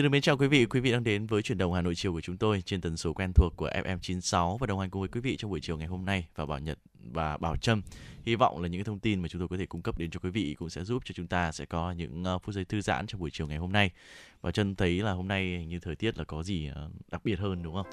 Xin được mến chào quý vị, quý vị đang đến với chuyển động Hà Nội chiều của chúng tôi trên tần số quen thuộc của FM96 và đồng hành cùng với quý vị trong buổi chiều ngày hôm nay và Bảo Nhật và Bảo Trâm. Hy vọng là những thông tin mà chúng tôi có thể cung cấp đến cho quý vị cũng sẽ giúp cho chúng ta sẽ có những ờ, phút giây thư giãn trong buổi chiều ngày hôm nay. Bảo Trâm thấy là hôm nay như thời tiết là có gì ờ, đặc biệt hơn đúng không?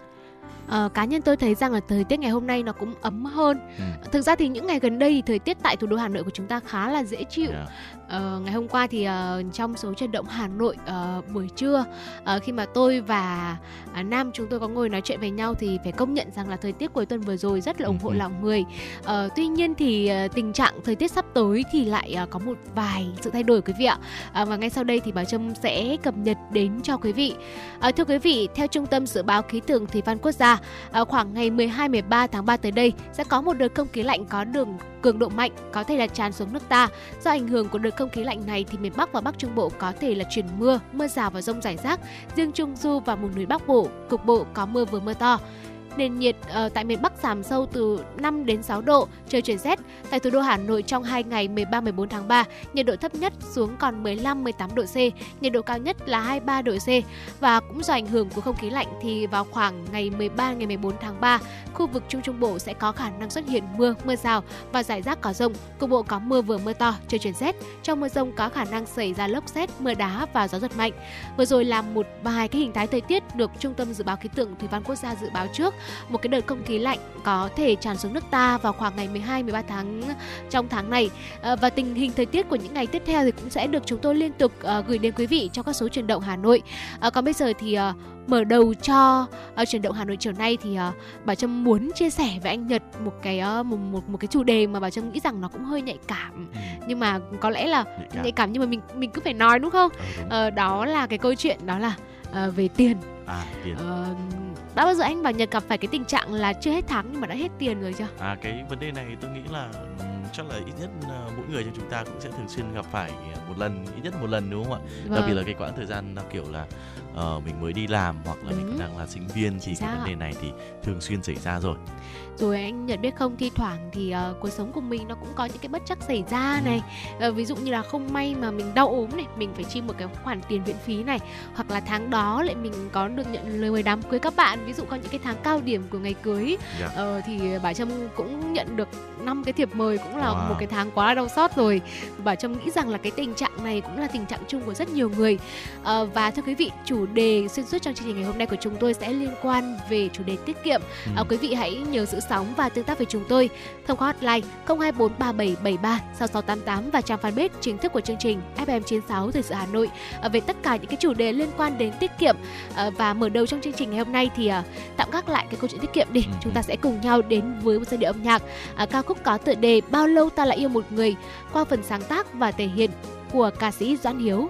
Uh, cá nhân tôi thấy rằng là thời tiết ngày hôm nay nó cũng ấm hơn. Ừ. Thực ra thì những ngày gần đây thì thời tiết tại thủ đô Hà Nội của chúng ta khá là dễ chịu. Yeah. Uh, ngày hôm qua thì uh, trong số chuyển động Hà Nội uh, buổi trưa uh, khi mà tôi và uh, Nam chúng tôi có ngồi nói chuyện với nhau thì phải công nhận rằng là thời tiết cuối tuần vừa rồi rất là ủng hộ ừ. lòng người. Uh, tuy nhiên thì uh, tình trạng thời tiết sắp tới thì lại uh, có một vài sự thay đổi quý vị ạ. Uh, và ngay sau đây thì bà Trâm sẽ cập nhật đến cho quý vị. Uh, thưa quý vị, theo Trung tâm Dự báo Khí tượng Thủy văn Quốc gia, à, khoảng ngày 12-13 tháng 3 tới đây sẽ có một đợt không khí lạnh có đường cường độ mạnh có thể là tràn xuống nước ta. Do ảnh hưởng của đợt không khí lạnh này thì miền Bắc và Bắc Trung Bộ có thể là chuyển mưa, mưa rào và rông rải rác. Riêng Trung Du và vùng núi Bắc Bộ, cục bộ có mưa vừa mưa to nền nhiệt uh, tại miền Bắc giảm sâu từ 5 đến 6 độ, trời chuyển rét. Tại thủ đô Hà Nội trong 2 ngày 13-14 tháng 3, nhiệt độ thấp nhất xuống còn 15-18 độ C, nhiệt độ cao nhất là 23 độ C. Và cũng do ảnh hưởng của không khí lạnh thì vào khoảng ngày 13 ngày 14 tháng 3, khu vực Trung Trung Bộ sẽ có khả năng xuất hiện mưa, mưa rào và rải rác có rông. Cục bộ có mưa vừa mưa to, trời chuyển rét. Trong mưa rông có khả năng xảy ra lốc xét, mưa đá và gió giật mạnh. Vừa rồi là một vài cái hình thái thời tiết được Trung tâm Dự báo Khí tượng Thủy văn Quốc gia dự báo trước một cái đợt không khí lạnh có thể tràn xuống nước ta vào khoảng ngày 12 13 tháng trong tháng này à, và tình hình thời tiết của những ngày tiếp theo thì cũng sẽ được chúng tôi liên tục uh, gửi đến quý vị trong các số truyền động Hà Nội. À, còn bây giờ thì mở đầu cho uh, chuyển động Hà Nội chiều nay thì uh, bà Trâm muốn chia sẻ với anh Nhật một cái uh, một, một một cái chủ đề mà bà Trâm nghĩ rằng nó cũng hơi nhạy cảm ừ. nhưng mà có lẽ là nhạy cảm. nhạy cảm nhưng mà mình mình cứ phải nói đúng không? Ừ, đúng. Uh, đó là cái câu chuyện đó là uh, về tiền. À, tiền. Uh, đã bao giờ anh bảo Nhật gặp phải cái tình trạng là chưa hết tháng nhưng mà đã hết tiền rồi chưa? À cái vấn đề này tôi nghĩ là chắc là ít nhất uh, mỗi người trong chúng ta cũng sẽ thường xuyên gặp phải một lần ít nhất một lần đúng không ạ? Vâng. Đặc biệt là cái quãng thời gian kiểu là uh, mình mới đi làm hoặc là Đúng. mình đang là sinh viên thì cái vấn đề này thì thường xuyên xảy ra rồi rồi anh nhận biết không thi thoảng thì uh, cuộc sống của mình nó cũng có những cái bất chắc xảy ra ừ. này. Uh, ví dụ như là không may mà mình đau ốm này mình phải chi một cái khoản tiền viện phí này. Hoặc là tháng đó lại mình có được nhận lời mời đám cưới các bạn. Ví dụ có những cái tháng cao điểm của ngày cưới. Yeah. Uh, thì bà trâm cũng nhận được năm cái thiệp mời cũng là wow. một cái tháng quá là đau xót rồi. Bà trâm nghĩ rằng là cái tình trạng này cũng là tình trạng chung của rất nhiều người. Uh, và thưa quý vị chủ đề xuyên suốt trong chương trình ngày hôm nay của chúng tôi sẽ liên quan về chủ đề tiết kiệm. Uh, quý vị hãy nhớ giữ sóng và tương tác với chúng tôi. Thông qua hotline 0243773 6688 và trang fanpage chính thức của chương trình FM96 Thời sự Hà Nội. Uh, về tất cả những cái chủ đề liên quan đến tiết kiệm uh, và mở đầu trong chương trình ngày hôm nay thì uh, tạm gác lại cái câu chuyện tiết kiệm đi. Ừ. chúng ta sẽ cùng nhau đến với một giai điệu âm nhạc. Ca khúc có tựa đề bao lâu ta lại yêu một người qua phần sáng tác và thể hiện của ca sĩ Doãn Hiếu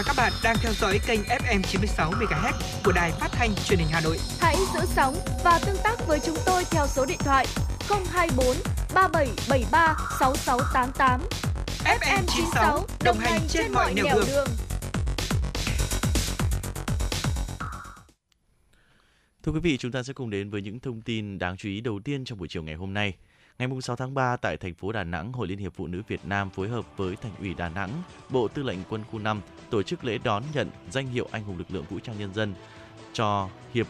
và các bạn đang theo dõi kênh FM 96 MHz của đài phát thanh truyền hình Hà Nội. Hãy giữ sóng và tương tác với chúng tôi theo số điện thoại 024 3773 6688. FM 96 đồng hành trên mọi nẻo đường. đường. Thưa quý vị, chúng ta sẽ cùng đến với những thông tin đáng chú ý đầu tiên trong buổi chiều ngày hôm nay. Ngày 6 tháng 3 tại thành phố Đà Nẵng, Hội Liên hiệp Phụ nữ Việt Nam phối hợp với Thành ủy Đà Nẵng, Bộ Tư lệnh Quân khu 5 tổ chức lễ đón nhận danh hiệu Anh hùng lực lượng vũ trang nhân dân cho Hiệp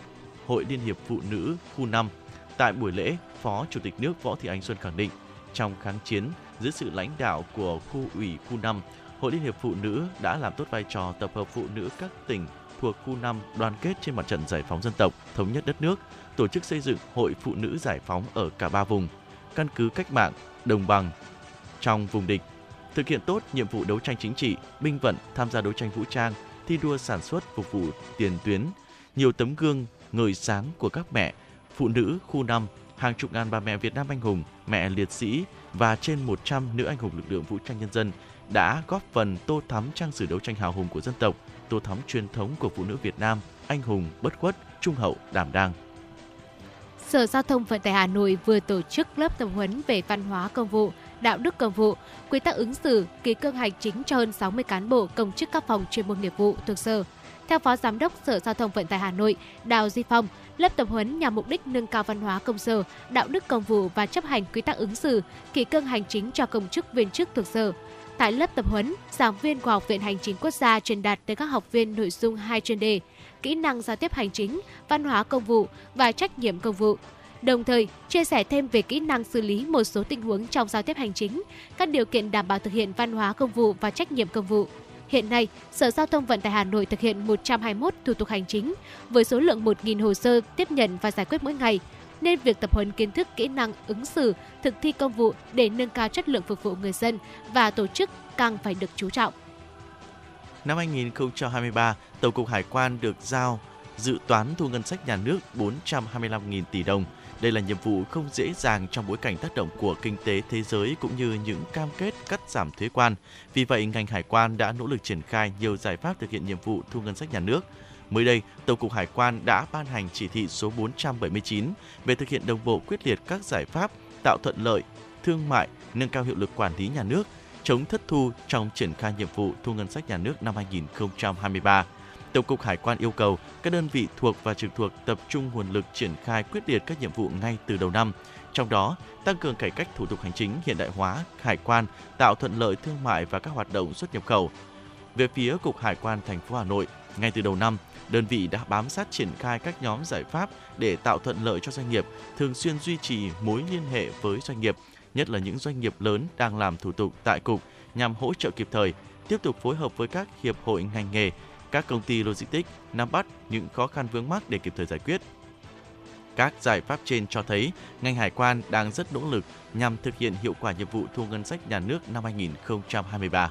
Hội Liên hiệp Phụ nữ khu 5. Tại buổi lễ, Phó Chủ tịch nước Võ Thị Ánh Xuân khẳng định, trong kháng chiến, dưới sự lãnh đạo của khu ủy khu 5, Hội Liên hiệp Phụ nữ đã làm tốt vai trò tập hợp phụ nữ các tỉnh thuộc khu 5 đoàn kết trên mặt trận giải phóng dân tộc, thống nhất đất nước, tổ chức xây dựng Hội Phụ nữ giải phóng ở cả ba vùng, căn cứ cách mạng, đồng bằng trong vùng địch, thực hiện tốt nhiệm vụ đấu tranh chính trị, binh vận, tham gia đấu tranh vũ trang, thi đua sản xuất phục vụ tiền tuyến, nhiều tấm gương ngời sáng của các mẹ, phụ nữ khu 5, hàng chục ngàn bà mẹ Việt Nam anh hùng, mẹ liệt sĩ và trên 100 nữ anh hùng lực lượng vũ trang nhân dân đã góp phần tô thắm trang sử đấu tranh hào hùng của dân tộc, tô thắm truyền thống của phụ nữ Việt Nam, anh hùng, bất khuất, trung hậu, đảm đang. Sở Giao thông Vận tải Hà Nội vừa tổ chức lớp tập huấn về văn hóa công vụ, đạo đức công vụ, quy tắc ứng xử, ký cương hành chính cho hơn 60 cán bộ công chức các phòng chuyên môn nghiệp vụ thuộc sở. Theo Phó Giám đốc Sở Giao thông Vận tải Hà Nội, Đào Di Phong, lớp tập huấn nhằm mục đích nâng cao văn hóa công sở, đạo đức công vụ và chấp hành quy tắc ứng xử, kỷ cương hành chính cho công chức viên chức thuộc sở. Tại lớp tập huấn, giảng viên của Học viện Hành chính Quốc gia truyền đạt tới các học viên nội dung hai chuyên đề: kỹ năng giao tiếp hành chính, văn hóa công vụ và trách nhiệm công vụ. Đồng thời, chia sẻ thêm về kỹ năng xử lý một số tình huống trong giao tiếp hành chính, các điều kiện đảm bảo thực hiện văn hóa công vụ và trách nhiệm công vụ. Hiện nay, Sở Giao thông Vận tải Hà Nội thực hiện 121 thủ tục hành chính với số lượng 1.000 hồ sơ tiếp nhận và giải quyết mỗi ngày, nên việc tập huấn kiến thức kỹ năng ứng xử, thực thi công vụ để nâng cao chất lượng phục vụ người dân và tổ chức càng phải được chú trọng. Năm 2023, Tổng cục Hải quan được giao dự toán thu ngân sách nhà nước 425.000 tỷ đồng. Đây là nhiệm vụ không dễ dàng trong bối cảnh tác động của kinh tế thế giới cũng như những cam kết cắt giảm thuế quan. Vì vậy, ngành hải quan đã nỗ lực triển khai nhiều giải pháp thực hiện nhiệm vụ thu ngân sách nhà nước. Mới đây, Tổng cục Hải quan đã ban hành chỉ thị số 479 về thực hiện đồng bộ quyết liệt các giải pháp tạo thuận lợi, thương mại, nâng cao hiệu lực quản lý nhà nước, chống thất thu trong triển khai nhiệm vụ thu ngân sách nhà nước năm 2023. Tổng cục Hải quan yêu cầu các đơn vị thuộc và trực thuộc tập trung nguồn lực triển khai quyết liệt các nhiệm vụ ngay từ đầu năm. Trong đó, tăng cường cải cách thủ tục hành chính, hiện đại hóa hải quan, tạo thuận lợi thương mại và các hoạt động xuất nhập khẩu. Về phía Cục Hải quan thành phố Hà Nội, Ngay từ đầu năm, đơn vị đã bám sát triển khai các nhóm giải pháp để tạo thuận lợi cho doanh nghiệp, thường xuyên duy trì mối liên hệ với doanh nghiệp, nhất là những doanh nghiệp lớn đang làm thủ tục tại cục nhằm hỗ trợ kịp thời, tiếp tục phối hợp với các hiệp hội ngành nghề, các công ty logistics nắm bắt những khó khăn vướng mắc để kịp thời giải quyết. Các giải pháp trên cho thấy ngành hải quan đang rất nỗ lực nhằm thực hiện hiệu quả nhiệm vụ thu ngân sách nhà nước năm 2023.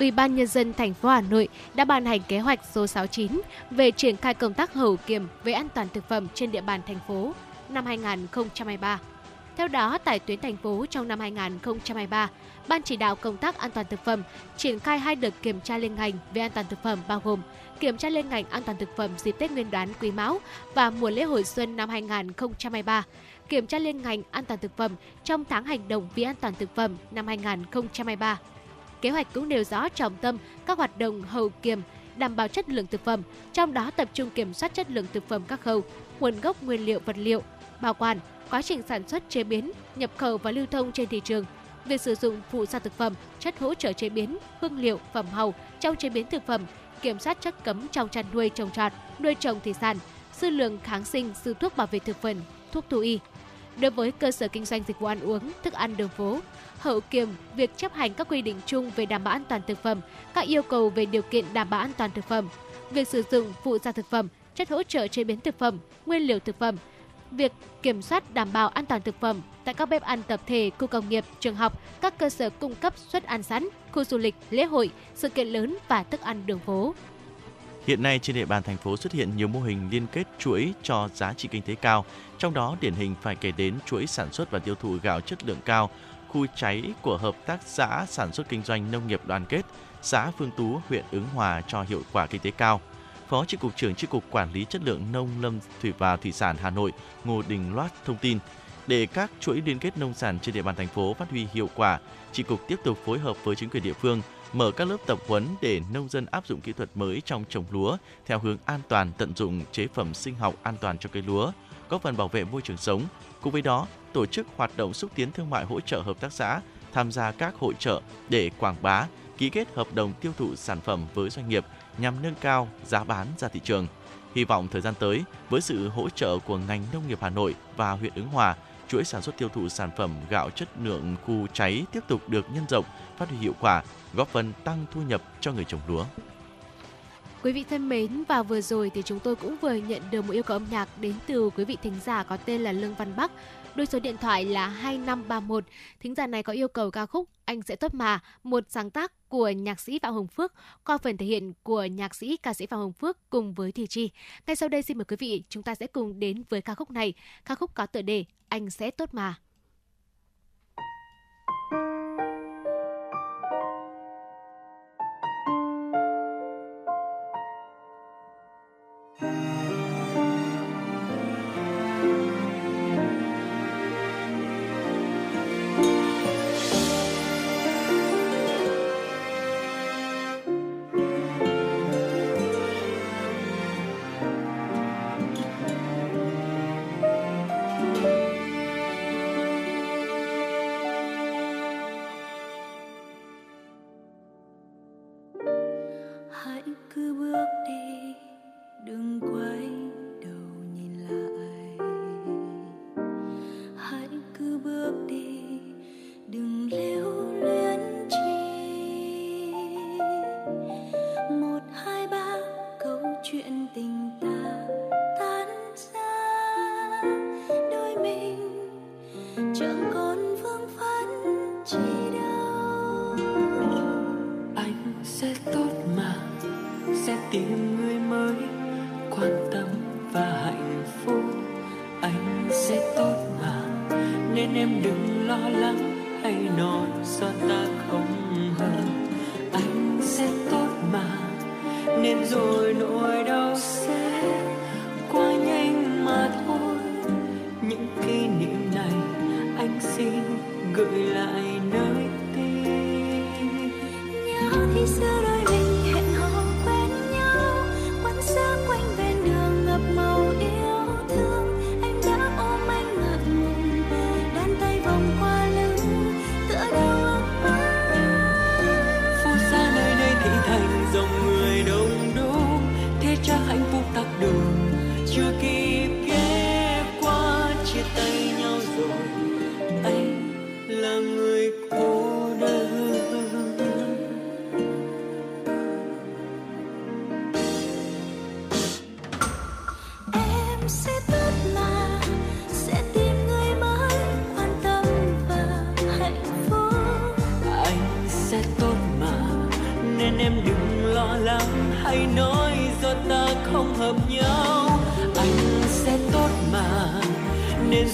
Ủy ban nhân dân thành phố Hà Nội đã ban hành kế hoạch số 69 về triển khai công tác hậu kiểm về an toàn thực phẩm trên địa bàn thành phố năm 2023. Theo đó, tại tuyến thành phố trong năm 2023, Ban chỉ đạo công tác an toàn thực phẩm triển khai hai đợt kiểm tra liên ngành về an toàn thực phẩm bao gồm kiểm tra liên ngành an toàn thực phẩm dịp Tết Nguyên đán Quý Mão và mùa lễ hội xuân năm 2023, kiểm tra liên ngành an toàn thực phẩm trong tháng hành động vì an toàn thực phẩm năm 2023. Kế hoạch cũng nêu rõ trọng tâm các hoạt động hậu kiểm đảm bảo chất lượng thực phẩm, trong đó tập trung kiểm soát chất lượng thực phẩm các khâu, nguồn gốc nguyên liệu vật liệu, bảo quản, quá trình sản xuất chế biến, nhập khẩu và lưu thông trên thị trường, việc sử dụng phụ gia thực phẩm, chất hỗ trợ chế biến, hương liệu, phẩm hầu trong chế biến thực phẩm, kiểm soát chất cấm trong chăn nuôi trồng trọt, nuôi trồng thủy sản, dư lượng kháng sinh, sư thuốc bảo vệ thực phẩm thuốc thú y. Đối với cơ sở kinh doanh dịch vụ ăn uống, thức ăn đường phố, hậu kiểm việc chấp hành các quy định chung về đảm bảo an toàn thực phẩm, các yêu cầu về điều kiện đảm bảo an toàn thực phẩm, việc sử dụng phụ gia thực phẩm, chất hỗ trợ chế biến thực phẩm, nguyên liệu thực phẩm, việc kiểm soát đảm bảo an toàn thực phẩm tại các bếp ăn tập thể, khu công nghiệp, trường học, các cơ sở cung cấp suất ăn sẵn, khu du lịch, lễ hội, sự kiện lớn và thức ăn đường phố. Hiện nay trên địa bàn thành phố xuất hiện nhiều mô hình liên kết chuỗi cho giá trị kinh tế cao, trong đó điển hình phải kể đến chuỗi sản xuất và tiêu thụ gạo chất lượng cao, khu cháy của hợp tác xã sản xuất kinh doanh nông nghiệp đoàn kết, xã Phương Tú, huyện Ứng Hòa cho hiệu quả kinh tế cao. Phó Chi cục trưởng Chi cục Quản lý chất lượng nông lâm thủy và thủy sản Hà Nội Ngô Đình Loát thông tin, để các chuỗi liên kết nông sản trên địa bàn thành phố phát huy hiệu quả, Chi cục tiếp tục phối hợp với chính quyền địa phương mở các lớp tập huấn để nông dân áp dụng kỹ thuật mới trong trồng lúa theo hướng an toàn tận dụng chế phẩm sinh học an toàn cho cây lúa, góp phần bảo vệ môi trường sống. Cùng với đó, tổ chức hoạt động xúc tiến thương mại hỗ trợ hợp tác xã tham gia các hội trợ để quảng bá, ký kết hợp đồng tiêu thụ sản phẩm với doanh nghiệp nhằm nâng cao giá bán ra thị trường. Hy vọng thời gian tới, với sự hỗ trợ của ngành nông nghiệp Hà Nội và huyện Ứng Hòa, chuỗi sản xuất tiêu thụ sản phẩm gạo chất lượng khu cháy tiếp tục được nhân rộng, phát huy hiệu quả, góp phần tăng thu nhập cho người trồng lúa. Quý vị thân mến, và vừa rồi thì chúng tôi cũng vừa nhận được một yêu cầu âm nhạc đến từ quý vị thính giả có tên là Lương Văn Bắc. Đôi số điện thoại là 2531. Thính giả này có yêu cầu ca khúc Anh sẽ tốt mà, một sáng tác của nhạc sĩ Phạm Hồng Phước, qua phần thể hiện của nhạc sĩ ca sĩ Phạm Hồng Phước cùng với Thị Chi. Ngay sau đây xin mời quý vị, chúng ta sẽ cùng đến với ca khúc này. Ca khúc có tựa đề Anh sẽ tốt mà. chắc nên rồi nỗi đau sẽ qua nhanh mà thôi. Những kỷ niệm này anh xin gửi lại nơi tim. Nhớ thì xưa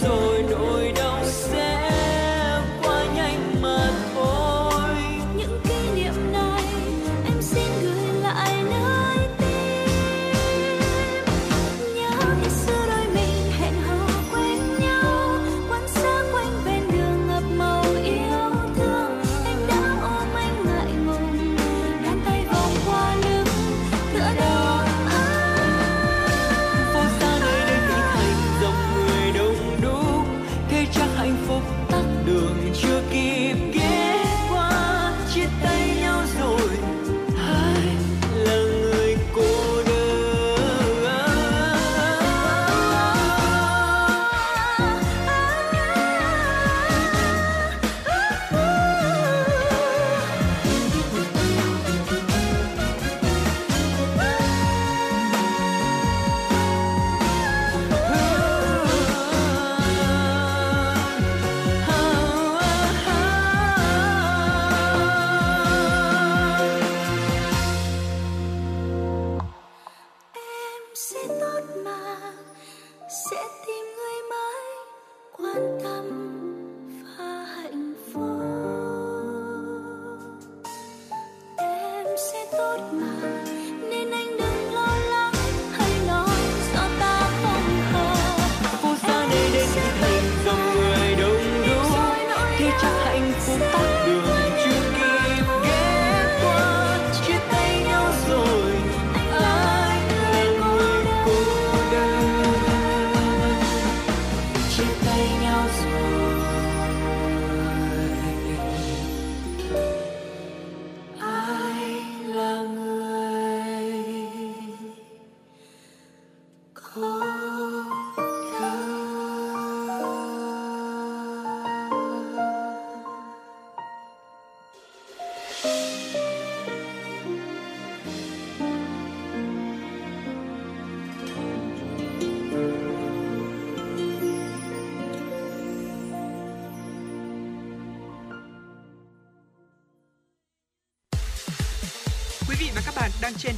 nên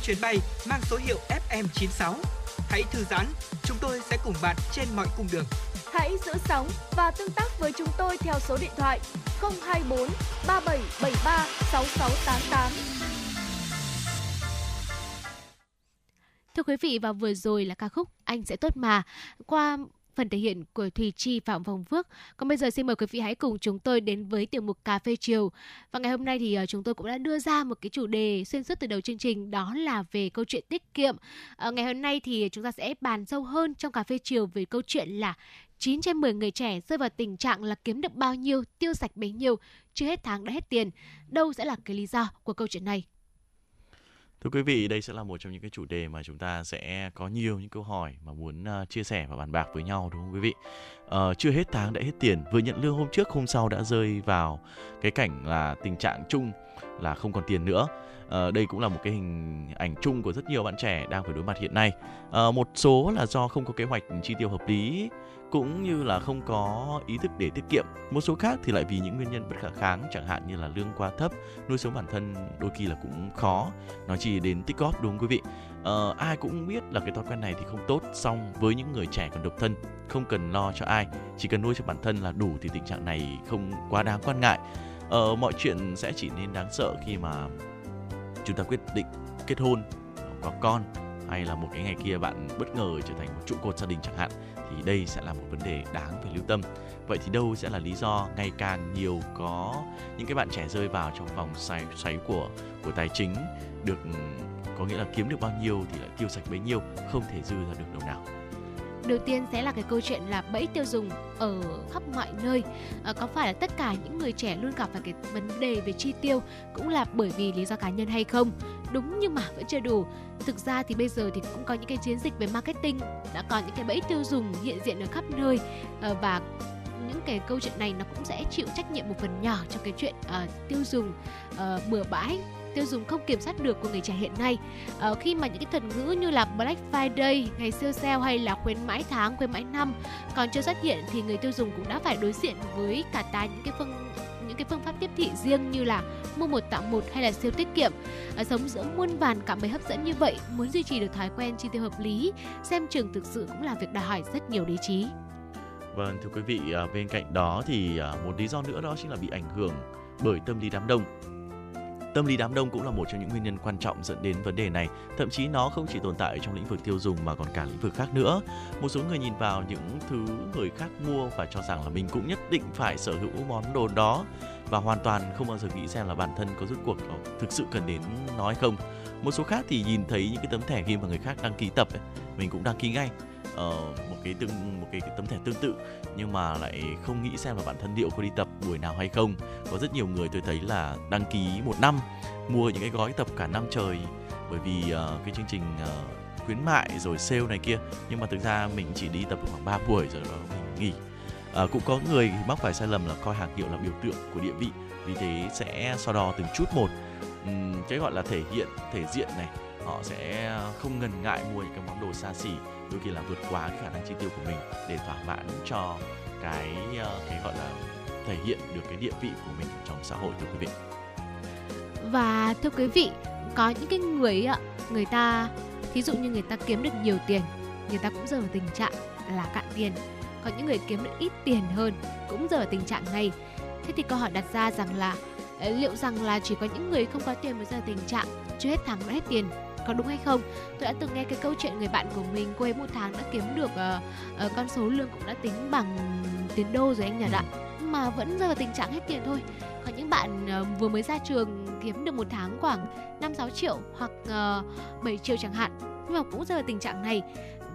chuyến bay mang số hiệu FM96. Hãy thư giãn, chúng tôi sẽ cùng bạn trên mọi cung đường. Hãy giữ sóng và tương tác với chúng tôi theo số điện thoại 024 3773 6688. Thưa quý vị và vừa rồi là ca khúc Anh sẽ tốt mà qua phần thể hiện của Thùy Chi Phạm Phong Phước. Còn bây giờ xin mời quý vị hãy cùng chúng tôi đến với tiểu mục Cà phê chiều. Và ngày hôm nay thì ờ, chúng tôi cũng đã đưa ra một cái chủ đề xuyên suốt từ đầu chương trình đó là về câu chuyện tiết kiệm. À, ngày hôm nay thì chúng ta sẽ bàn sâu hơn trong Cà phê chiều về câu chuyện là 9 trên 10 người trẻ rơi vào tình trạng là kiếm được bao nhiêu, tiêu sạch bấy nhiêu, chưa hết tháng đã hết tiền. Đâu sẽ là cái lý do của câu chuyện này? Thưa quý vị, đây sẽ là một trong những cái chủ đề mà chúng ta sẽ có nhiều những câu hỏi mà muốn uh, chia sẻ và bàn bạc với nhau đúng không quý vị? Uh, chưa hết tháng đã hết tiền, vừa nhận lương hôm trước hôm sau đã rơi vào cái cảnh là tình trạng chung là không còn tiền nữa. Uh, đây cũng là một cái hình ảnh chung của rất nhiều bạn trẻ đang phải đối mặt hiện nay. Uh, một số là do không có kế hoạch chi tiêu hợp lý cũng như là không có ý thức để tiết kiệm. Một số khác thì lại vì những nguyên nhân bất khả kháng chẳng hạn như là lương quá thấp, nuôi sống bản thân đôi khi là cũng khó. Nói chỉ đến tích góp đúng không quý vị? Ờ, ai cũng biết là cái thói quen này thì không tốt song với những người trẻ còn độc thân không cần lo cho ai chỉ cần nuôi cho bản thân là đủ thì tình trạng này không quá đáng quan ngại ờ, mọi chuyện sẽ chỉ nên đáng sợ khi mà chúng ta quyết định kết hôn có con hay là một cái ngày kia bạn bất ngờ trở thành một trụ cột gia đình chẳng hạn thì đây sẽ là một vấn đề đáng phải lưu tâm vậy thì đâu sẽ là lý do ngày càng nhiều có những cái bạn trẻ rơi vào trong vòng xoáy xoáy của của tài chính được có nghĩa là kiếm được bao nhiêu thì lại tiêu sạch bấy nhiêu không thể dư ra được đồng nào Đầu tiên sẽ là cái câu chuyện là bẫy tiêu dùng ở khắp mọi nơi. À, có phải là tất cả những người trẻ luôn gặp phải cái vấn đề về chi tiêu cũng là bởi vì lý do cá nhân hay không? Đúng nhưng mà vẫn chưa đủ. Thực ra thì bây giờ thì cũng có những cái chiến dịch về marketing đã có những cái bẫy tiêu dùng hiện diện ở khắp nơi ờ, và những cái câu chuyện này nó cũng sẽ chịu trách nhiệm một phần nhỏ trong cái chuyện uh, tiêu dùng uh, bừa bãi tiêu dùng không kiểm soát được của người trẻ hiện nay. Uh, khi mà những cái thuật ngữ như là Black Friday ngày siêu sale hay là khuyến mãi tháng khuyến mãi năm còn chưa xuất hiện thì người tiêu dùng cũng đã phải đối diện với cả tá những cái phương cái phương pháp tiếp thị riêng như là mua một tặng một hay là siêu tiết kiệm à, sống giữa muôn vàn cảm bấy hấp dẫn như vậy muốn duy trì được thói quen chi tiêu hợp lý xem trường thực sự cũng là việc đòi hỏi rất nhiều lý trí Vâng, thưa quý vị, ờ, bên cạnh đó thì ờ, một lý do nữa đó chính là bị ảnh hưởng bởi tâm lý đám đông. Tâm lý đám đông cũng là một trong những nguyên nhân quan trọng dẫn đến vấn đề này. Thậm chí nó không chỉ tồn tại trong lĩnh vực tiêu dùng mà còn cả lĩnh vực khác nữa. Một số người nhìn vào những thứ người khác mua và cho rằng là mình cũng nhất định phải sở hữu món đồ đó và hoàn toàn không bao giờ nghĩ xem là bản thân có rút cuộc thực sự cần đến nó hay không. Một số khác thì nhìn thấy những cái tấm thẻ khi mà người khác đăng ký tập ấy, mình cũng đăng ký ngay Ờ, một cái tương một cái, cái tấm thẻ tương tự nhưng mà lại không nghĩ xem là bản thân liệu có đi tập buổi nào hay không. Có rất nhiều người tôi thấy là đăng ký một năm mua những cái gói tập cả năm trời. Bởi vì uh, cái chương trình uh, khuyến mại rồi sale này kia nhưng mà thực ra mình chỉ đi tập khoảng 3 buổi rồi đó mình nghỉ. À, cũng có người mắc phải sai lầm là coi hàng hiệu là biểu tượng của địa vị. Vì thế sẽ so đo từng chút một uhm, cái gọi là thể hiện thể diện này họ sẽ không ngần ngại mua những cái món đồ xa xỉ đôi khi là vượt quá cái khả năng chi tiêu của mình để thỏa mãn cho cái ờ, cái gọi là thể hiện được cái địa vị của mình trong xã hội, thưa quý vị. Và thưa quý vị, có những cái người ạ, người ta, thí dụ như người ta kiếm được nhiều tiền, người ta cũng rơi vào tình trạng là cạn tiền. Còn những người kiếm được ít tiền hơn cũng rơi vào tình trạng này thế thì câu hỏi đặt ra rằng là ờ, liệu rằng là chỉ có những người không có tiền mới rơi vào tình trạng chưa hết tháng đã hết tiền? Có đúng hay không? Tôi đã từng nghe cái câu chuyện người bạn của mình cô ấy một tháng đã kiếm được uh, uh, con số lương cũng đã tính bằng tiền đô rồi anh nhật ạ mà vẫn rơi vào tình trạng hết tiền thôi. Có những bạn uh, vừa mới ra trường kiếm được một tháng khoảng 5 6 triệu hoặc uh, 7 triệu chẳng hạn. Nhưng mà cũng rơi vào tình trạng này.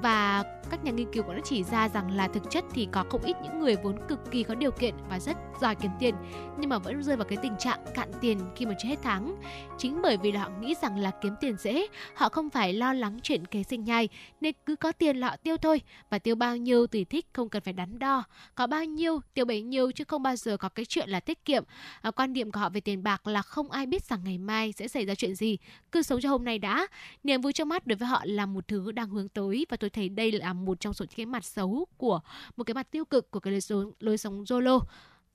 Và các nhà nghiên cứu cũng đã chỉ ra rằng là thực chất thì có không ít những người vốn cực kỳ có điều kiện và rất giỏi kiếm tiền nhưng mà vẫn rơi vào cái tình trạng cạn tiền khi mà chưa hết tháng. Chính bởi vì là họ nghĩ rằng là kiếm tiền dễ, họ không phải lo lắng chuyện kế sinh nhai nên cứ có tiền là họ tiêu thôi và tiêu bao nhiêu tùy thích không cần phải đắn đo. Có bao nhiêu tiêu bấy nhiêu chứ không bao giờ có cái chuyện là tiết kiệm. À, quan điểm của họ về tiền bạc là không ai biết rằng ngày mai sẽ xảy ra chuyện gì, cứ sống cho hôm nay đã. Niềm vui trong mắt đối với họ là một thứ đang hướng tới và tôi thấy đây là một trong số những cái mặt xấu của một cái mặt tiêu cực của cái lối sống, lối sống Zolo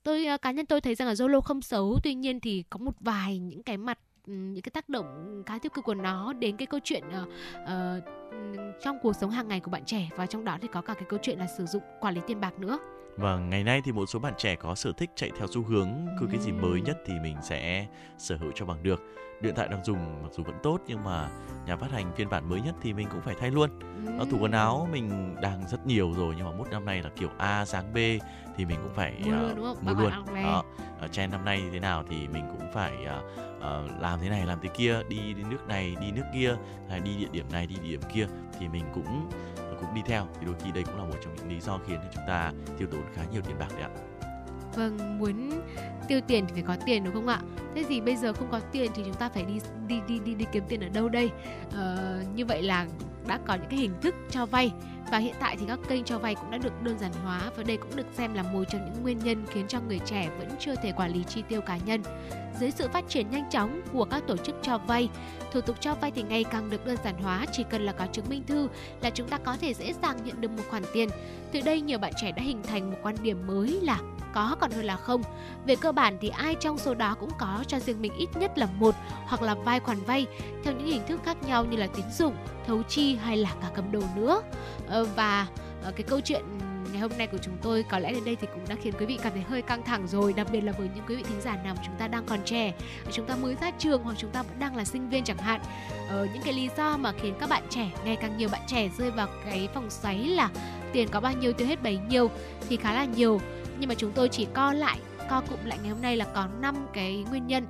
tôi ờ, cá nhân tôi thấy rằng là YOLO không xấu tuy nhiên thì có một vài những cái mặt những cái tác động khá tiêu cực của nó đến cái câu chuyện uh, uh, trong cuộc sống hàng ngày của bạn trẻ. Và trong đó thì có cả cái câu chuyện là sử dụng quản lý tiền bạc nữa. Và ngày nay thì một số bạn trẻ có sở thích chạy theo xu hướng cứ cái gì mới nhất thì mình sẽ sở hữu cho bằng được điện thoại đang dùng mặc dù vẫn tốt nhưng mà nhà phát hành phiên bản mới nhất thì mình cũng phải thay luôn ừ. tủ quần áo mình đang rất nhiều rồi nhưng mà mốt năm nay là kiểu A dáng B thì mình cũng phải mua uh, luôn, mua luôn. Đó. Ở trend năm nay như thế nào thì mình cũng phải uh, uh, làm thế này làm thế kia đi, đi nước này đi nước kia hay đi địa điểm này đi địa điểm kia thì mình cũng cũng đi theo thì đôi khi đây cũng là một trong những lý do khiến cho chúng ta tiêu tốn khá nhiều tiền bạc đấy ạ vâng muốn tiêu tiền thì phải có tiền đúng không ạ? Thế thì bây giờ không có tiền thì chúng ta phải đi đi đi đi, đi kiếm tiền ở đâu đây? Ờ, như vậy là đã có những cái hình thức cho vay. Và hiện tại thì các kênh cho vay cũng đã được đơn giản hóa và đây cũng được xem là một trong những nguyên nhân khiến cho người trẻ vẫn chưa thể quản lý chi tiêu cá nhân. Dưới sự phát triển nhanh chóng của các tổ chức cho vay thủ tục cho vay thì ngày càng được đơn giản hóa chỉ cần là có chứng minh thư là chúng ta có thể dễ dàng nhận được một khoản tiền. Từ đây nhiều bạn trẻ đã hình thành một quan điểm mới là có còn hơn là không. Về cơ bản thì ai trong số đó cũng có cho riêng mình ít nhất là một hoặc là vài khoản vay theo những hình thức khác nhau như là tín dụng, thấu chi hay là cả cầm đồ nữa. Ờ, và ờ, cái câu chuyện ngày hôm nay của chúng tôi có lẽ đến đây thì cũng đã khiến quý vị cảm thấy hơi căng thẳng rồi đặc biệt là với những quý vị thính giả nào chúng ta đang còn trẻ chúng ta mới ra trường hoặc chúng ta vẫn đang là sinh viên chẳng hạn. Ờ, những cái lý do mà khiến các bạn trẻ ngày càng nhiều bạn trẻ rơi vào cái vòng xoáy là tiền có bao nhiêu tiêu hết bấy nhiêu thì khá là nhiều. Nhưng mà chúng tôi chỉ co lại co cụm lại ngày hôm nay là có 5 cái nguyên nhân.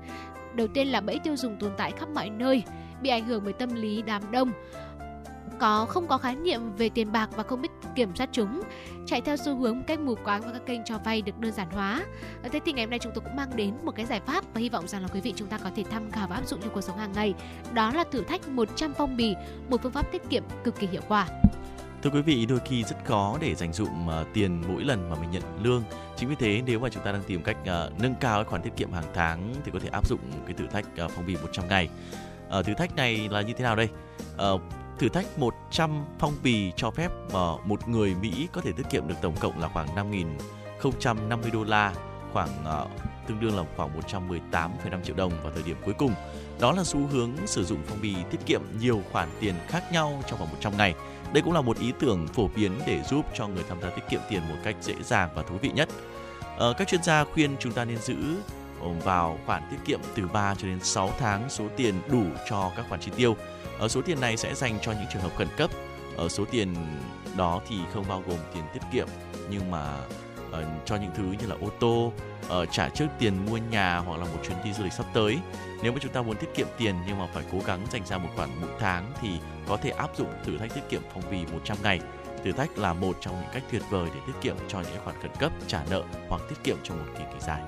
Đầu tiên là bẫy tiêu dùng tồn tại khắp mọi nơi bị ảnh hưởng bởi tâm lý đám đông có không có khái niệm về tiền bạc và không biết kiểm soát chúng chạy theo xu hướng cách mù quáng và các kênh cho vay được đơn giản hóa ờ, thế thì ngày hôm nay chúng tôi cũng mang đến một cái giải pháp và hy vọng rằng là quý vị chúng ta có thể tham khảo và áp dụng trong cuộc sống hàng ngày đó là thử thách 100 phong bì một phương pháp tiết kiệm cực kỳ hiệu quả Thưa quý vị, đôi khi rất khó để dành dụm uh, ờ, tiền mỗi lần mà mình nhận lương. Chính vì thế nếu mà chúng ta đang tìm cách uh, nâng cao khoản tiết kiệm hàng tháng thì có thể áp dụng cái thử thách uh, phong bì 100 ngày. Uh, thử thách này là như thế nào đây? Uh, thử thách 100 phong bì cho phép mà một người Mỹ có thể tiết kiệm được tổng cộng là khoảng 5.050 đô la, khoảng uh, tương đương là khoảng 118,5 triệu đồng vào thời điểm cuối cùng. Đó là xu hướng sử dụng phong bì tiết kiệm nhiều khoản tiền khác nhau trong vòng 100 ngày đây cũng là một ý tưởng phổ biến để giúp cho người tham gia tiết kiệm tiền một cách dễ dàng và thú vị nhất. Ờ, các chuyên gia khuyên chúng ta nên giữ vào khoản tiết kiệm từ 3 cho đến 6 tháng số tiền đủ cho các khoản chi tiêu. Ở số tiền này sẽ dành cho những trường hợp khẩn cấp. Ở số tiền đó thì không bao gồm tiền tiết kiệm nhưng mà uh, cho những thứ như là ô tô, uh, trả trước tiền mua nhà hoặc là một chuyến đi du lịch sắp tới. Nếu mà chúng ta muốn tiết kiệm tiền nhưng mà phải cố gắng dành ra một khoản mỗi tháng thì có thể áp dụng thử thách tiết kiệm phong bì 100 ngày. Thử thách là một trong những cách tuyệt vời để tiết kiệm cho những khoản khẩn cấp, trả nợ hoặc tiết kiệm trong một kỳ kỳ dài.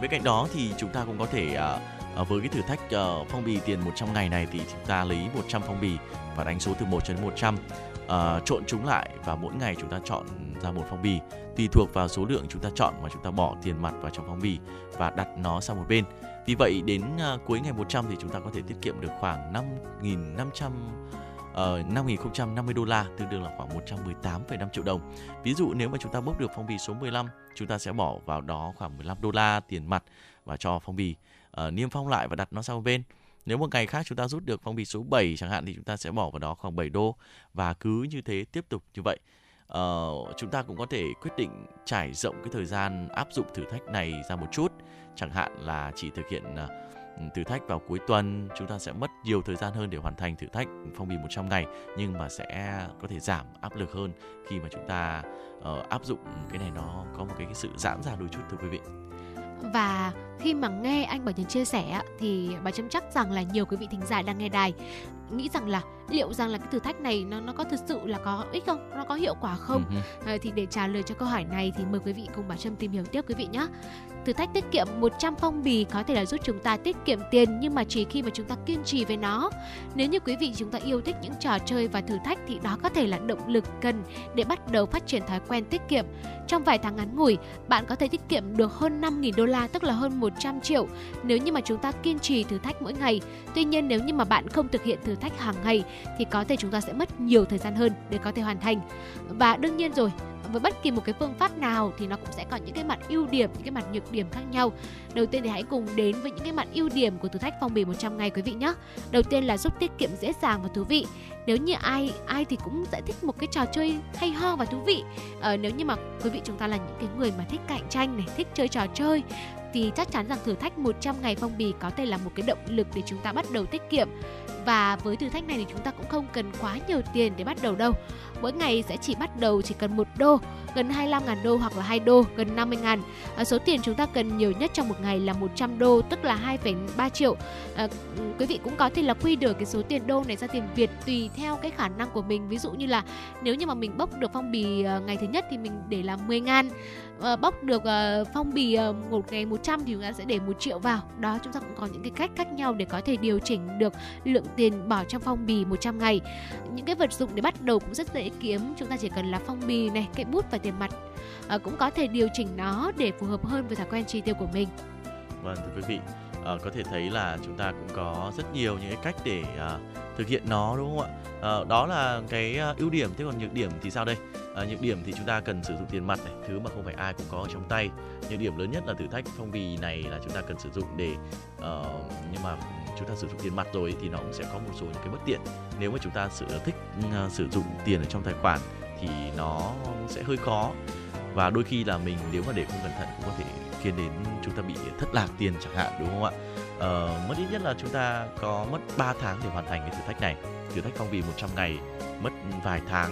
Bên cạnh đó thì chúng ta cũng có thể uh, à, với cái thử thách uh, phong bì tiền 100 ngày này thì chúng ta lấy 100 phong bì và đánh số từ 1 cho đến 100 uh, ờ, trộn chúng lại và mỗi ngày chúng ta chọn ra một phong bì. Tùy thuộc vào số lượng chúng ta chọn mà chúng ta bỏ tiền mặt vào trong phong bì và đặt nó sang một bên. Vì vậy đến uh, cuối ngày 100 thì chúng ta có thể tiết kiệm được khoảng 5.500 uh, 5.050 đô la tương đương là khoảng 118,5 triệu đồng. Ví dụ nếu mà chúng ta bốc được phong bì số 15, chúng ta sẽ bỏ vào đó khoảng 15 đô la tiền mặt và cho phong bì uh, niêm phong lại và đặt nó sang bên. Nếu một ngày khác chúng ta rút được phong bì số 7 chẳng hạn thì chúng ta sẽ bỏ vào đó khoảng 7 đô và cứ như thế tiếp tục như vậy. Uh, chúng ta cũng có thể quyết định trải rộng cái thời gian áp dụng thử thách này ra một chút chẳng hạn là chỉ thực hiện uh, thử thách vào cuối tuần chúng ta sẽ mất nhiều thời gian hơn để hoàn thành thử thách phong bì 100 ngày nhưng mà sẽ có thể giảm áp lực hơn khi mà chúng ta uh, áp dụng cái này nó có một cái, cái sự giãn ra đôi chút thưa quý vị và khi mà nghe anh Bảo Nhân chia sẻ thì bà châm chắc rằng là nhiều quý vị thính giả đang nghe đài nghĩ rằng là liệu rằng là cái thử thách này nó nó có thực sự là có ích không nó có hiệu quả không uh-huh. à, thì để trả lời cho câu hỏi này thì mời quý vị cùng bà Trâm tìm hiểu tiếp quý vị nhé thử thách tiết kiệm 100 phong bì có thể là giúp chúng ta tiết kiệm tiền nhưng mà chỉ khi mà chúng ta kiên trì với nó. Nếu như quý vị chúng ta yêu thích những trò chơi và thử thách thì đó có thể là động lực cần để bắt đầu phát triển thói quen tiết kiệm. Trong vài tháng ngắn ngủi, bạn có thể tiết kiệm được hơn 5.000 đô la tức là hơn 100 triệu nếu như mà chúng ta kiên trì thử thách mỗi ngày. Tuy nhiên nếu như mà bạn không thực hiện thử thách hàng ngày thì có thể chúng ta sẽ mất nhiều thời gian hơn để có thể hoàn thành. Và đương nhiên rồi, với bất kỳ một cái phương pháp nào thì nó cũng sẽ có những cái mặt ưu điểm, những cái mặt nhược điểm khác nhau. Đầu tiên thì hãy cùng đến với những cái mặt ưu điểm của thử thách phong bì 100 ngày quý vị nhé. Đầu tiên là giúp tiết kiệm dễ dàng và thú vị. Nếu như ai ai thì cũng sẽ thích một cái trò chơi hay ho và thú vị. Ờ, nếu như mà quý vị chúng ta là những cái người mà thích cạnh tranh này, thích chơi trò chơi thì chắc chắn rằng thử thách 100 ngày phong bì có thể là một cái động lực để chúng ta bắt đầu tiết kiệm. Và với thử thách này thì chúng ta cũng không cần quá nhiều tiền để bắt đầu đâu. Mỗi ngày sẽ chỉ bắt đầu chỉ cần một đô gần 25 ngàn đô hoặc là 2 đô gần 50 ngàn. À, số tiền chúng ta cần nhiều nhất trong một ngày là 100 đô tức là 2,3 triệu. À, quý vị cũng có thể là quy đổi cái số tiền đô này ra tiền Việt tùy theo cái khả năng của mình. Ví dụ như là nếu như mà mình bốc được phong bì à, ngày thứ nhất thì mình để là 10 ngàn uh, bóc được uh, phong bì uh, một ngày 100 thì chúng ta sẽ để một triệu vào. Đó chúng ta cũng có những cái cách khác nhau để có thể điều chỉnh được lượng tiền bỏ trong phong bì 100 ngày. Những cái vật dụng để bắt đầu cũng rất dễ kiếm chúng ta chỉ cần là phong bì này cây bút và tiền mặt. Uh, cũng có thể điều chỉnh nó để phù hợp hơn với thói quen chi tiêu của mình. Vâng thưa quý vị uh, có thể thấy là chúng ta cũng có rất nhiều những cái cách để uh, thực hiện nó đúng không ạ? Uh, đó là cái ưu điểm. Thế còn nhược điểm thì sao đây? Uh, nhược điểm thì chúng ta cần sử dụng tiền mặt này thứ mà không phải ai cũng có ở trong tay. Nhược điểm lớn nhất là thử thách phong bì này là chúng ta cần sử dụng để uh, nhưng mà chúng ta sử dụng tiền mặt rồi thì nó cũng sẽ có một số những cái bất tiện. Nếu mà chúng ta sự thích uh, sử dụng tiền ở trong tài khoản thì nó sẽ hơi khó. Và đôi khi là mình nếu mà để không cẩn thận cũng có thể khiến đến chúng ta bị thất lạc tiền chẳng hạn đúng không ạ? Ờ, mất ít nhất là chúng ta có mất 3 tháng để hoàn thành cái thử thách này. Thử thách phong bì 100 ngày mất vài tháng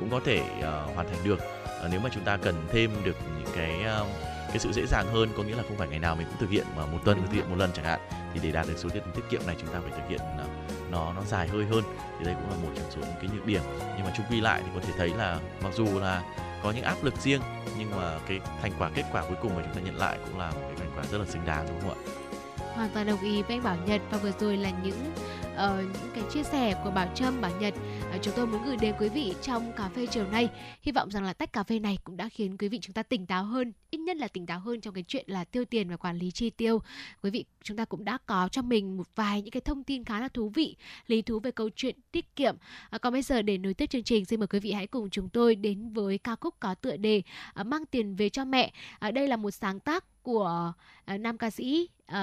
cũng có thể uh, hoàn thành được. Uh, nếu mà chúng ta cần thêm được những cái uh, cái sự dễ dàng hơn, có nghĩa là không phải ngày nào mình cũng thực hiện, mà một tuần thực hiện một lần chẳng hạn. Thì để đạt được số tiền tiết kiệm này chúng ta phải thực hiện à, nó nó dài hơi hơn. Thì đây cũng là một trong số những cái nhược điểm. Nhưng mà chung quy lại thì có thể thấy là mặc dù là có những áp lực riêng, nhưng mà cái thành quả, kết quả cuối cùng mà chúng ta nhận lại cũng là một cái thành quả rất là xứng đáng, đúng không ạ? Hoàn toàn đồng ý với anh Bảo Nhật. Và vừa rồi là những uh, những cái chia sẻ của Bảo Trâm, Bảo Nhật uh, chúng tôi muốn gửi đến quý vị trong cà phê chiều nay. Hy vọng rằng là tách cà phê này cũng đã khiến quý vị chúng ta tỉnh táo hơn, ít nhất là tỉnh táo hơn trong cái chuyện là tiêu tiền và quản lý chi tiêu. Quý vị chúng ta cũng đã có cho mình một vài những cái thông tin khá là thú vị, lý thú về câu chuyện tiết kiệm. Uh, còn bây giờ để nối tiếp chương trình, xin mời quý vị hãy cùng chúng tôi đến với ca khúc có tựa đề uh, mang tiền về cho mẹ. Uh, đây là một sáng tác của uh, nam ca sĩ uh,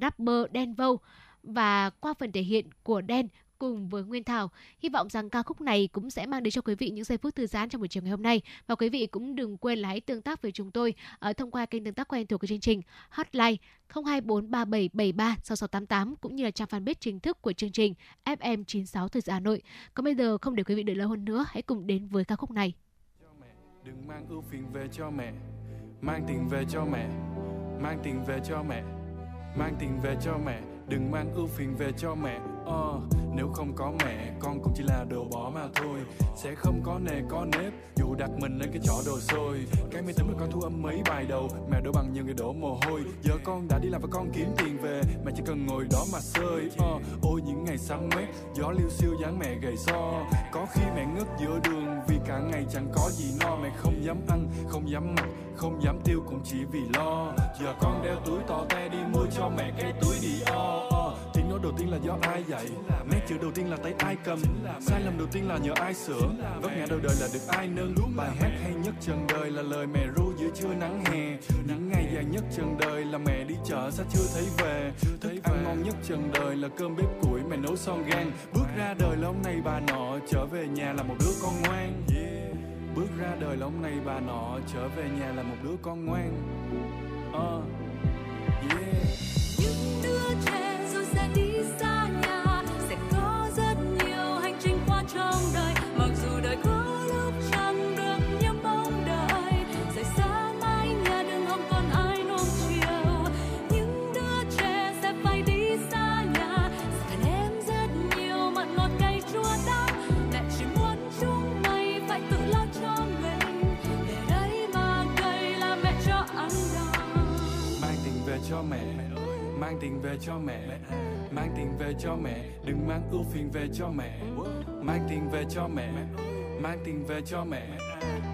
rapper Denvo và qua phần thể hiện của Đen cùng với Nguyên Thảo. Hy vọng rằng ca khúc này cũng sẽ mang đến cho quý vị những giây phút thư giãn trong buổi chiều ngày hôm nay. Và quý vị cũng đừng quên là hãy tương tác với chúng tôi ở thông qua kênh tương tác quen thuộc của chương trình Hotline 02437736688 cũng như là trang fanpage chính thức của chương trình FM96 Thời gian Hà Nội. Còn bây giờ không để quý vị đợi lâu hơn nữa, hãy cùng đến với ca khúc này. Đừng mang ưu phiền về cho mẹ, mang tình về cho mẹ, mang tình về cho mẹ, mang tình về cho mẹ đừng mang ưu phiền về cho mẹ uh, nếu không có mẹ con cũng chỉ là đồ bỏ mà thôi. Sẽ không có nề có nếp dù đặt mình lên cái chỏ đồ xôi. Cái máy tính mà con thu âm mấy bài đầu mẹ đổ bằng nhiều người đổ mồ hôi. Giờ con đã đi làm và con kiếm tiền về mẹ chỉ cần ngồi đó mà sơi uh, ờ, ôi những ngày sáng mét gió liêu siêu dáng mẹ gầy so. Có khi mẹ ngất giữa đường vì cả ngày chẳng có gì no. Mẹ không dám ăn không dám mặc không dám tiêu cũng chỉ vì lo. Giờ con đeo túi to te đi mua cho mẹ cái túi đi o nó nói đầu tiên là do ai dạy? Nét chữ đầu tiên là tay ai cầm? Sai lầm đầu tiên là nhờ ai sửa? Vấp ngã đầu đời là được ai nâng? Bài hát hay nhất trần đời là lời mẹ ru giữa trưa nắng hè. Những ngày dài nhất trần đời là mẹ đi chợ sao chưa thấy về. Thức ăn ngon nhất trần đời là cơm bếp củi mẹ nấu son gan bước ra đời là ông này bà nọ trở về nhà là một đứa con ngoan. Bước ra đời là ông này bà nọ trở về nhà là một đứa con ngoan. Uh, yeah. Những đứa trẻ trong đời. Mặc dù đời có lúc chẳng được như mong đợi, rời xa mãi nhà đừng không còn ai nuông chiều. Những đứa trẻ sẽ phải đi xa nhà sẽ cần em rất nhiều mặn ngọt cay chua đắng mẹ chỉ muốn chúng mày phải tự lo cho mình, để đây mà cây là mẹ cho ăn đòn. Mang tình về cho mẹ, mang tình về cho mẹ mang tiền về cho mẹ, đừng mang ưu phiền về cho mẹ. Mang tiền về cho mẹ, mang tiền về cho mẹ,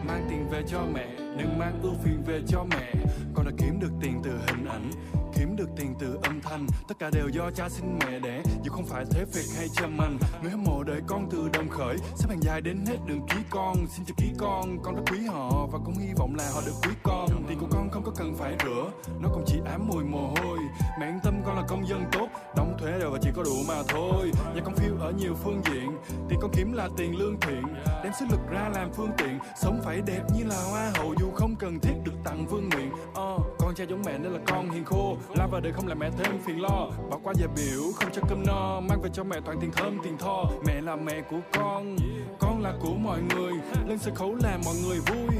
mang tiền về cho mẹ, đừng mang ưu phiền về cho mẹ. Con đã kiếm được tiền từ hình ảnh kiếm được tiền từ âm thanh. Tất cả đều do cha sinh mẹ đẻ, dù không phải thế việc hay chăm anh. Người hâm mộ đợi con từ đồng khởi, xếp hàng dài đến hết đường ký con. Xin chào ký con con rất quý họ và cũng hy vọng là họ được quý con. Tiền của con không có cần phải rửa, nó cũng chỉ ám mùi mồ hôi. Mẹ yên tâm con là công dân tốt, đóng thuế đều và chỉ có đủ mà thôi. Nhà con phiêu ở nhiều phương diện tiền con kiếm là tiền lương thiện. Đem sức lực ra làm phương tiện, sống phải đẹp như là hoa hậu. Dù không cần thiết được tặng vương miện oh con cha giống mẹ nên là con hiền khô la vào đời không làm mẹ thêm phiền lo. Bỏ qua giờ biểu, không cho cơm no. Mang về cho mẹ toàn tiền thơm, tiền tho. Mẹ là mẹ của con con là của mọi người. Lên sân khấu làm mọi người vui.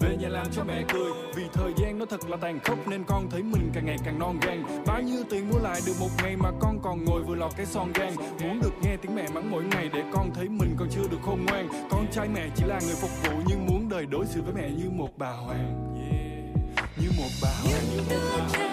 Về nhà làm cho mẹ cười. Vì thời gian nó thật là tàn khốc, nên con thấy mình càng ngày càng non gan. Bao nhiêu tiền mua lại được một ngày mà con còn ngồi vừa lọt cái son gan muốn được nghe tiếng mẹ mắng mỗi ngày để con thấy mình còn chưa được khôn ngoan. Con trai mẹ chỉ là người phục vụ, nhưng muốn đời đối xử với mẹ như một bà hoàng. Như một bà hoàng. Như một bà hoàng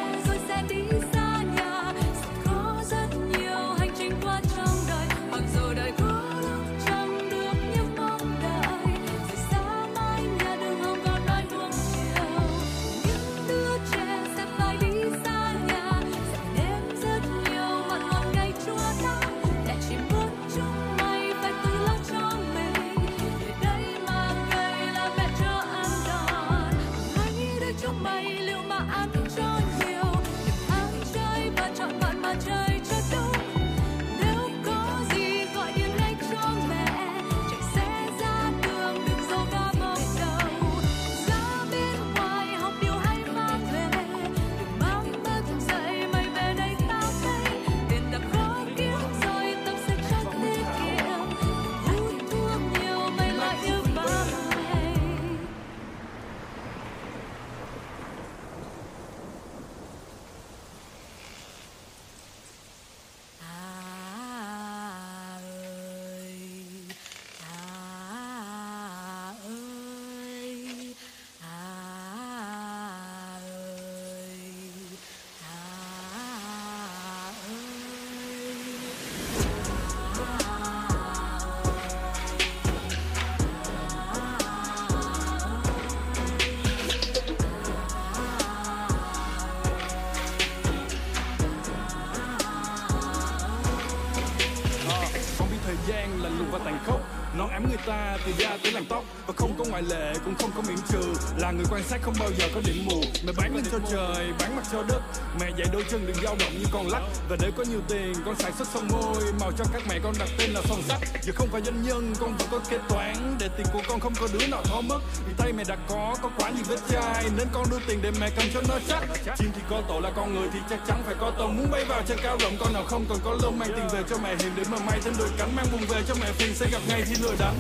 xác không bao giờ có điểm mù. Mẹ bán lên cho trời, bán mặt cho đất. Mẹ dạy đôi chân đừng dao động như con lắc. Và để có nhiều tiền, con sản xuất son môi màu cho các mẹ con đặt tên là son sắt. Giờ không phải doanh nhân, con vẫn có kế toán. Để tiền của con không có đứa nào thó mất. Vì tay mẹ đã có có quá nhiều vết chai. Nên con đưa tiền để mẹ cầm cho nó chắc. Chim thì có tổ là con người thì chắc chắn phải có tông muốn bay vào trên cao rộng, con nào không còn có lông. Mang tiền về cho mẹ hiền để mà may thêm đôi cánh. Mang buồn về cho mẹ phiền. Sẽ gặp ngày thì lừa đắng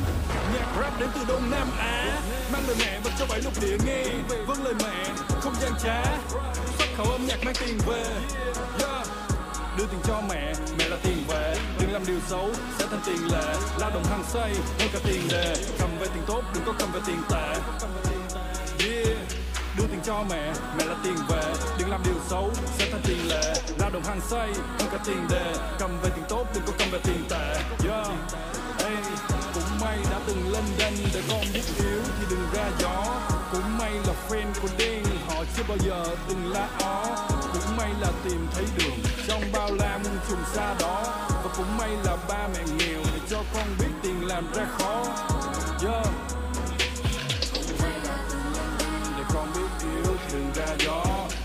nhạc rap đến từ đông nam á mang lời mẹ, bật cho bảy lục địa nghe vâng lời mẹ, không gian trá, xuất khẩu âm nhạc mang tiền về. Yeah. đưa tiền cho mẹ mẹ là tiền về. Đừng làm điều xấu, sẽ thành tiền lệ. Lao động hăng say hơn cả tiền đề cầm về tiền tốt, đừng có cầm về tiền tệ. Yeah. Đưa tiền cho mẹ mẹ là tiền về. Đừng làm điều xấu, sẽ thành tiền lệ. Lao động hăng say hơn cả tiền đề. Cầm về tiền tốt, đừng có cầm về tiền tệ. Yeah cũng may đã từng lên đên để con biết yếu thì đừng ra gió. Cũng may là friend của đen, họ chưa bao giờ từng la ó. Cũng may là tìm thấy đường trong bao la muôn trùng xa đó. Và cũng may là ba mẹ nghèo để cho con biết tiền làm ra khó. Yeah. để con biết yêu thì đừng ra gió.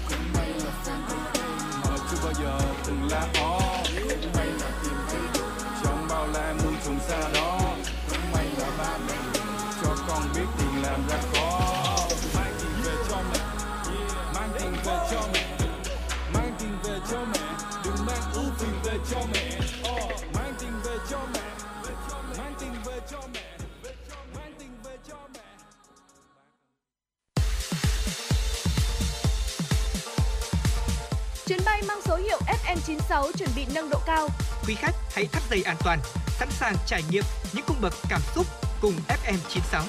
Cũng may là friend của đen, họ chưa bao giờ từng la ó. Chuyến bay mang số hiệu FM96 chuẩn bị nâng độ cao. Quý khách hãy thắt dây an toàn, sẵn sàng trải nghiệm những cung bậc cảm xúc cùng FM96.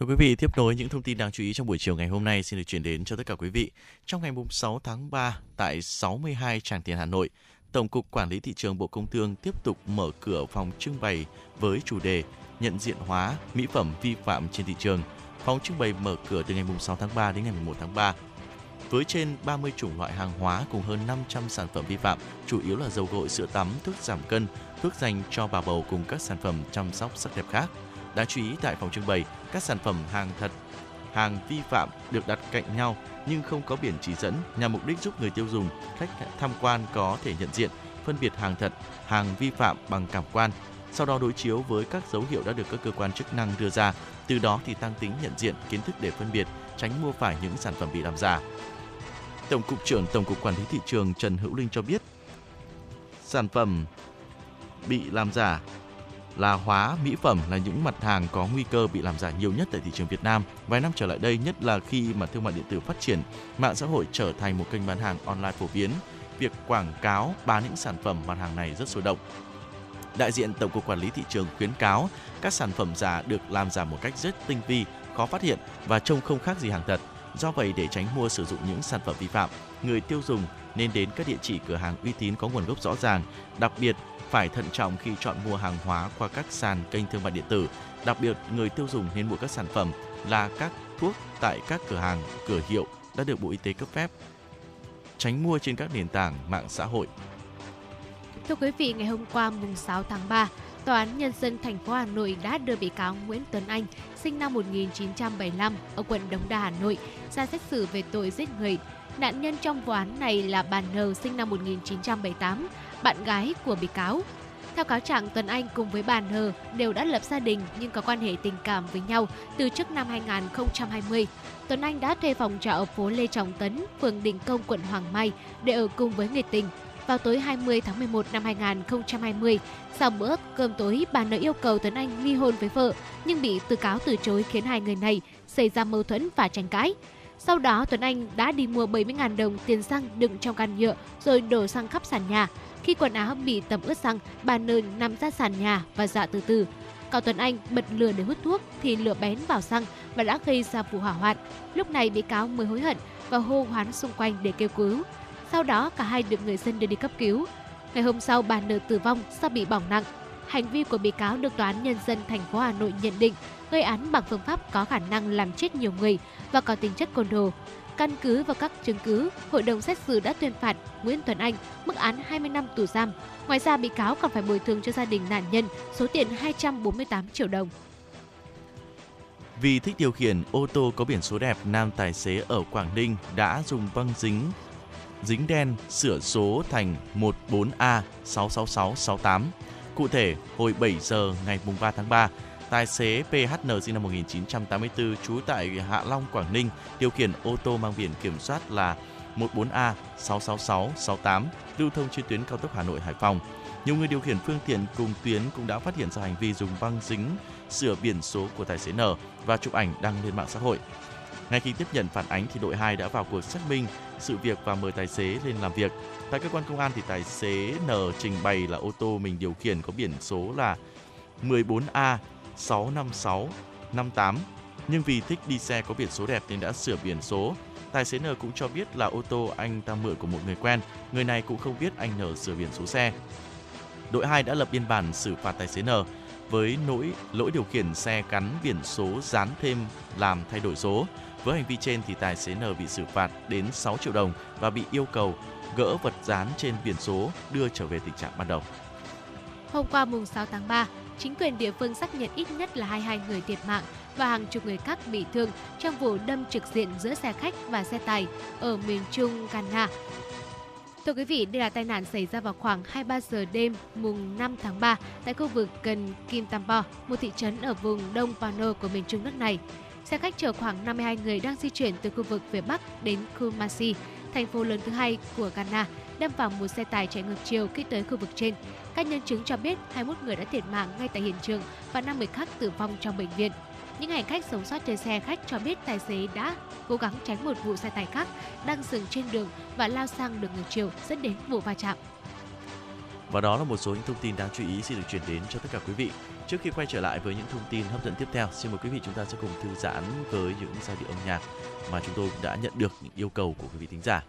Thưa quý vị, tiếp nối những thông tin đáng chú ý trong buổi chiều ngày hôm nay xin được chuyển đến cho tất cả quý vị. Trong ngày 6 tháng 3 tại 62 Tràng Tiền Hà Nội, Tổng cục Quản lý thị trường Bộ Công Thương tiếp tục mở cửa phòng trưng bày với chủ đề nhận diện hóa mỹ phẩm vi phạm trên thị trường. Phòng trưng bày mở cửa từ ngày 6 tháng 3 đến ngày 11 tháng 3 với trên 30 chủng loại hàng hóa cùng hơn 500 sản phẩm vi phạm, chủ yếu là dầu gội, sữa tắm, thuốc giảm cân, thuốc dành cho bà bầu cùng các sản phẩm chăm sóc sắc đẹp khác. Đáng chú ý tại phòng trưng bày, các sản phẩm hàng thật, hàng vi phạm được đặt cạnh nhau nhưng không có biển chỉ dẫn nhằm mục đích giúp người tiêu dùng, khách tham quan có thể nhận diện, phân biệt hàng thật, hàng vi phạm bằng cảm quan. Sau đó đối chiếu với các dấu hiệu đã được các cơ quan chức năng đưa ra, từ đó thì tăng tính nhận diện, kiến thức để phân biệt, tránh mua phải những sản phẩm bị làm giả. Tổng cục trưởng Tổng cục Quản lý thị trường Trần Hữu Linh cho biết, sản phẩm bị làm giả là hóa mỹ phẩm là những mặt hàng có nguy cơ bị làm giả nhiều nhất tại thị trường Việt Nam. Vài năm trở lại đây, nhất là khi mà thương mại điện tử phát triển, mạng xã hội trở thành một kênh bán hàng online phổ biến, việc quảng cáo bán những sản phẩm mặt hàng này rất sôi động. Đại diện Tổng cục Quản lý thị trường khuyến cáo các sản phẩm giả được làm giả một cách rất tinh vi, khó phát hiện và trông không khác gì hàng thật. Do vậy để tránh mua sử dụng những sản phẩm vi phạm, người tiêu dùng nên đến các địa chỉ cửa hàng uy tín có nguồn gốc rõ ràng, đặc biệt phải thận trọng khi chọn mua hàng hóa qua các sàn kênh thương mại điện tử. Đặc biệt, người tiêu dùng nên mua các sản phẩm là các thuốc tại các cửa hàng, cửa hiệu đã được Bộ Y tế cấp phép. Tránh mua trên các nền tảng mạng xã hội. Thưa quý vị, ngày hôm qua mùng 6 tháng 3, Tòa án Nhân dân thành phố Hà Nội đã đưa bị cáo Nguyễn Tuấn Anh, sinh năm 1975, ở quận Đống Đa, Hà Nội, ra xét xử về tội giết người. Nạn nhân trong vụ án này là bà N, sinh năm 1978, bạn gái của bị cáo. Theo cáo trạng, Tuấn Anh cùng với bà N đều đã lập gia đình nhưng có quan hệ tình cảm với nhau từ trước năm 2020. Tuấn Anh đã thuê phòng trọ ở phố Lê Trọng Tấn, phường Định Công, quận Hoàng Mai để ở cùng với người tình. Vào tối 20 tháng 11 năm 2020, sau bữa cơm tối, bà N yêu cầu Tuấn Anh ly hôn với vợ nhưng bị từ cáo từ chối khiến hai người này xảy ra mâu thuẫn và tranh cãi. Sau đó, Tuấn Anh đã đi mua 70.000 đồng tiền xăng đựng trong can nhựa rồi đổ xăng khắp sàn nhà. Khi quần áo bị tẩm ướt xăng, bà N nằm ra sàn nhà và dạ từ từ. Cao Tuấn Anh bật lửa để hút thuốc thì lửa bén vào xăng và đã gây ra vụ hỏa hoạn. Lúc này bị cáo mới hối hận và hô hoán xung quanh để kêu cứu. Sau đó cả hai được người dân đưa đi cấp cứu. Ngày hôm sau bà N tử vong do bị bỏng nặng. Hành vi của bị cáo được Tòa án Nhân dân thành phố Hà Nội nhận định gây án bằng phương pháp có khả năng làm chết nhiều người và có tính chất côn đồ. Căn cứ vào các chứng cứ, hội đồng xét xử đã tuyên phạt Nguyễn Tuấn Anh mức án 20 năm tù giam. Ngoài ra, bị cáo còn phải bồi thường cho gia đình nạn nhân số tiền 248 triệu đồng. Vì thích điều khiển ô tô có biển số đẹp, nam tài xế ở Quảng Ninh đã dùng băng dính dính đen sửa số thành 14A66668. Cụ thể, hồi 7 giờ ngày 3 tháng 3, tài xế PHN sinh năm 1984 trú tại Hạ Long, Quảng Ninh điều khiển ô tô mang biển kiểm soát là 14A66668 lưu thông trên tuyến cao tốc Hà Nội Hải Phòng. Nhiều người điều khiển phương tiện cùng tuyến cũng đã phát hiện ra hành vi dùng băng dính sửa biển số của tài xế N và chụp ảnh đăng lên mạng xã hội. Ngay khi tiếp nhận phản ánh thì đội 2 đã vào cuộc xác minh sự việc và mời tài xế lên làm việc. Tại cơ quan công an thì tài xế N trình bày là ô tô mình điều khiển có biển số là 14A 65658 nhưng vì thích đi xe có biển số đẹp nên đã sửa biển số. Tài xế N cũng cho biết là ô tô anh ta mượn của một người quen, người này cũng không biết anh N sửa biển số xe. Đội 2 đã lập biên bản xử phạt tài xế N với lỗi lỗi điều khiển xe gắn biển số dán thêm làm thay đổi số. Với hành vi trên thì tài xế N bị xử phạt đến 6 triệu đồng và bị yêu cầu gỡ vật dán trên biển số đưa trở về tình trạng ban đầu. Hôm qua mùng 6 tháng 3, chính quyền địa phương xác nhận ít nhất là 22 người thiệt mạng và hàng chục người khác bị thương trong vụ đâm trực diện giữa xe khách và xe tải ở miền Trung Ghana. Thưa quý vị, đây là tai nạn xảy ra vào khoảng 23 giờ đêm mùng 5 tháng 3 tại khu vực gần Kim Tambo, một thị trấn ở vùng Đông Pano của miền Trung nước này. Xe khách chở khoảng 52 người đang di chuyển từ khu vực phía Bắc đến Kumasi, thành phố lớn thứ hai của Ghana, đâm vào một xe tải chạy ngược chiều khi tới khu vực trên. Các nhân chứng cho biết 21 người đã thiệt mạng ngay tại hiện trường và 5 người khác tử vong trong bệnh viện. Những hành khách sống sót trên xe khách cho biết tài xế đã cố gắng tránh một vụ xe tải khác đang dừng trên đường và lao sang đường ngược chiều dẫn đến vụ va chạm. Và đó là một số những thông tin đáng chú ý xin được chuyển đến cho tất cả quý vị. Trước khi quay trở lại với những thông tin hấp dẫn tiếp theo, xin mời quý vị chúng ta sẽ cùng thư giãn với những giai điệu âm nhạc mà chúng tôi đã nhận được những yêu cầu của quý vị thính giả.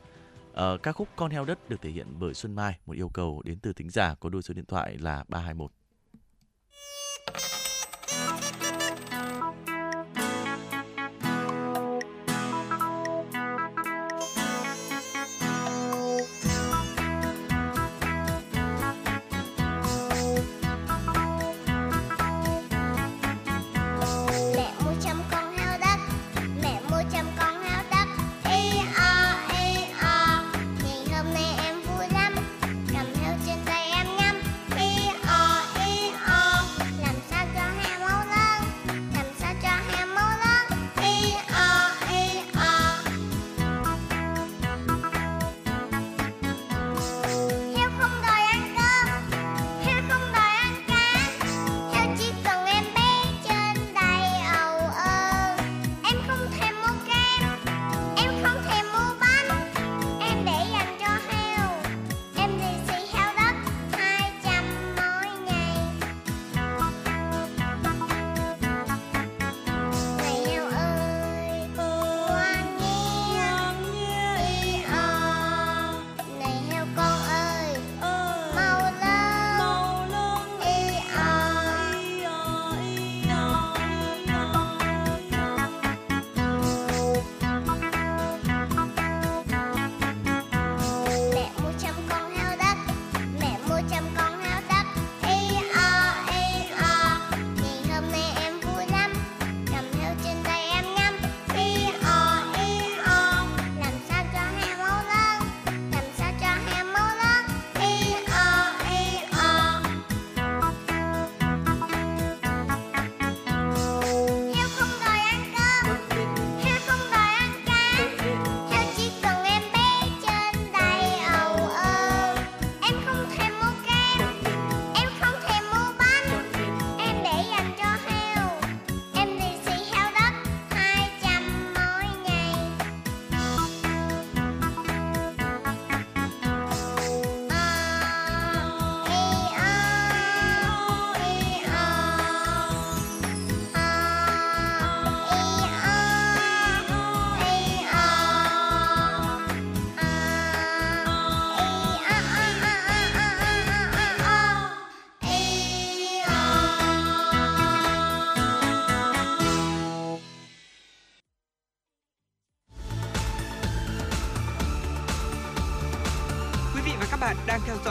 À, ca khúc Con heo đất được thể hiện bởi Xuân Mai, một yêu cầu đến từ thính giả có đôi số điện thoại là 321.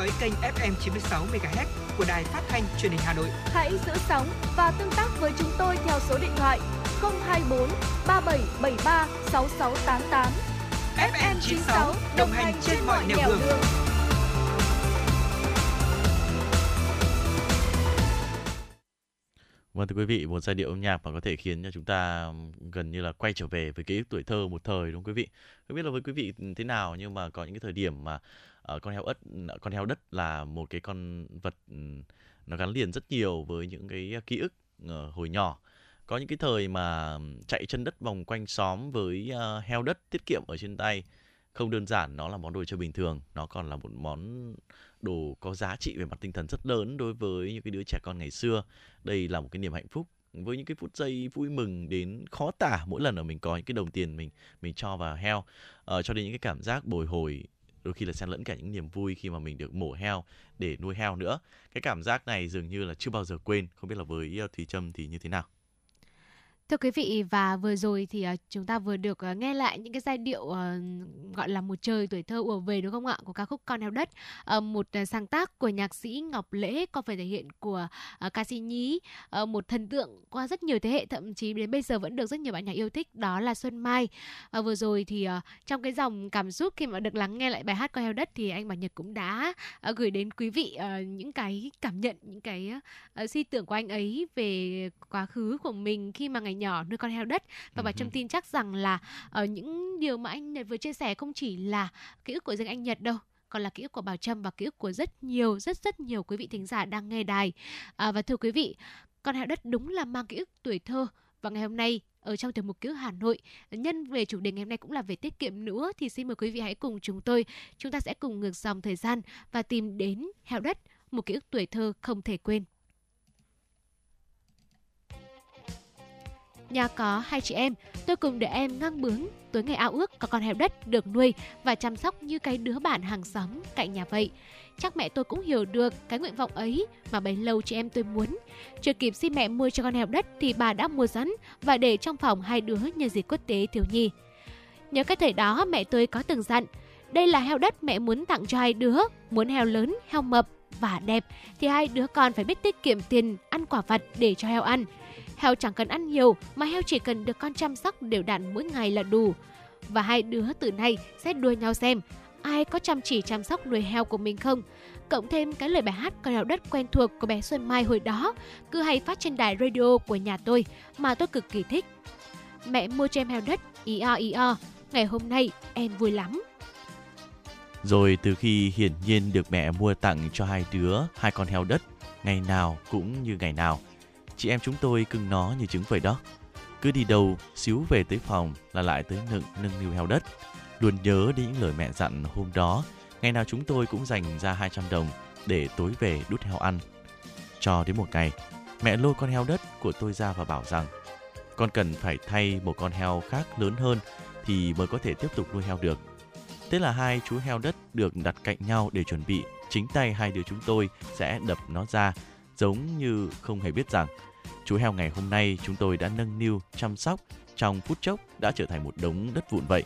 Dõi kênh FM 96 MHz của đài phát thanh truyền hình Hà Nội. Hãy giữ sóng và tương tác với chúng tôi theo số điện thoại 024 3773 6688. FM 96 đồng hành trên mọi nẻo đường. đường. Vâng thưa quý vị, một giai điệu âm nhạc mà có thể khiến cho chúng ta gần như là quay trở về với ký ức tuổi thơ một thời đúng không quý vị? Không biết là với quý vị thế nào nhưng mà có những cái thời điểm mà uh, con heo ất con heo đất là một cái con vật ừ, nó gắn liền rất nhiều với những cái ờ, ký ức uh, hồi nhỏ. Có những cái thời mà chạy chân đất vòng quanh xóm với uh, heo đất tiết kiệm ở trên tay không đơn giản nó là món đồ chơi bình thường, nó còn là một món đồ có giá trị về mặt tinh thần rất lớn đối với những cái đứa trẻ con ngày xưa. Đây là một cái niềm hạnh phúc với những cái phút giây vui mừng đến khó tả mỗi lần mà mình có những cái đồng tiền mình mình cho vào heo uh, cho đến những cái cảm giác bồi hồi đôi khi là xen lẫn cả những niềm vui khi mà mình được mổ heo để nuôi heo nữa. Cái cảm giác này dường như là chưa bao giờ quên không biết là với ờ, thùy trâm thì như thế nào? Thưa quý vị, và vừa rồi thì à, chúng ta vừa được à, nghe lại những cái giai điệu ờ, gọi là một trời tuổi thơ ùa về, đúng không ạ? Của ca khúc Con heo đất. Ờ, một à, sáng tác của nhạc sĩ Ngọc Lễ còn phải thể hiện của ca sĩ Nhí. Ờ, một thần tượng qua rất nhiều thế hệ, thậm chí đến bây giờ vẫn được rất nhiều bạn nhạc yêu thích, đó là Xuân Mai. Vừa rồi thì trong cái dòng cảm xúc khi mà được lắng nghe lại bài hát Con heo đất thì anh Bảo Nhật cũng đã gửi đến quý vị những cái cảm nhận, những cái suy tưởng của anh ấy về quá khứ của mình khi mà ngày nhỏ nuôi con heo đất. Và bà Trâm tin chắc rằng là uh, những điều mà anh Nhật vừa chia sẻ không chỉ là ký ức của riêng anh Nhật đâu còn là ký ức của Bảo Trâm và ký ức của rất nhiều rất rất nhiều quý vị thính giả đang nghe đài. À, và thưa quý vị con heo đất đúng là mang ký ức tuổi thơ. Và ngày hôm nay ở trong tiểu mục ký ức Hà Nội nhân về chủ đề ngày hôm nay cũng là về tiết kiệm nữa thì xin mời quý vị hãy cùng chúng tôi chúng ta sẽ cùng ngược dòng thời gian và tìm đến heo đất một ký ức tuổi thơ không thể quên Nhà có hai chị em, tôi cùng để em ngang bướng, tối ngày ao ước có con heo đất được nuôi và chăm sóc như cái đứa bạn hàng xóm cạnh nhà vậy. Chắc mẹ tôi cũng hiểu được cái nguyện vọng ấy mà bấy lâu chị em tôi muốn. Chưa kịp xin mẹ mua cho con heo đất thì bà đã mua sẵn và để trong phòng hai đứa nhân dịp quốc tế thiếu nhi. Nhớ cái thời đó mẹ tôi có từng dặn, đây là heo đất mẹ muốn tặng cho hai đứa, muốn heo lớn, heo mập và đẹp thì hai đứa con phải biết tiết kiệm tiền ăn quả vặt để cho heo ăn. Heo chẳng cần ăn nhiều mà heo chỉ cần được con chăm sóc đều đặn mỗi ngày là đủ. Và hai đứa từ nay sẽ đua nhau xem ai có chăm chỉ chăm sóc nuôi heo của mình không. Cộng thêm cái lời bài hát con heo đất quen thuộc của bé Xuân Mai hồi đó cứ hay phát trên đài radio của nhà tôi mà tôi cực kỳ thích. Mẹ mua cho em heo đất, ý o ý o. Ngày hôm nay em vui lắm. Rồi từ khi hiển nhiên được mẹ mua tặng cho hai đứa hai con heo đất, ngày nào cũng như ngày nào, Chị em chúng tôi cưng nó như trứng vậy đó. Cứ đi đâu, xíu về tới phòng là lại tới nựng nâng niu heo đất. Luôn nhớ đến những lời mẹ dặn hôm đó, ngày nào chúng tôi cũng dành ra 200 đồng để tối về đút heo ăn. Cho đến một ngày, mẹ lôi con heo đất của tôi ra và bảo rằng con cần phải thay một con heo khác lớn hơn thì mới có thể tiếp tục nuôi heo được. Thế là hai chú heo đất được đặt cạnh nhau để chuẩn bị, chính tay hai đứa chúng tôi sẽ đập nó ra, giống như không hề biết rằng Chú heo ngày hôm nay chúng tôi đã nâng niu, chăm sóc, trong phút chốc đã trở thành một đống đất vụn vậy.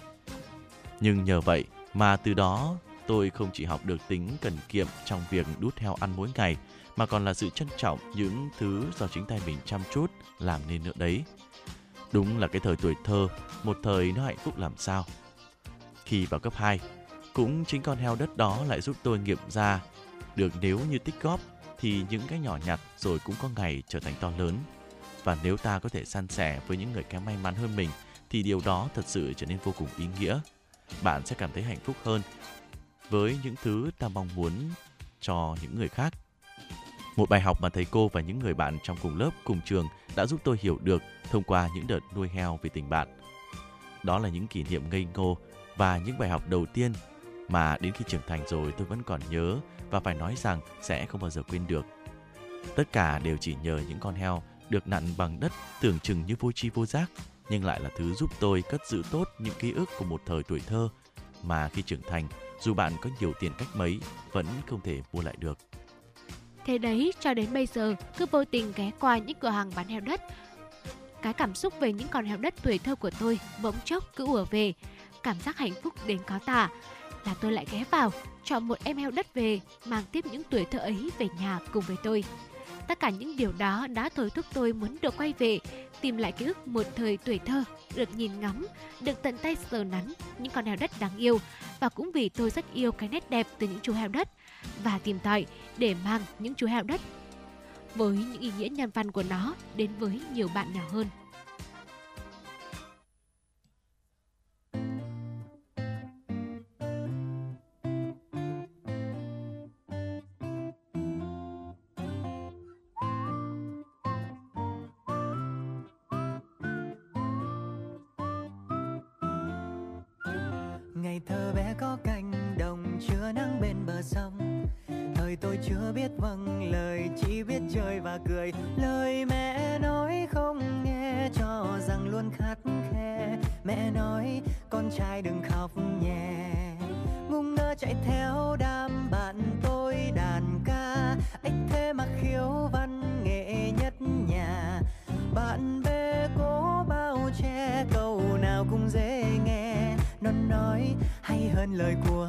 Nhưng nhờ vậy mà từ đó tôi không chỉ học được tính cần kiệm trong việc đút heo ăn mỗi ngày, mà còn là sự trân trọng những thứ do chính tay mình chăm chút làm nên nữa đấy. Đúng là cái thời tuổi thơ, một thời nó hạnh phúc làm sao. Khi vào cấp 2, cũng chính con heo đất đó lại giúp tôi nghiệm ra được nếu như tích góp thì những cái nhỏ nhặt rồi cũng có ngày trở thành to lớn. Và nếu ta có thể san sẻ với những người kém may mắn hơn mình thì điều đó thật sự trở nên vô cùng ý nghĩa. Bạn sẽ cảm thấy hạnh phúc hơn với những thứ ta mong muốn cho những người khác. Một bài học mà thầy cô và những người bạn trong cùng lớp, cùng trường đã giúp tôi hiểu được thông qua những đợt nuôi heo vì tình bạn. Đó là những kỷ niệm ngây ngô và những bài học đầu tiên mà đến khi trưởng thành rồi tôi vẫn còn nhớ và phải nói rằng sẽ không bao giờ quên được. Tất cả đều chỉ nhờ những con heo được nặn bằng đất tưởng chừng như vô tri vô giác, nhưng lại là thứ giúp tôi cất giữ tốt những ký ức của một thời tuổi thơ mà khi trưởng thành, dù bạn có nhiều tiền cách mấy, vẫn không thể mua lại được. Thế đấy, cho đến bây giờ, cứ vô tình ghé qua những cửa hàng bán heo đất, cái cảm xúc về những con heo đất tuổi thơ của tôi bỗng chốc cứ ùa về, cảm giác hạnh phúc đến có tả là tôi lại ghé vào, chọn một em heo đất về, mang tiếp những tuổi thơ ấy về nhà cùng với tôi. Tất cả những điều đó đã thôi thúc tôi muốn được quay về, tìm lại ký ức một thời tuổi thơ, được nhìn ngắm, được tận tay sờ nắn những con heo đất đáng yêu và cũng vì tôi rất yêu cái nét đẹp từ những chú heo đất và tìm tòi để mang những chú heo đất với những ý nghĩa nhân văn của nó đến với nhiều bạn nhỏ hơn. Biết vâng lời, chỉ biết chơi và cười. Lời mẹ nói không nghe, cho rằng luôn khắt khe. Mẹ nói, con trai đừng khóc nhẹ. Ngu ngơ chạy theo đám bạn tôi đàn ca. Anh thế mà khiếu văn nghệ nhất nhà. Bạn bè cố bao che, câu nào cũng dễ nghe. Nó nói, hay hơn lời của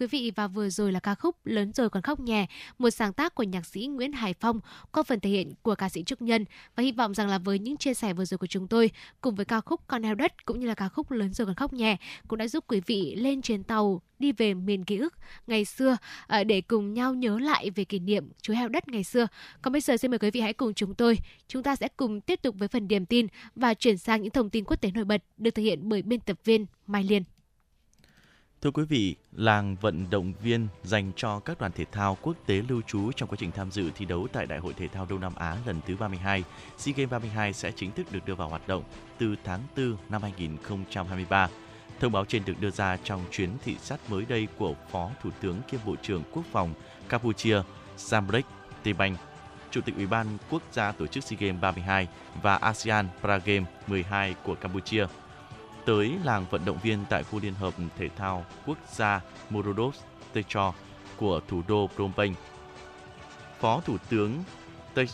quý vị và vừa rồi là ca khúc Lớn rồi còn khóc nhè, một sáng tác của nhạc sĩ Nguyễn Hải Phong qua phần thể hiện của ca sĩ Trúc Nhân và hy vọng rằng là với những chia sẻ vừa rồi của chúng tôi cùng với ca khúc Con heo đất cũng như là ca khúc Lớn rồi còn khóc nhè cũng đã giúp quý vị lên chuyến tàu đi về miền ký ức ngày xưa à, để cùng nhau nhớ lại về kỷ niệm chú heo đất ngày xưa. Còn bây giờ xin mời quý vị hãy cùng chúng tôi, chúng ta sẽ cùng tiếp tục với phần điểm tin và chuyển sang những thông tin quốc tế nổi bật được thực hiện bởi biên tập viên Mai Liên. Thưa quý vị, làng vận động viên dành cho các đoàn thể thao quốc tế lưu trú trong quá trình tham dự thi đấu tại Đại hội Thể thao Đông Nam Á lần thứ 32, SEA Games 32 sẽ chính thức được đưa vào hoạt động từ tháng 4 năm 2023. Thông báo trên được đưa ra trong chuyến thị sát mới đây của Phó Thủ tướng kiêm Bộ trưởng Quốc phòng Campuchia Samdech Tebank, Chủ tịch Ủy ban Quốc gia tổ chức SEA Games 32 và ASEAN Para Games 12 của Campuchia tới làng vận động viên tại khu liên hợp thể thao quốc gia Morodos Techo của thủ đô Phnom Penh. Phó Thủ tướng Tây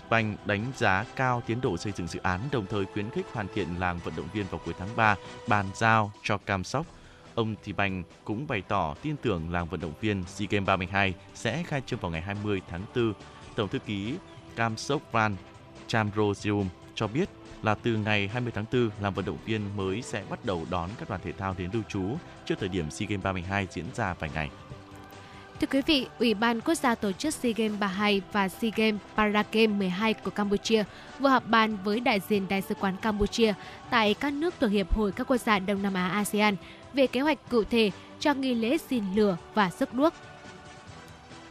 đánh giá cao tiến độ xây dựng dự án, đồng thời khuyến khích hoàn thiện làng vận động viên vào cuối tháng 3, bàn giao cho Cam Sóc. Ông Thị Bành cũng bày tỏ tin tưởng làng vận động viên SEA Games 32 sẽ khai trương vào ngày 20 tháng 4. Tổng thư ký Cam Sóc Van Chamrozium cho biết là từ ngày 20 tháng 4, làm vận động viên mới sẽ bắt đầu đón các đoàn thể thao đến lưu trú trước thời điểm SEA Games 32 diễn ra vài ngày. Thưa quý vị, Ủy ban Quốc gia tổ chức SEA Games 32 và SEA Games Paragame 12 của Campuchia vừa họp bàn với đại diện Đại sứ quán Campuchia tại các nước thuộc Hiệp hội các quốc gia Đông Nam Á ASEAN về kế hoạch cụ thể cho nghi lễ xin lửa và rước đuốc.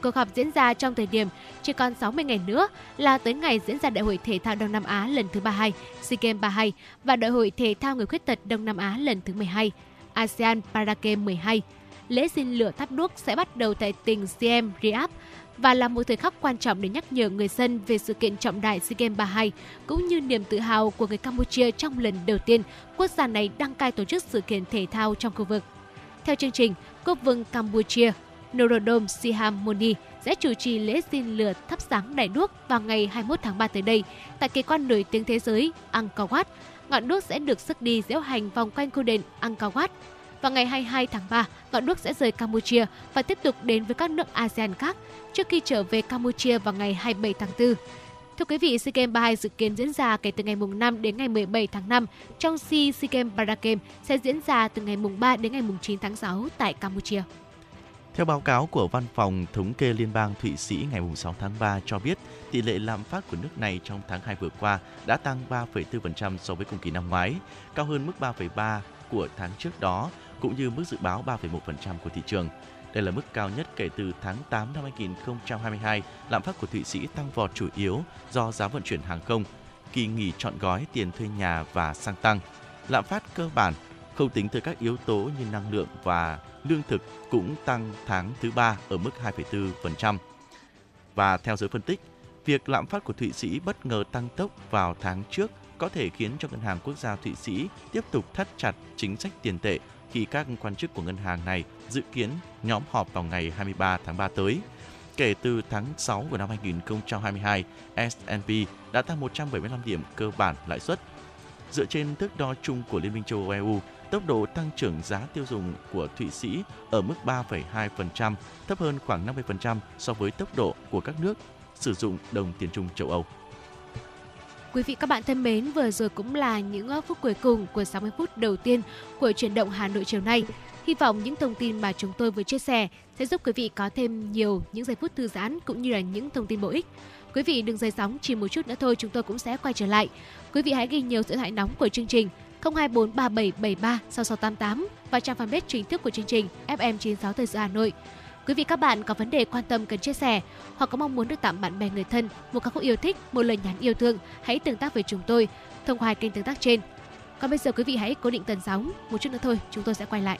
Cuộc họp diễn ra trong thời điểm chỉ còn 60 ngày nữa là tới ngày diễn ra Đại hội Thể thao Đông Nam Á lần thứ 32, SEA Games 32 và Đại hội Thể thao Người khuyết tật Đông Nam Á lần thứ 12, ASEAN Paragame 12 lễ xin lửa thắp đuốc sẽ bắt đầu tại tỉnh Siem Reap và là một thời khắc quan trọng để nhắc nhở người dân về sự kiện trọng đại SEA Games 32 cũng như niềm tự hào của người Campuchia trong lần đầu tiên quốc gia này đăng cai tổ chức sự kiện thể thao trong khu vực. Theo chương trình, quốc vương Campuchia Norodom Sihamoni sẽ chủ trì lễ xin lửa thắp sáng đại đuốc vào ngày 21 tháng 3 tới đây tại kỳ quan nổi tiếng thế giới Angkor Wat. Ngọn đuốc sẽ được sức đi diễu hành vòng quanh khu đền Angkor Wat vào ngày 22 tháng 3, ngọn đuốc sẽ rời Campuchia và tiếp tục đến với các nước ASEAN khác trước khi trở về Campuchia vào ngày 27 tháng 4. Thưa quý vị, SEA Games 32 dự kiến diễn ra kể từ ngày mùng 5 đến ngày 17 tháng 5, trong khi SEA Games Paragame sẽ diễn ra từ ngày mùng 3 đến ngày mùng 9 tháng 6 tại Campuchia. Theo báo cáo của Văn phòng Thống kê Liên bang Thụy Sĩ ngày 6 tháng 3 cho biết, tỷ lệ lạm phát của nước này trong tháng 2 vừa qua đã tăng 3,4% so với cùng kỳ năm ngoái, cao hơn mức 3,3 của tháng trước đó cũng như mức dự báo 3,1% của thị trường. Đây là mức cao nhất kể từ tháng 8 năm 2022. Lạm phát của Thụy Sĩ tăng vọt chủ yếu do giá vận chuyển hàng không, kỳ nghỉ chọn gói tiền thuê nhà và xăng tăng. Lạm phát cơ bản không tính tới các yếu tố như năng lượng và lương thực cũng tăng tháng thứ ba ở mức 2,4%. Và theo giới phân tích, việc lạm phát của Thụy Sĩ bất ngờ tăng tốc vào tháng trước có thể khiến cho Ngân hàng Quốc gia Thụy Sĩ tiếp tục thắt chặt chính sách tiền tệ khi các quan chức của ngân hàng này dự kiến nhóm họp vào ngày 23 tháng 3 tới. Kể từ tháng 6 của năm 2022, S&P đã tăng 175 điểm cơ bản lãi suất. Dựa trên thước đo chung của Liên minh châu Âu EU, tốc độ tăng trưởng giá tiêu dùng của Thụy Sĩ ở mức 3,2%, thấp hơn khoảng 50% so với tốc độ của các nước sử dụng đồng tiền chung châu Âu. Quý vị các bạn thân mến, vừa rồi cũng là những ờ, phút cuối cùng của 60 phút đầu tiên của chuyển động Hà Nội chiều nay. Hy vọng những thông tin mà chúng tôi vừa chia sẻ sẽ giúp quý vị có thêm nhiều những giây phút thư giãn cũng như là những thông tin bổ ích. Quý vị đừng rời sóng, chỉ một chút nữa thôi chúng tôi cũng sẽ quay trở lại. Quý vị hãy ghi nhiều sự hại nóng của chương trình 0243773 6688 và trang fanpage chính thức của chương trình FM96 Thời sự Hà Nội. Quý vị các bạn có vấn đề quan tâm cần chia sẻ hoặc có mong muốn được tặng bạn bè người thân một ca khúc yêu thích, một lời nhắn yêu thương, hãy tương tác với chúng tôi thông qua kênh tương tác trên. Còn bây giờ quý vị hãy cố định tần sóng, một chút nữa thôi chúng tôi sẽ quay lại.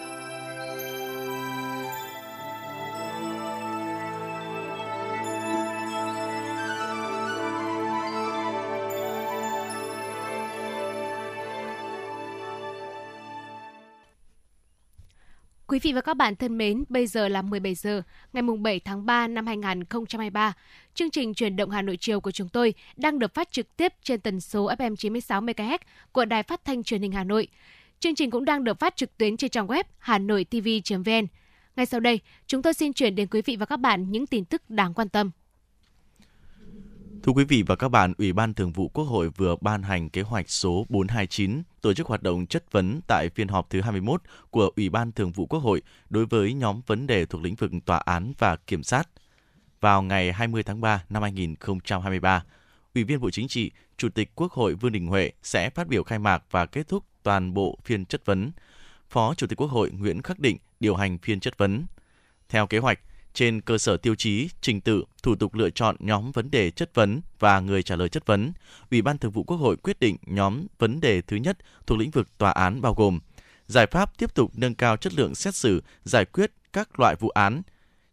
Quý vị và các bạn thân mến, bây giờ là 17 giờ, ngày 7 tháng 3 năm 2023. Chương trình truyền động Hà Nội chiều của chúng tôi đang được phát trực tiếp trên tần số FM 96 MHz của Đài Phát thanh Truyền hình Hà Nội. Chương trình cũng đang được phát trực tuyến trên trang web hanoitv.vn. Ngay sau đây, chúng tôi xin chuyển đến quý vị và các bạn những tin tức đáng quan tâm. Thưa quý vị và các bạn, Ủy ban Thường vụ Quốc hội vừa ban hành kế hoạch số 429 tổ chức hoạt động chất vấn tại phiên họp thứ 21 của Ủy ban Thường vụ Quốc hội đối với nhóm vấn đề thuộc lĩnh vực tòa án và kiểm sát. Vào ngày 20 tháng 3 năm 2023, Ủy viên Bộ Chính trị, Chủ tịch Quốc hội Vương Đình Huệ sẽ phát biểu khai mạc và kết thúc toàn bộ phiên chất vấn. Phó Chủ tịch Quốc hội Nguyễn Khắc Định điều hành phiên chất vấn. Theo kế hoạch, trên cơ sở tiêu chí, trình tự, thủ tục lựa chọn nhóm vấn đề chất vấn và người trả lời chất vấn, Ủy ban Thường vụ Quốc hội quyết định nhóm vấn đề thứ nhất thuộc lĩnh vực tòa án bao gồm giải pháp tiếp tục nâng cao chất lượng xét xử, giải quyết các loại vụ án,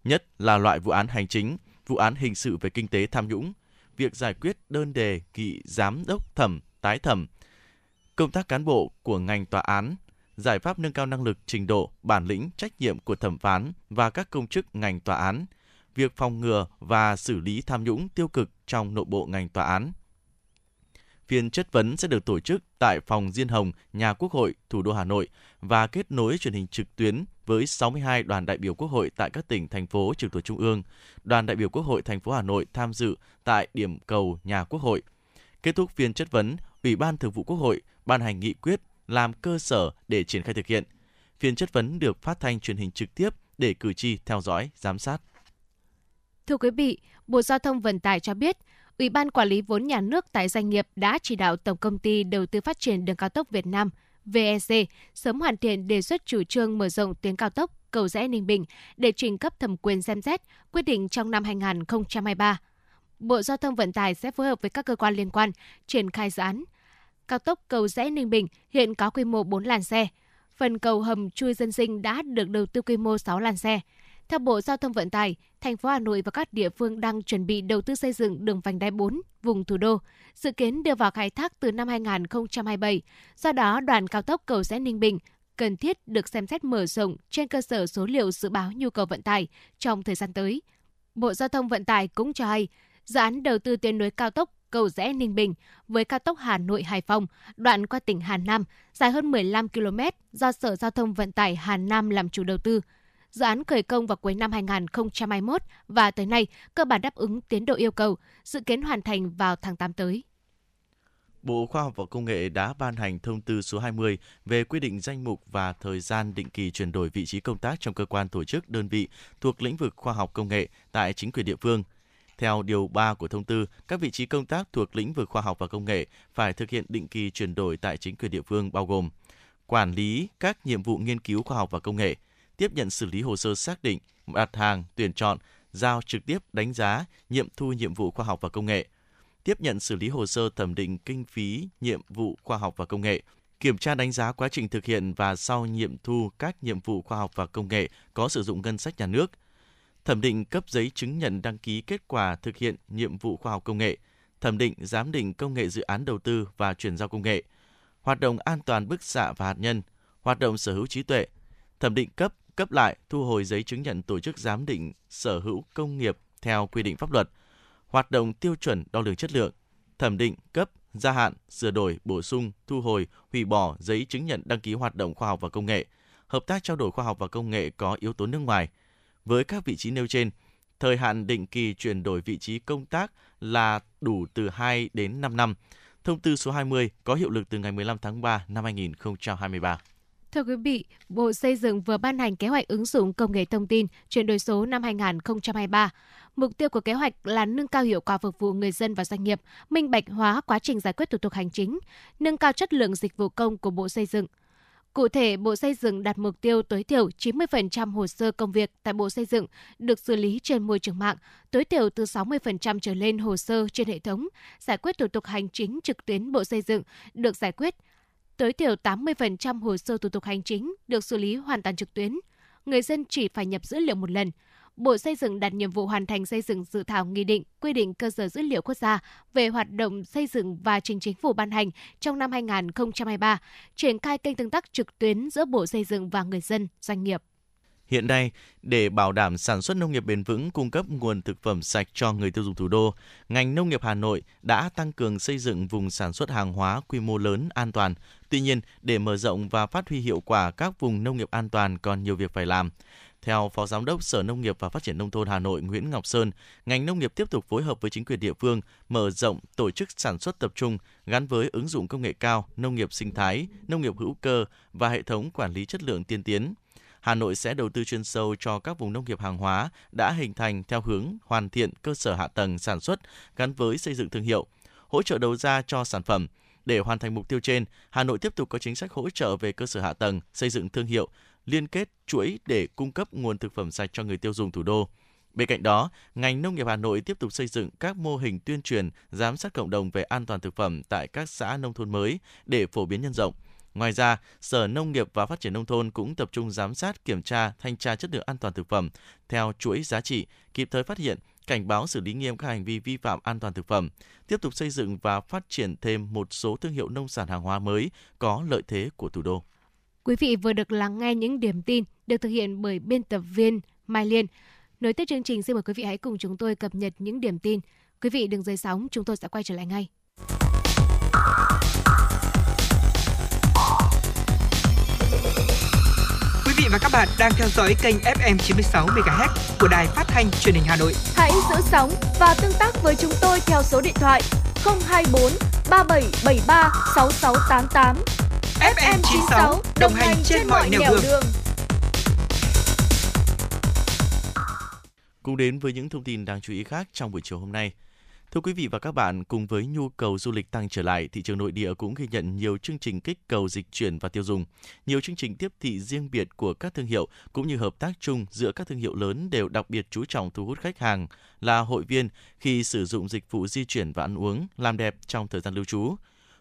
nhất là loại vụ án hành chính, vụ án hình sự về kinh tế tham nhũng, việc giải quyết đơn đề nghị giám đốc thẩm, tái thẩm, công tác cán bộ của ngành tòa án, giải pháp nâng cao năng lực, trình độ, bản lĩnh, trách nhiệm của thẩm phán và các công chức ngành tòa án, việc phòng ngừa và xử lý tham nhũng tiêu cực trong nội bộ ngành tòa án. Phiên chất vấn sẽ được tổ chức tại phòng Diên Hồng, nhà Quốc hội, thủ đô Hà Nội và kết nối truyền hình trực tuyến với 62 đoàn đại biểu Quốc hội tại các tỉnh, thành phố trực thuộc Trung ương. Đoàn đại biểu Quốc hội thành phố Hà Nội tham dự tại điểm cầu nhà Quốc hội. Kết thúc phiên chất vấn, Ủy ban Thường vụ Quốc hội ban hành nghị quyết làm cơ sở để triển khai thực hiện. Phiên chất vấn được phát thanh truyền hình trực tiếp để cử tri theo dõi, giám sát. Thưa quý vị, Bộ Giao thông Vận tải cho biết, Ủy ban Quản lý vốn nhà nước tại doanh nghiệp đã chỉ đạo Tổng công ty Đầu tư Phát triển Đường cao tốc Việt Nam VEC sớm hoàn thiện đề xuất chủ trương mở rộng tuyến cao tốc cầu rẽ Ninh Bình để trình cấp thẩm quyền xem xét, quyết định trong năm 2023. Bộ Giao thông Vận tải sẽ phối hợp với các cơ quan liên quan triển khai dự án. Cao tốc cầu rẽ Ninh Bình hiện có quy mô 4 làn xe. Phần cầu hầm chui dân sinh đã được đầu tư quy mô 6 làn xe. Theo Bộ Giao thông Vận tải, thành phố Hà Nội và các địa phương đang chuẩn bị đầu tư xây dựng đường vành đai 4 vùng thủ đô, dự kiến đưa vào khai thác từ năm 2027. Do đó, đoạn cao tốc cầu rẽ Ninh Bình cần thiết được xem xét mở rộng trên cơ sở số liệu dự báo nhu cầu vận tải trong thời gian tới. Bộ Giao thông Vận tải cũng cho hay, dự án đầu tư tuyến nối cao tốc cầu rẽ Ninh Bình với cao tốc Hà Nội Hải Phòng, đoạn qua tỉnh Hà Nam dài hơn 15 km do Sở Giao thông Vận tải Hà Nam làm chủ đầu tư. Dự án khởi công vào cuối năm 2021 và tới nay cơ bản đáp ứng tiến độ yêu cầu, dự kiến hoàn thành vào tháng 8 tới. Bộ Khoa học và Công nghệ đã ban hành thông tư số 20 về quy định danh mục và thời gian định kỳ chuyển đổi vị trí công tác trong cơ quan tổ chức đơn vị thuộc lĩnh vực khoa học công nghệ tại chính quyền địa phương. Theo điều 3 của thông tư, các vị trí công tác thuộc lĩnh vực khoa học và công nghệ phải thực hiện định kỳ chuyển đổi tại chính quyền địa phương bao gồm quản lý các nhiệm vụ nghiên cứu khoa học và công nghệ, tiếp nhận xử lý hồ sơ xác định, đặt hàng, tuyển chọn, giao trực tiếp đánh giá, nhiệm thu nhiệm vụ khoa học và công nghệ, tiếp nhận xử lý hồ sơ thẩm định kinh phí nhiệm vụ khoa học và công nghệ, kiểm tra đánh giá quá trình thực hiện và sau nhiệm thu các nhiệm vụ khoa học và công nghệ có sử dụng ngân sách nhà nước, thẩm định cấp giấy chứng nhận đăng ký kết quả thực hiện nhiệm vụ khoa học công nghệ, thẩm định giám định công nghệ dự án đầu tư và chuyển giao công nghệ, hoạt động an toàn bức xạ và hạt nhân, hoạt động sở hữu trí tuệ, thẩm định cấp, cấp lại, thu hồi giấy chứng nhận tổ chức giám định sở hữu công nghiệp theo quy định pháp luật, hoạt động tiêu chuẩn đo lường chất lượng, thẩm định cấp, gia hạn, sửa đổi, bổ sung, thu hồi, hủy bỏ giấy chứng nhận đăng ký hoạt động khoa học và công nghệ, hợp tác trao đổi khoa học và công nghệ có yếu tố nước ngoài. Với các vị trí nêu trên, thời hạn định kỳ chuyển đổi vị trí công tác là đủ từ 2 đến 5 năm. Thông tư số 20 có hiệu lực từ ngày 15 tháng 3 năm 2023. Thưa quý vị, Bộ Xây dựng vừa ban hành kế hoạch ứng dụng công nghệ thông tin chuyển đổi số năm 2023. Mục tiêu của kế hoạch là nâng cao hiệu quả phục vụ người dân và doanh nghiệp, minh bạch hóa quá trình giải quyết thủ tục hành chính, nâng cao chất lượng dịch vụ công của Bộ Xây dựng. Cụ thể, Bộ Xây dựng đặt mục tiêu tối thiểu 90% hồ sơ công việc tại Bộ Xây dựng được xử lý trên môi trường mạng, tối thiểu từ 60% trở lên hồ sơ trên hệ thống, giải quyết thủ tục hành chính trực tuyến Bộ Xây dựng được giải quyết tối thiểu 80% hồ sơ thủ tục hành chính được xử lý hoàn toàn trực tuyến. Người dân chỉ phải nhập dữ liệu một lần. Bộ Xây dựng đặt nhiệm vụ hoàn thành xây dựng dự thảo nghị định quy định cơ sở dữ liệu quốc gia về hoạt động xây dựng và trình chính phủ ban hành trong năm 2023, triển khai kênh tương tác trực tuyến giữa Bộ Xây dựng và người dân, doanh nghiệp. Hiện nay, để bảo đảm sản xuất nông nghiệp bền vững cung cấp nguồn thực phẩm sạch cho người tiêu dùng thủ đô, ngành nông nghiệp Hà Nội đã tăng cường xây dựng vùng sản xuất hàng hóa quy mô lớn an toàn. Tuy nhiên, để mở rộng và phát huy hiệu quả các vùng nông nghiệp an toàn còn nhiều việc phải làm. Theo Phó Giám đốc Sở Nông nghiệp và Phát triển Nông thôn Hà Nội Nguyễn Ngọc Sơn, ngành nông nghiệp tiếp tục phối hợp với chính quyền địa phương mở rộng tổ chức sản xuất tập trung gắn với ứng dụng công nghệ cao, nông nghiệp sinh thái, nông nghiệp hữu cơ và hệ thống quản lý chất lượng tiên tiến. Hà Nội sẽ đầu tư chuyên sâu cho các vùng nông nghiệp hàng hóa đã hình thành theo hướng hoàn thiện cơ sở hạ tầng sản xuất gắn với xây dựng thương hiệu, hỗ trợ đầu ra cho sản phẩm. Để hoàn thành mục tiêu trên, Hà Nội tiếp tục có chính sách hỗ trợ về cơ sở hạ tầng, xây dựng thương hiệu, liên kết chuỗi để cung cấp nguồn thực phẩm sạch cho người tiêu dùng thủ đô. Bên cạnh đó, ngành nông nghiệp Hà Nội tiếp tục xây dựng các mô hình tuyên truyền, giám sát cộng đồng về an toàn thực phẩm tại các xã nông thôn mới để phổ biến nhân rộng. Ngoài ra, Sở Nông nghiệp và Phát triển Nông thôn cũng tập trung giám sát, kiểm tra, thanh tra chất lượng an toàn thực phẩm theo chuỗi giá trị, kịp thời phát hiện, cảnh báo xử lý nghiêm các hành vi vi phạm an toàn thực phẩm, tiếp tục xây dựng và phát triển thêm một số thương hiệu nông sản hàng hóa mới có lợi thế của thủ đô. Quý vị vừa được lắng nghe những điểm tin được thực hiện bởi biên tập viên Mai Liên. Nối tiếp chương trình, xin mời quý vị hãy cùng chúng tôi cập nhật những điểm tin. Quý vị đừng rời sóng, chúng tôi sẽ quay trở lại ngay. Quý vị và các bạn đang theo dõi kênh FM 96 MHz của đài phát thanh truyền hình Hà Nội. Hãy giữ sóng và tương tác với chúng tôi theo số điện thoại 024 3773 6688. FM 96 đồng hành trên mọi nẻo đường. đường. Cùng đến với những thông tin đáng chú ý khác trong buổi chiều hôm nay. Thưa quý vị và các bạn, cùng với nhu cầu du lịch tăng trở lại, thị trường nội địa cũng ghi nhận nhiều chương trình kích cầu dịch chuyển và tiêu dùng. Nhiều chương trình tiếp thị riêng biệt của các thương hiệu cũng như hợp tác chung giữa các thương hiệu lớn đều đặc biệt chú trọng thu hút khách hàng là hội viên khi sử dụng dịch vụ di chuyển và ăn uống, làm đẹp trong thời gian lưu trú.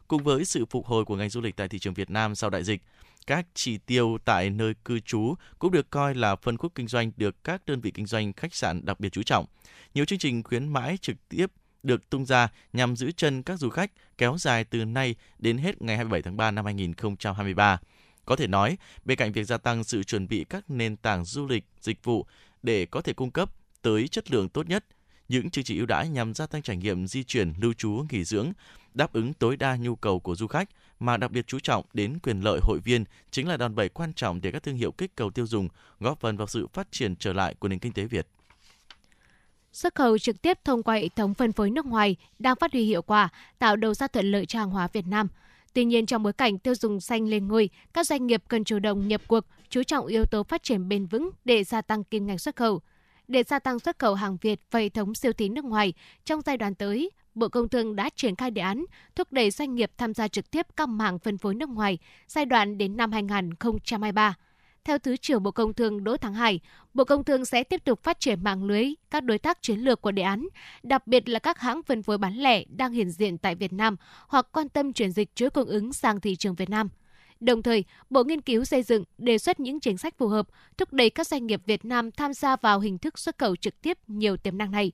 Cùng với sự phục hồi của ngành du lịch tại thị trường Việt Nam sau đại dịch, các chỉ tiêu tại nơi cư trú cũng được coi là phân khúc kinh doanh được các đơn vị kinh doanh khách sạn đặc biệt chú trọng. Nhiều chương trình khuyến mãi trực tiếp được tung ra nhằm giữ chân các du khách kéo dài từ nay đến hết ngày 27 tháng 3 năm 2023. Có thể nói, bên cạnh việc gia tăng sự chuẩn bị các nền tảng du lịch, dịch vụ để có thể cung cấp tới chất lượng tốt nhất, những chương trình ưu đãi nhằm gia tăng trải nghiệm di chuyển, lưu trú, nghỉ dưỡng, đáp ứng tối đa nhu cầu của du khách mà đặc biệt chú trọng đến quyền lợi hội viên chính là đòn bẩy quan trọng để các thương hiệu kích cầu tiêu dùng, góp phần vào sự phát triển trở lại của nền kinh tế Việt. Xuất khẩu trực tiếp thông qua hệ thống phân phối nước ngoài đang phát huy hiệu quả, tạo đầu ra thuận lợi cho hàng hóa Việt Nam. Tuy nhiên, trong bối cảnh tiêu dùng xanh lên ngôi, các doanh nghiệp cần chủ động nhập cuộc, chú trọng yếu tố phát triển bền vững để gia tăng kim ngạch xuất khẩu. Để gia tăng xuất khẩu hàng Việt và hệ thống siêu thị nước ngoài trong giai đoạn tới, Bộ Công Thương đã triển khai đề án thúc đẩy doanh nghiệp tham gia trực tiếp các mạng phân phối nước ngoài giai đoạn đến năm 2023. Theo Thứ trưởng Bộ Công Thương Đỗ Thắng Hải, Bộ Công Thương sẽ tiếp tục phát triển mạng lưới các đối tác chiến lược của đề án, đặc biệt là các hãng phân phối bán lẻ đang hiện diện tại Việt Nam hoặc quan tâm chuyển dịch chuỗi cung ứng sang thị trường Việt Nam. Đồng thời, Bộ Nghiên cứu xây dựng đề xuất những chính sách phù hợp, thúc đẩy các doanh nghiệp Việt Nam tham gia vào hình thức xuất khẩu trực tiếp nhiều tiềm năng này.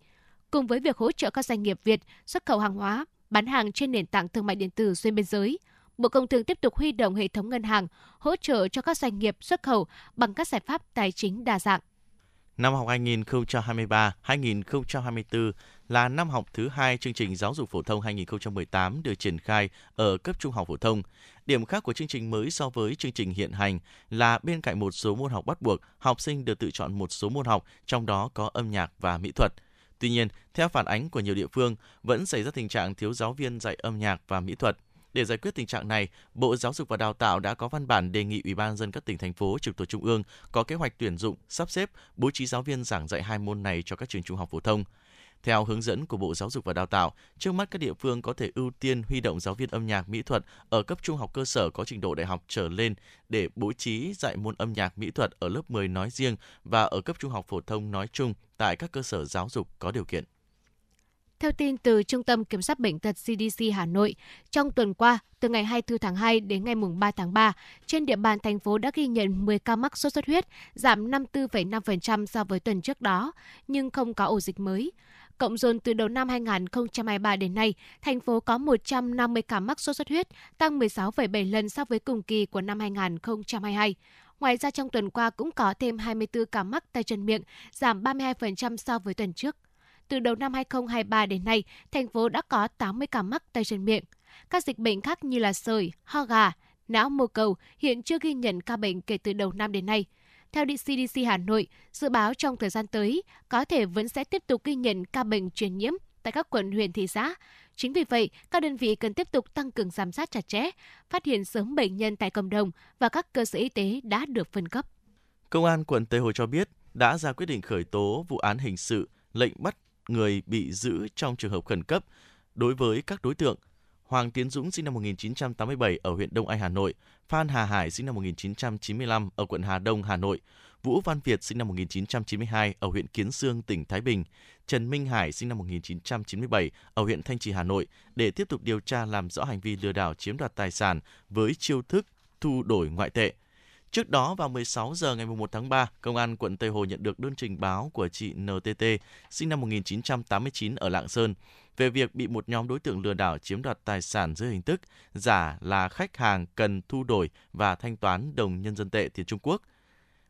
Cùng với việc hỗ trợ các doanh nghiệp Việt xuất khẩu hàng hóa, bán hàng trên nền tảng thương mại điện tử xuyên biên giới, Bộ Công Thương tiếp tục huy động hệ thống ngân hàng hỗ trợ cho các doanh nghiệp xuất khẩu bằng các giải pháp tài chính đa dạng. Năm học 2023-2024 là năm học thứ hai chương trình giáo dục phổ thông 2018 được triển khai ở cấp trung học phổ thông. Điểm khác của chương trình mới so với chương trình hiện hành là bên cạnh một số môn học bắt buộc, học sinh được tự chọn một số môn học, trong đó có âm nhạc và mỹ thuật. Tuy nhiên, theo phản ánh của nhiều địa phương, vẫn xảy ra tình trạng thiếu giáo viên dạy âm nhạc và mỹ thuật. Để giải quyết tình trạng này, Bộ Giáo dục và Đào tạo đã có văn bản đề nghị Ủy ban dân các tỉnh thành phố trực thuộc trung ương có kế hoạch tuyển dụng, sắp xếp, bố trí giáo viên giảng dạy hai môn này cho các trường trung học phổ thông. Theo hướng dẫn của Bộ Giáo dục và Đào tạo, trước mắt các địa phương có thể ưu tiên huy động giáo viên âm nhạc mỹ thuật ở cấp trung học cơ sở có trình độ đại học trở lên để bố trí dạy môn âm nhạc mỹ thuật ở lớp 10 nói riêng và ở cấp trung học phổ thông nói chung tại các cơ sở giáo dục có điều kiện. Theo tin từ Trung tâm Kiểm soát Bệnh tật CDC Hà Nội, trong tuần qua, từ ngày 24 tháng 2 đến ngày 3 tháng 3, trên địa bàn thành phố đã ghi nhận 10 ca mắc sốt xuất huyết, giảm 54,5% so với tuần trước đó, nhưng không có ổ dịch mới. Cộng dồn từ đầu năm 2023 đến nay, thành phố có 150 ca mắc sốt xuất huyết, tăng 16,7 lần so với cùng kỳ của năm 2022. Ngoài ra trong tuần qua cũng có thêm 24 ca mắc tay chân miệng, giảm 32% so với tuần trước. Từ đầu năm 2023 đến nay, thành phố đã có 80 ca mắc tay chân miệng. Các dịch bệnh khác như là sởi, ho gà, não mô cầu hiện chưa ghi nhận ca bệnh kể từ đầu năm đến nay. Theo CDC Hà Nội, dự báo trong thời gian tới có thể vẫn sẽ tiếp tục ghi nhận ca bệnh truyền nhiễm tại các quận huyện thị xã. Chính vì vậy, các đơn vị cần tiếp tục tăng cường giám sát chặt chẽ, phát hiện sớm bệnh nhân tại cộng đồng và các cơ sở y tế đã được phân cấp. Công an quận Tây Hồ cho biết đã ra quyết định khởi tố vụ án hình sự, lệnh bắt người bị giữ trong trường hợp khẩn cấp đối với các đối tượng Hoàng Tiến Dũng sinh năm 1987 ở huyện Đông Anh, Hà Nội, Phan Hà Hải sinh năm 1995 ở quận Hà Đông, Hà Nội, Vũ Văn Việt sinh năm 1992 ở huyện Kiến Sương, tỉnh Thái Bình, Trần Minh Hải sinh năm 1997 ở huyện Thanh Trì, Hà Nội để tiếp tục điều tra làm rõ hành vi lừa đảo chiếm đoạt tài sản với chiêu thức thu đổi ngoại tệ. Trước đó vào 16 giờ ngày 1 tháng 3, Công an quận Tây Hồ nhận được đơn trình báo của chị NTT sinh năm 1989 ở Lạng Sơn về việc bị một nhóm đối tượng lừa đảo chiếm đoạt tài sản dưới hình thức giả là khách hàng cần thu đổi và thanh toán đồng nhân dân tệ tiền Trung Quốc.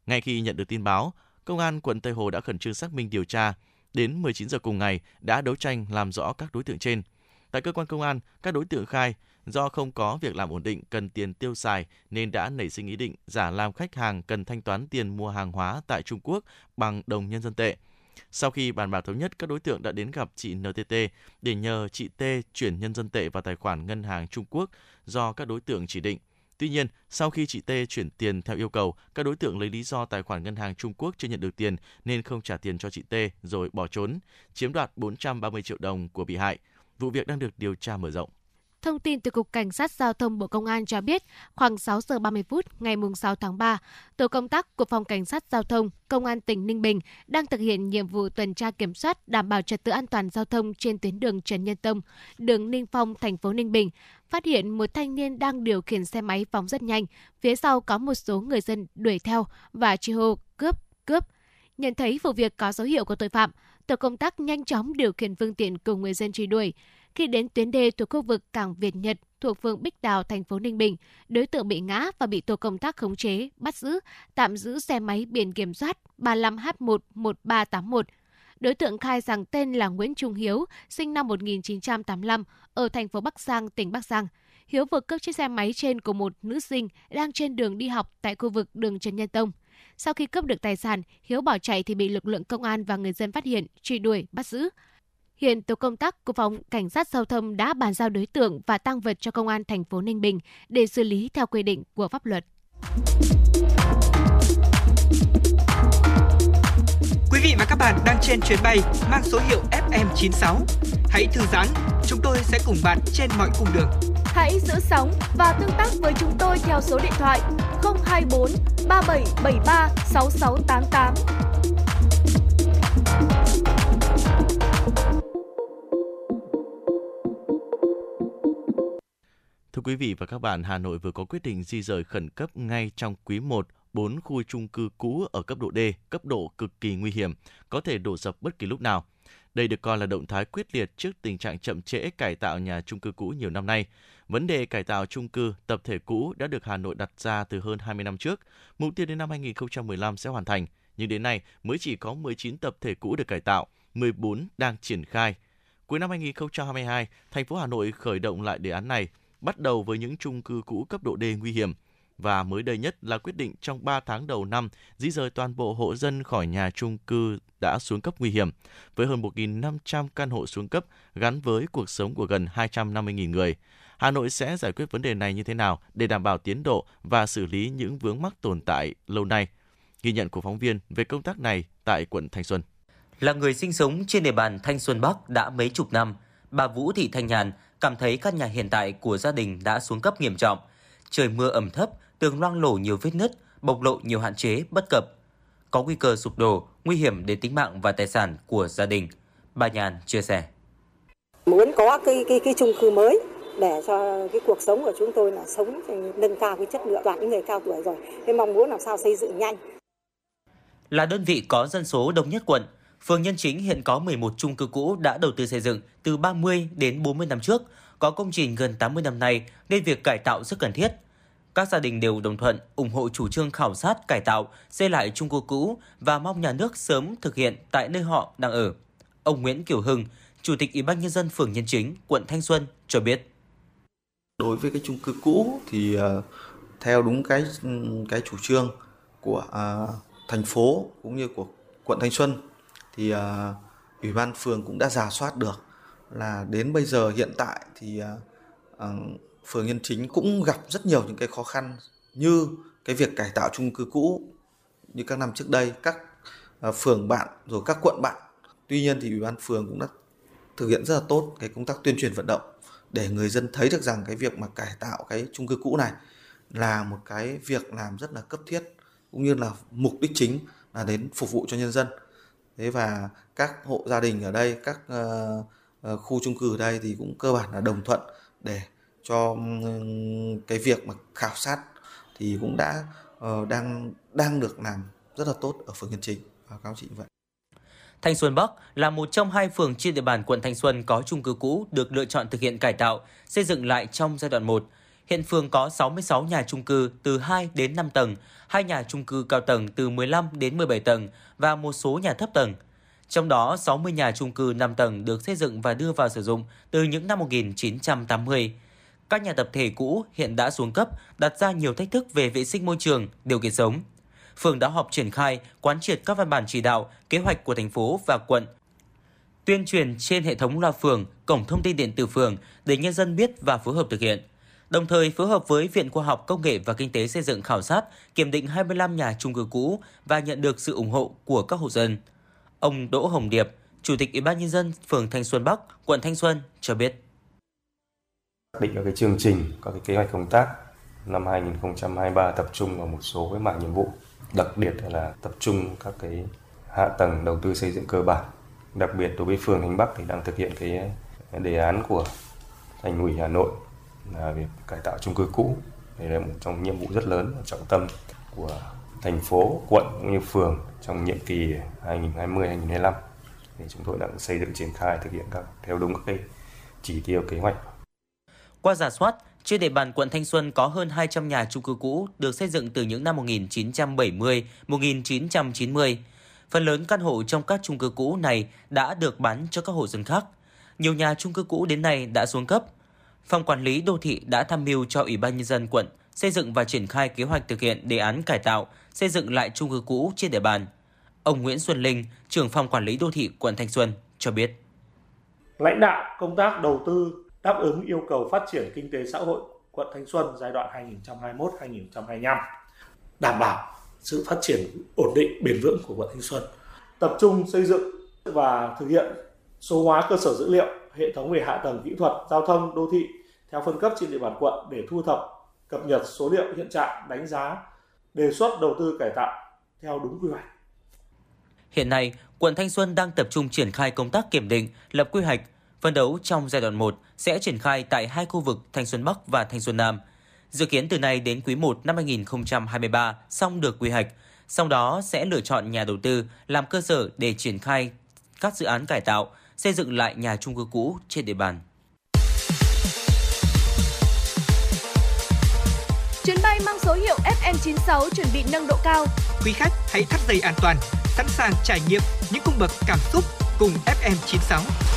Ngay khi nhận được tin báo, Công an quận Tây Hồ đã khẩn trương xác minh điều tra. Đến 19 giờ cùng ngày đã đấu tranh làm rõ các đối tượng trên. Tại cơ quan công an, các đối tượng khai do không có việc làm ổn định cần tiền tiêu xài nên đã nảy sinh ý định giả làm khách hàng cần thanh toán tiền mua hàng hóa tại Trung Quốc bằng đồng nhân dân tệ. Sau khi bàn bạc thống nhất, các đối tượng đã đến gặp chị NTT để nhờ chị T chuyển nhân dân tệ vào tài khoản ngân hàng Trung Quốc do các đối tượng chỉ định. Tuy nhiên, sau khi chị T chuyển tiền theo yêu cầu, các đối tượng lấy lý do tài khoản ngân hàng Trung Quốc chưa nhận được tiền nên không trả tiền cho chị T rồi bỏ trốn, chiếm đoạt 430 triệu đồng của bị hại. Vụ việc đang được điều tra mở rộng. Thông tin từ Cục Cảnh sát Giao thông Bộ Công an cho biết, khoảng 6 giờ 30 phút ngày 6 tháng 3, tổ công tác của Phòng Cảnh sát Giao thông Công an tỉnh Ninh Bình đang thực hiện nhiệm vụ tuần tra kiểm soát đảm bảo trật tự an toàn giao thông trên tuyến đường Trần Nhân Tông, đường Ninh Phong, thành phố Ninh Bình, phát hiện một thanh niên đang điều khiển xe máy phóng rất nhanh, phía sau có một số người dân đuổi theo và chi hô cướp, cướp. Nhận thấy vụ việc có dấu hiệu của tội phạm, tổ công tác nhanh chóng điều khiển phương tiện cùng người dân truy đuổi. Khi đến tuyến đê thuộc khu vực cảng Việt Nhật thuộc phường Bích Đào, thành phố Ninh Bình, đối tượng bị ngã và bị tổ công tác khống chế, bắt giữ, tạm giữ xe máy biển kiểm soát 35H11381. Đối tượng khai rằng tên là Nguyễn Trung Hiếu, sinh năm 1985, ở thành phố Bắc Giang, tỉnh Bắc Giang. Hiếu vừa cướp chiếc xe máy trên của một nữ sinh đang trên đường đi học tại khu vực đường Trần Nhân Tông. Sau khi cướp được tài sản, Hiếu bỏ chạy thì bị lực lượng công an và người dân phát hiện, truy đuổi, bắt giữ. Hiện tổ công tác của phòng cảnh sát giao thông đã bàn giao đối tượng và tăng vật cho công an thành phố Ninh Bình để xử lý theo quy định của pháp luật. Quý vị và các bạn đang trên chuyến bay mang số hiệu FM96. Hãy thư giãn, chúng tôi sẽ cùng bạn trên mọi cung đường. Hãy giữ sóng và tương tác với chúng tôi theo số điện thoại 024 3773 6688. Thưa quý vị và các bạn, Hà Nội vừa có quyết định di rời khẩn cấp ngay trong quý 1 4 khu chung cư cũ ở cấp độ D, cấp độ cực kỳ nguy hiểm, có thể đổ sập bất kỳ lúc nào. Đây được coi là động thái quyết liệt trước tình trạng chậm trễ cải tạo nhà chung cư cũ nhiều năm nay. Vấn đề cải tạo chung cư, tập thể cũ đã được Hà Nội đặt ra từ hơn 20 năm trước. Mục tiêu đến năm 2015 sẽ hoàn thành, nhưng đến nay mới chỉ có 19 tập thể cũ được cải tạo, 14 đang triển khai. Cuối năm 2022, thành phố Hà Nội khởi động lại đề án này, bắt đầu với những chung cư cũ cấp độ D nguy hiểm và mới đây nhất là quyết định trong 3 tháng đầu năm di rời toàn bộ hộ dân khỏi nhà chung cư đã xuống cấp nguy hiểm, với hơn 1.500 căn hộ xuống cấp gắn với cuộc sống của gần 250.000 người. Hà Nội sẽ giải quyết vấn đề này như thế nào để đảm bảo tiến độ và xử lý những vướng mắc tồn tại lâu nay? Ghi nhận của phóng viên về công tác này tại quận Thanh Xuân. Là người sinh sống trên địa bàn Thanh Xuân Bắc đã mấy chục năm, bà Vũ Thị Thanh Nhàn cảm thấy căn nhà hiện tại của gia đình đã xuống cấp nghiêm trọng. Trời mưa ẩm thấp, tường loang lổ nhiều vết nứt, bộc lộ nhiều hạn chế, bất cập. Có nguy cơ sụp đổ, nguy hiểm đến tính mạng và tài sản của gia đình. Bà Nhàn chia sẻ. Muốn có cái cái cái chung cư mới để cho cái cuộc sống của chúng tôi là sống nâng cao cái chất lượng toàn những người cao tuổi rồi. Thế mong muốn làm sao xây dựng nhanh. Là đơn vị có dân số đông nhất quận, phường Nhân Chính hiện có 11 chung cư cũ đã đầu tư xây dựng từ 30 đến 40 năm trước, có công trình gần 80 năm nay nên việc cải tạo rất cần thiết. Các gia đình đều đồng thuận ủng hộ chủ trương khảo sát cải tạo, xây lại chung cư cũ và mong nhà nước sớm thực hiện tại nơi họ đang ở. Ông Nguyễn Kiều Hưng, Chủ tịch Ủy ban nhân dân phường Nhân Chính, quận Thanh Xuân cho biết. Đối với cái chung cư cũ thì uh, theo đúng cái cái chủ trương của uh, thành phố cũng như của quận Thanh Xuân thì uh, ủy ban phường cũng đã giả soát được là đến bây giờ hiện tại thì uh, phường Nhân Chính cũng gặp rất nhiều những cái khó khăn như cái việc cải tạo chung cư cũ như các năm trước đây các uh, phường bạn rồi các quận bạn. Tuy nhiên thì ủy ban phường cũng đã thực hiện rất là tốt cái công tác tuyên truyền vận động để người dân thấy được rằng cái việc mà cải tạo cái chung cư cũ này là một cái việc làm rất là cấp thiết cũng như là mục đích chính là đến phục vụ cho nhân dân thế và các hộ gia đình ở đây các uh, uh, khu chung cư ở đây thì cũng cơ bản là đồng thuận để cho um, cái việc mà khảo sát thì cũng đã uh, đang đang được làm rất là tốt ở phường Nhân Chính và các chị như vậy. Thanh Xuân Bắc là một trong hai phường trên địa bàn quận Thanh Xuân có chung cư cũ được lựa chọn thực hiện cải tạo, xây dựng lại trong giai đoạn 1. Hiện phường có 66 nhà chung cư từ 2 đến 5 tầng, hai nhà chung cư cao tầng từ 15 đến 17 tầng và một số nhà thấp tầng. Trong đó, 60 nhà chung cư 5 tầng được xây dựng và đưa vào sử dụng từ những năm 1980. Các nhà tập thể cũ hiện đã xuống cấp, đặt ra nhiều thách thức về vệ sinh môi trường, điều kiện sống. Phường đã họp triển khai, quán triệt các văn bản chỉ đạo, kế hoạch của thành phố và quận tuyên truyền trên hệ thống loa phường, cổng thông tin điện tử phường để nhân dân biết và phối hợp thực hiện đồng thời phối hợp với Viện Khoa học Công nghệ và Kinh tế xây dựng khảo sát, kiểm định 25 nhà chung cư cũ và nhận được sự ủng hộ của các hộ dân. Ông Đỗ Hồng Điệp, Chủ tịch Ủy ban nhân dân phường Thanh Xuân Bắc, quận Thanh Xuân cho biết. xác Định các cái chương trình, các cái kế hoạch công tác năm 2023 tập trung vào một số cái mảng nhiệm vụ, đặc biệt là tập trung các cái hạ tầng đầu tư xây dựng cơ bản. Đặc biệt đối với phường Thanh Bắc thì đang thực hiện cái đề án của thành ủy Hà Nội là việc cải tạo chung cư cũ đây là một trong nhiệm vụ rất lớn trọng tâm của thành phố, quận cũng như phường trong nhiệm kỳ 2020-2025 thì chúng tôi đang xây dựng triển khai thực hiện các theo đúng các cái chỉ tiêu kế hoạch. Qua giả soát, trên địa bàn quận Thanh Xuân có hơn 200 nhà chung cư cũ được xây dựng từ những năm 1970, 1990. Phần lớn căn hộ trong các chung cư cũ này đã được bán cho các hộ dân khác. Nhiều nhà chung cư cũ đến nay đã xuống cấp, Phòng Quản lý Đô thị đã tham mưu cho Ủy ban Nhân dân quận xây dựng và triển khai kế hoạch thực hiện đề án cải tạo, xây dựng lại chung cư cũ trên địa bàn. Ông Nguyễn Xuân Linh, trưởng phòng quản lý đô thị quận Thanh Xuân cho biết. Lãnh đạo công tác đầu tư đáp ứng yêu cầu phát triển kinh tế xã hội quận Thanh Xuân giai đoạn 2021-2025, đảm bảo sự phát triển ổn định bền vững của quận Thanh Xuân. Tập trung xây dựng và thực hiện số hóa cơ sở dữ liệu hệ thống về hạ tầng kỹ thuật giao thông đô thị theo phân cấp trên địa bàn quận để thu thập cập nhật số liệu hiện trạng đánh giá đề xuất đầu tư cải tạo theo đúng quy hoạch. Hiện nay, quận Thanh Xuân đang tập trung triển khai công tác kiểm định, lập quy hoạch, phân đấu trong giai đoạn 1 sẽ triển khai tại hai khu vực Thanh Xuân Bắc và Thanh Xuân Nam. Dự kiến từ nay đến quý 1 năm 2023 xong được quy hoạch, sau đó sẽ lựa chọn nhà đầu tư làm cơ sở để triển khai các dự án cải tạo, xây dựng lại nhà chung cư cũ trên địa bàn. Chuyến bay mang số hiệu FM96 chuẩn bị nâng độ cao. Quý khách hãy thắt dây an toàn, sẵn sàng trải nghiệm những cung bậc cảm xúc cùng FM96.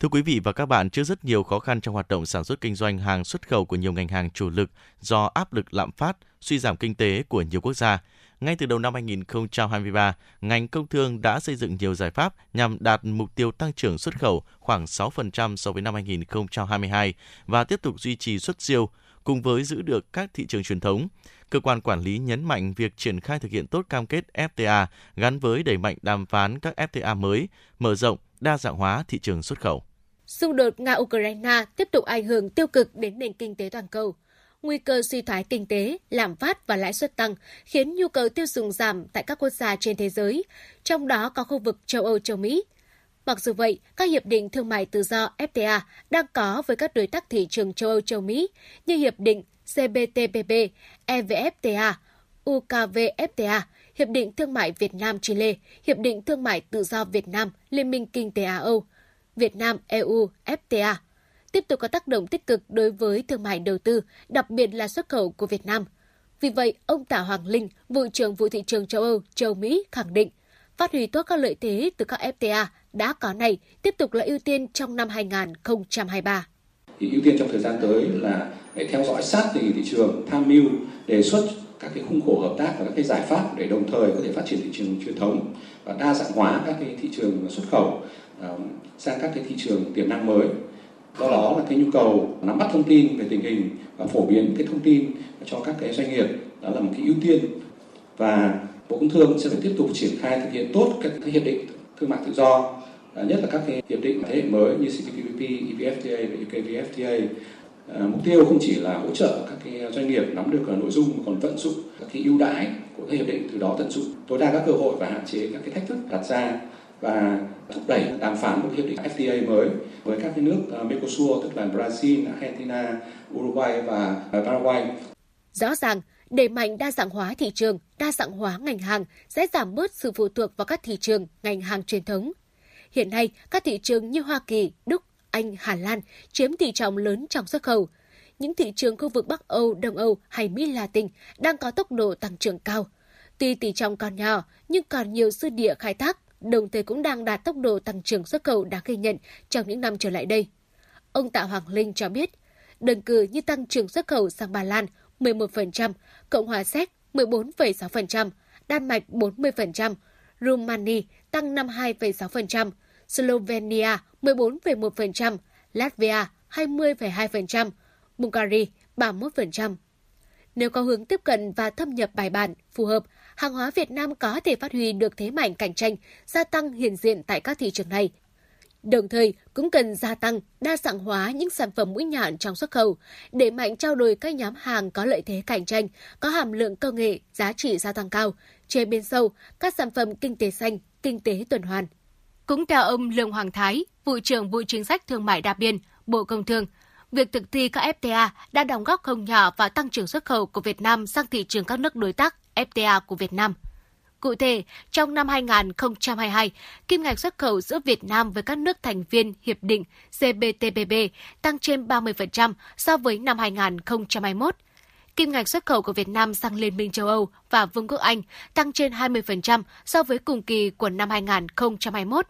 Thưa quý vị và các bạn, trước rất nhiều khó khăn trong hoạt động sản xuất kinh doanh hàng xuất khẩu của nhiều ngành hàng chủ lực do áp lực lạm phát, suy giảm kinh tế của nhiều quốc gia, ngay từ đầu năm 2023, ngành công thương đã xây dựng nhiều giải pháp nhằm đạt mục tiêu tăng trưởng xuất khẩu khoảng 6% so với năm 2022 và tiếp tục duy trì xuất siêu cùng với giữ được các thị trường truyền thống. Cơ quan quản lý nhấn mạnh việc triển khai thực hiện tốt cam kết FTA gắn với đẩy mạnh đàm phán các FTA mới, mở rộng, đa dạng hóa thị trường xuất khẩu. Xung đột Nga-Ukraine tiếp tục ảnh hưởng tiêu cực đến nền kinh tế toàn cầu nguy cơ suy thoái kinh tế, lạm phát và lãi suất tăng khiến nhu cầu tiêu dùng giảm tại các quốc gia trên thế giới, trong đó có khu vực châu Âu, châu Mỹ. Mặc dù vậy, các hiệp định thương mại tự do FTA đang có với các đối tác thị trường châu Âu, châu Mỹ như hiệp định CPTPP, EVFTA, UKVFTA, Hiệp định Thương mại Việt Nam-Chile, Hiệp định Thương mại Tự do Việt Nam, Liên minh Kinh tế Á-Âu, Việt Nam-EU FTA – tiếp tục có tác động tích cực đối với thương mại đầu tư, đặc biệt là xuất khẩu của Việt Nam. Vì vậy, ông Tạ Hoàng Linh, vụ trưởng vụ thị trường châu Âu, châu Mỹ khẳng định, phát huy tốt các lợi thế từ các FTA đã có này tiếp tục là ưu tiên trong năm 2023. Thì ưu tiên trong thời gian tới là để theo dõi sát tình thị trường, tham mưu, đề xuất các cái khung khổ hợp tác và các cái giải pháp để đồng thời có thể phát triển thị trường truyền thống và đa dạng hóa các cái thị trường xuất khẩu sang các cái thị trường tiềm năng mới. Do đó là cái nhu cầu nắm bắt thông tin về tình hình và phổ biến cái thông tin cho các cái doanh nghiệp đó là một cái ưu tiên. Và Bộ Công Thương sẽ phải tiếp tục triển khai thực hiện tốt các cái hiệp định thương mại tự do, à, nhất là các cái hiệp định thế hệ mới như CPTPP, EVFTA và UKVFTA. À, mục tiêu không chỉ là hỗ trợ các cái doanh nghiệp nắm được nội dung mà còn vận dụng các cái ưu đãi của các hiệp định từ đó tận dụng tối đa các cơ hội và hạn chế các cái thách thức đặt ra và thúc đẩy đàm phán một hiệp định FTA mới với các cái nước ờ, Mercosur tức là Brazil, Argentina, Uruguay và ờ, Paraguay. Rõ ràng, đẩy mạnh đa dạng hóa thị trường, đa dạng hóa ngành hàng sẽ giảm bớt sự phụ thuộc vào các thị trường, ngành hàng truyền thống. Hiện nay, các thị trường như Hoa Kỳ, Đức, Anh, Hà Lan chiếm tỷ trọng lớn trong xuất khẩu. Những thị trường khu vực Bắc Âu, Đông Âu hay Mỹ Latin đang có tốc độ tăng trưởng cao. Tuy tỷ trọng còn nhỏ, nhưng còn nhiều dư địa khai thác, đồng thời cũng đang đạt tốc độ tăng trưởng xuất khẩu đáng ghi nhận trong những năm trở lại đây. Ông Tạ Hoàng Linh cho biết, đơn cử như tăng trưởng xuất khẩu sang Ba Lan 11%, Cộng hòa Séc 14,6%, Đan Mạch 40%, Romania tăng 52,6%, Slovenia 14,1%, Latvia 20,2%, Bulgaria 31%. Nếu có hướng tiếp cận và thâm nhập bài bản, phù hợp, hàng hóa Việt Nam có thể phát huy được thế mạnh cạnh tranh, gia tăng hiện diện tại các thị trường này. Đồng thời, cũng cần gia tăng, đa dạng hóa những sản phẩm mũi nhọn trong xuất khẩu, để mạnh trao đổi các nhóm hàng có lợi thế cạnh tranh, có hàm lượng công nghệ, giá trị gia tăng cao, chế biến sâu, các sản phẩm kinh tế xanh, kinh tế tuần hoàn. Cũng theo ông Lương Hoàng Thái, vụ trưởng vụ chính sách thương mại đa biên, Bộ Công Thương, việc thực thi các FTA đã đóng góp không nhỏ vào tăng trưởng xuất khẩu của Việt Nam sang thị trường các nước đối tác FTA của Việt Nam. Cụ thể, trong năm 2022, kim ngạch xuất khẩu giữa Việt Nam với các nước thành viên Hiệp định CPTPP tăng trên 30% so với năm 2021. Kim ngạch xuất khẩu của Việt Nam sang Liên minh châu Âu và Vương quốc Anh tăng trên 20% so với cùng kỳ của năm 2021.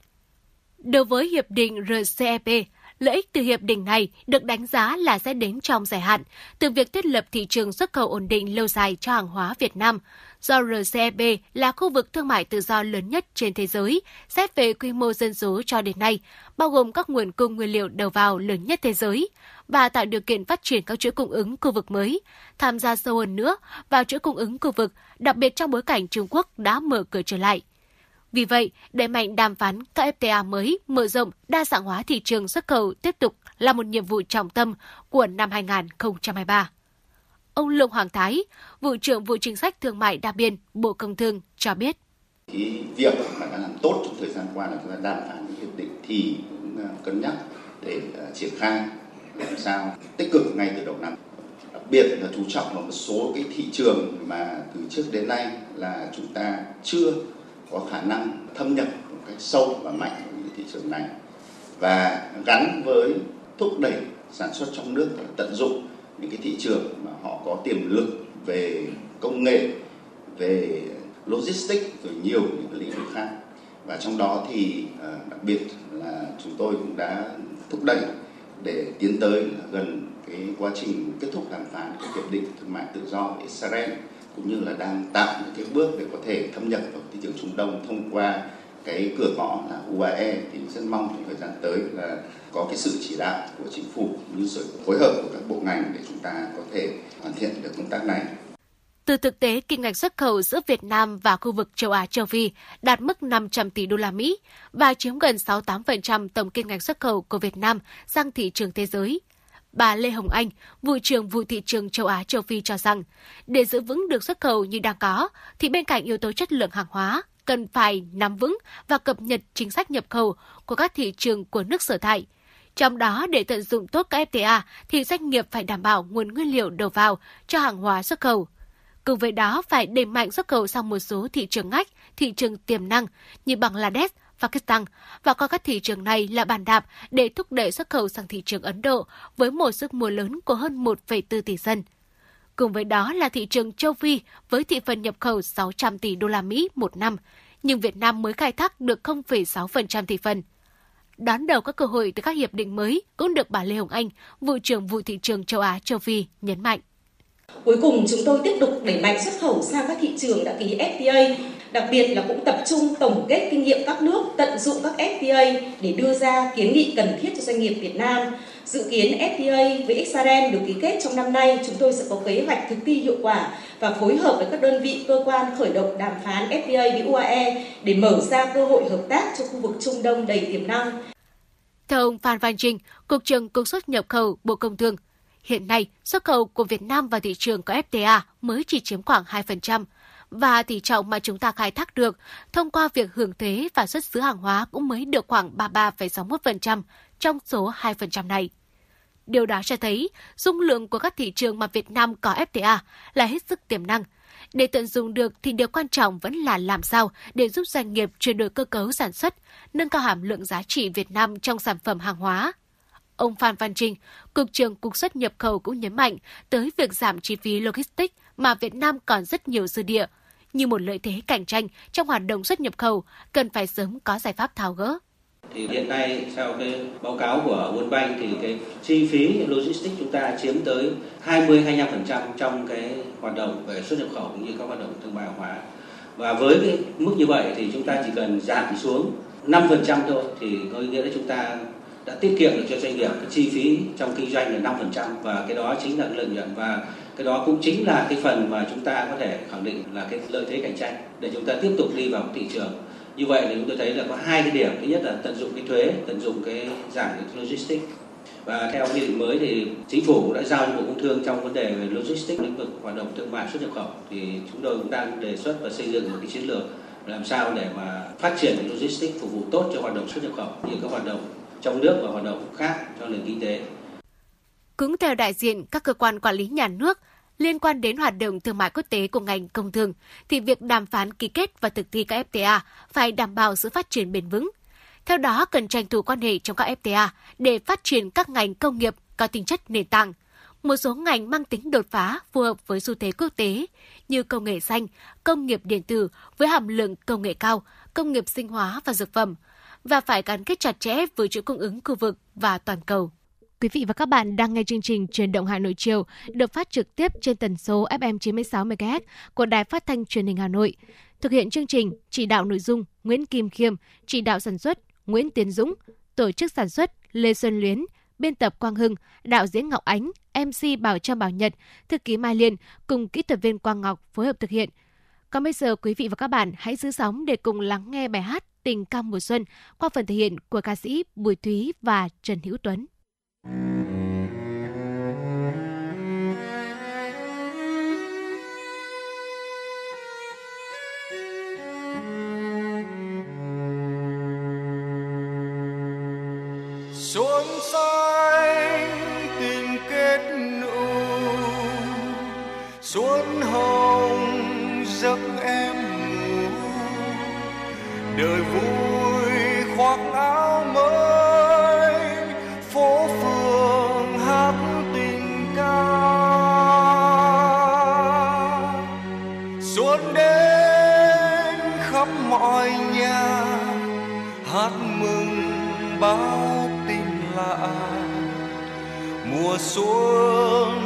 Đối với Hiệp định RCEP, Lợi ích từ hiệp định này được đánh giá là sẽ đến trong dài hạn, từ việc thiết lập thị trường xuất khẩu ổn định lâu dài cho hàng hóa Việt Nam. Do RCEP là khu vực thương mại tự do lớn nhất trên thế giới, xét về quy mô dân số cho đến nay, bao gồm các nguồn cung nguyên liệu đầu vào lớn nhất thế giới, và tạo điều kiện phát triển các chuỗi cung ứng khu vực mới, tham gia sâu hơn nữa vào chuỗi cung ứng khu vực, đặc biệt trong bối cảnh Trung Quốc đã mở cửa trở lại. Vì vậy, đẩy mạnh đàm phán các FTA mới, mở rộng, đa dạng hóa thị trường xuất khẩu tiếp tục là một nhiệm vụ trọng tâm của năm 2023. Ông Lương Hoàng Thái, vụ trưởng vụ chính sách thương mại đa biên, Bộ Công Thương cho biết. Cái việc mà đã làm tốt trong thời gian qua là chúng ta đàm phán những hiệp định thì cũng à, cân nhắc để à, triển khai làm sao tích cực ngay từ đầu năm đặc biệt là chú trọng vào một số cái thị trường mà từ trước đến nay là chúng ta chưa có khả năng thâm nhập một cách sâu và mạnh vào những thị trường này. Và gắn với thúc đẩy sản xuất trong nước và tận dụng những cái thị trường mà họ có tiềm lực về công nghệ, về logistics, rồi nhiều những cái lĩnh vực khác. Và trong đó thì ờ, đặc biệt là chúng tôi cũng đã thúc đẩy để tiến tới gần cái quá trình kết thúc đàm phán cái hiệp định thương mại tự do với Israel cũng như là đang tạo những cái bước để có thể thâm nhập vào thị trường Trung Đông thông qua cái cửa ngõ là UAE thì rất mong trong thời gian tới là có cái sự chỉ đạo của chính phủ cũng như sự phối hợp của các bộ ngành để chúng ta có thể hoàn thiện được công tác này. Từ thực tế, kim ngạch xuất khẩu giữa Việt Nam và khu vực châu Á châu Phi đạt mức 500 tỷ đô la Mỹ và chiếm gần 68% tổng kim ngạch xuất khẩu của Việt Nam sang thị trường thế giới. Bà Lê Hồng Anh, vụ trưởng vụ thị trường châu Á châu Phi cho rằng, để giữ vững được xuất khẩu như đang có, thì bên cạnh yếu tố chất lượng hàng hóa, cần phải nắm vững và cập nhật chính sách nhập khẩu của các thị trường của nước sở tại. Trong đó, để tận dụng tốt các FTA, thì doanh nghiệp phải đảm bảo nguồn nguyên liệu đầu vào cho hàng hóa xuất khẩu. Cùng với đó, phải đẩy mạnh xuất khẩu sang một số thị trường ngách, thị trường tiềm năng như Bangladesh, Pakistan và coi các thị trường này là bàn đạp để thúc đẩy xuất khẩu sang thị trường Ấn Độ với một sức mua lớn của hơn 1,4 tỷ dân. Cùng với đó là thị trường châu Phi với thị phần nhập khẩu 600 tỷ đô la Mỹ một năm, nhưng Việt Nam mới khai thác được 0,6% thị phần. Đón đầu các cơ hội từ các hiệp định mới cũng được bà Lê Hồng Anh, vụ trưởng vụ thị trường châu Á châu Phi nhấn mạnh. Cuối cùng chúng tôi tiếp tục đẩy mạnh xuất khẩu sang các thị trường đã ký FTA, đặc biệt là cũng tập trung tổng kết kinh nghiệm các nước tận dụng các FTA để đưa ra kiến nghị cần thiết cho doanh nghiệp Việt Nam Dự kiến FTA với Israel được ký kết trong năm nay, chúng tôi sẽ có kế hoạch thực thi hiệu quả và phối hợp với các đơn vị cơ quan khởi động đàm phán FTA với UAE để mở ra cơ hội hợp tác cho khu vực Trung Đông đầy tiềm năng. Theo ông Phan Văn Trinh, Cục trưởng Cục xuất nhập khẩu Bộ Công Thương, hiện nay xuất khẩu của Việt Nam vào thị trường có FTA mới chỉ chiếm khoảng 2% và tỷ trọng mà chúng ta khai thác được thông qua việc hưởng thuế và xuất xứ hàng hóa cũng mới được khoảng 33,61% trong số 2% này. Điều đó cho thấy dung lượng của các thị trường mà Việt Nam có FTA là hết sức tiềm năng. Để tận dụng được thì điều quan trọng vẫn là làm sao để giúp doanh nghiệp chuyển đổi cơ cấu sản xuất, nâng cao hàm lượng giá trị Việt Nam trong sản phẩm hàng hóa. Ông Phan Văn Trinh, Cục trưởng Cục xuất nhập khẩu cũng nhấn mạnh tới việc giảm chi phí logistics mà Việt Nam còn rất nhiều dư địa, như một lợi thế cạnh tranh trong hoạt động xuất nhập khẩu, cần phải sớm có giải pháp tháo gỡ. Thì hiện nay theo cái báo cáo của World Bank thì cái chi phí logistics chúng ta chiếm tới 20-25% trong cái hoạt động về xuất nhập khẩu cũng như các hoạt động thương mại hàng hóa. Và với cái mức như vậy thì chúng ta chỉ cần giảm xuống 5% thôi thì có nghĩa là chúng ta đã tiết kiệm được cho doanh nghiệp cái chi phí trong kinh doanh là 5% và cái đó chính là lợi nhuận và cái đó cũng chính là cái phần mà chúng ta có thể khẳng định là cái lợi thế cạnh tranh để chúng ta tiếp tục đi vào thị trường. Như vậy thì chúng tôi thấy là có hai cái điểm. Thứ nhất là tận dụng cái thuế tận dụng cái giảm cái logistics. Và theo nghị định mới thì chính phủ cũng đã giao cho bộ công thương trong vấn đề về logistics lĩnh vực hoạt động thương mại xuất nhập khẩu. Thì chúng tôi cũng đang đề xuất và xây dựng một cái chiến lược làm sao để mà phát triển logistics phục vụ tốt cho hoạt động xuất nhập khẩu như các hoạt động trong nước và hoạt động khác cho nền kinh tế. Cũng theo đại diện các cơ quan quản lý nhà nước, liên quan đến hoạt động thương mại quốc tế của ngành công thương, thì việc đàm phán ký kết và thực thi các FTA phải đảm bảo sự phát triển bền vững. Theo đó, cần tranh thủ quan hệ trong các FTA để phát triển các ngành công nghiệp có tính chất nền tảng. Một số ngành mang tính đột phá phù hợp với xu thế quốc tế như công nghệ xanh, công nghiệp điện tử với hàm lượng công nghệ cao, công nghiệp sinh hóa và dược phẩm và phải gắn kết chặt chẽ với chuỗi cung ứng khu vực và toàn cầu. Quý vị và các bạn đang nghe chương trình Truyền động Hà Nội chiều được phát trực tiếp trên tần số FM 96 MHz của Đài Phát thanh Truyền hình Hà Nội. Thực hiện chương trình chỉ đạo nội dung Nguyễn Kim Khiêm, chỉ đạo sản xuất Nguyễn Tiến Dũng, tổ chức sản xuất Lê Xuân Luyến, biên tập Quang Hưng, đạo diễn Ngọc Ánh, MC Bảo Trâm Bảo Nhật, thư ký Mai Liên cùng kỹ thuật viên Quang Ngọc phối hợp thực hiện. Còn bây giờ quý vị và các bạn hãy giữ sóng để cùng lắng nghe bài hát Tình ca mùa xuân qua phần thể hiện của ca sĩ Bùi Thúy và Trần Hữu Tuấn xuân mùa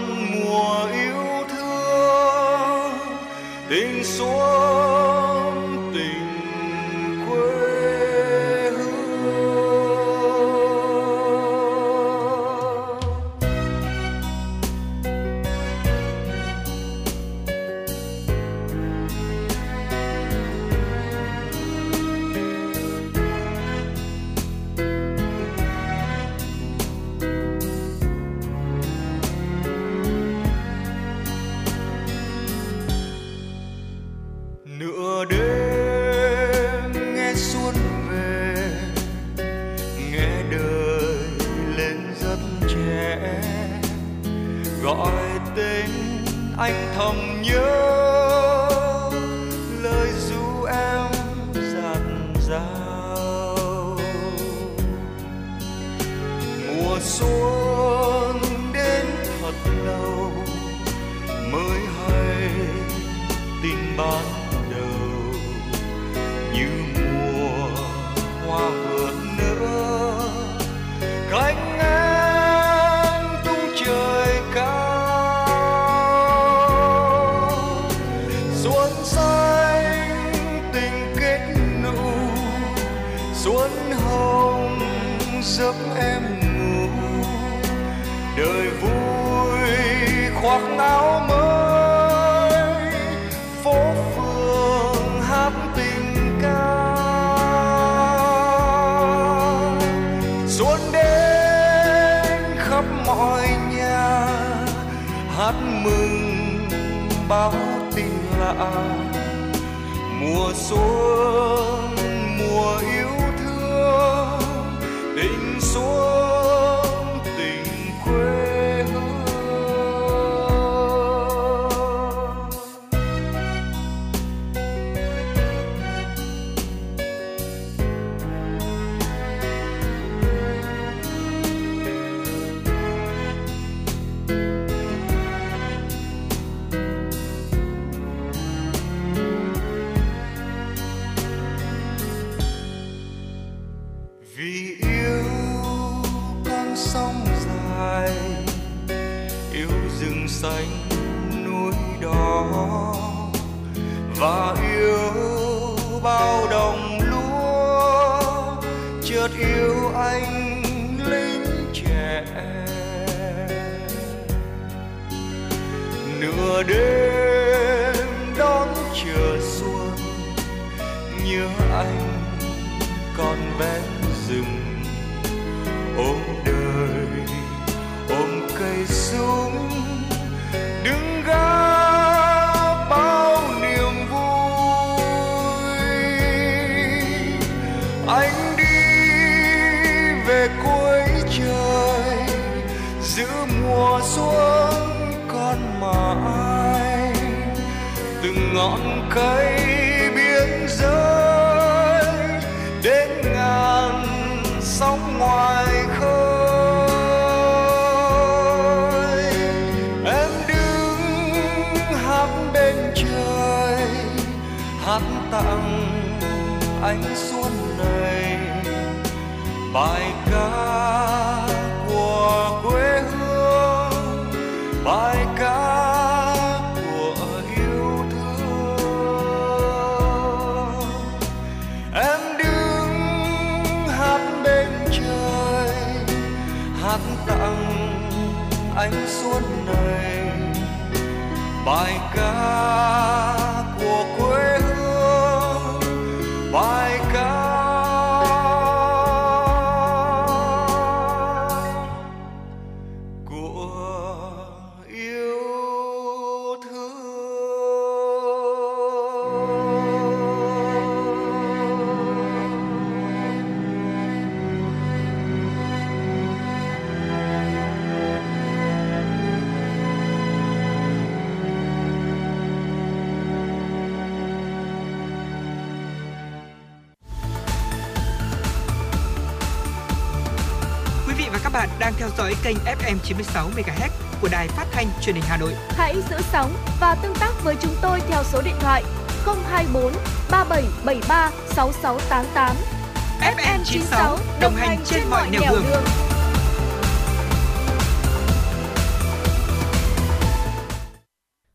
giấc em ngủ. Đời vui khoác áo mới, phố phường hát tình ca. Xuân đến khắp mọi nhà, hát mừng báo tình lạ. Mùa xuân ngọn kênh FM 96 MHz của đài phát thanh truyền hình Hà Nội. Hãy giữ sóng và tương tác với chúng tôi theo số điện thoại 024 3773 6688. FM 96 đồng hành trên mọi nẻo đường.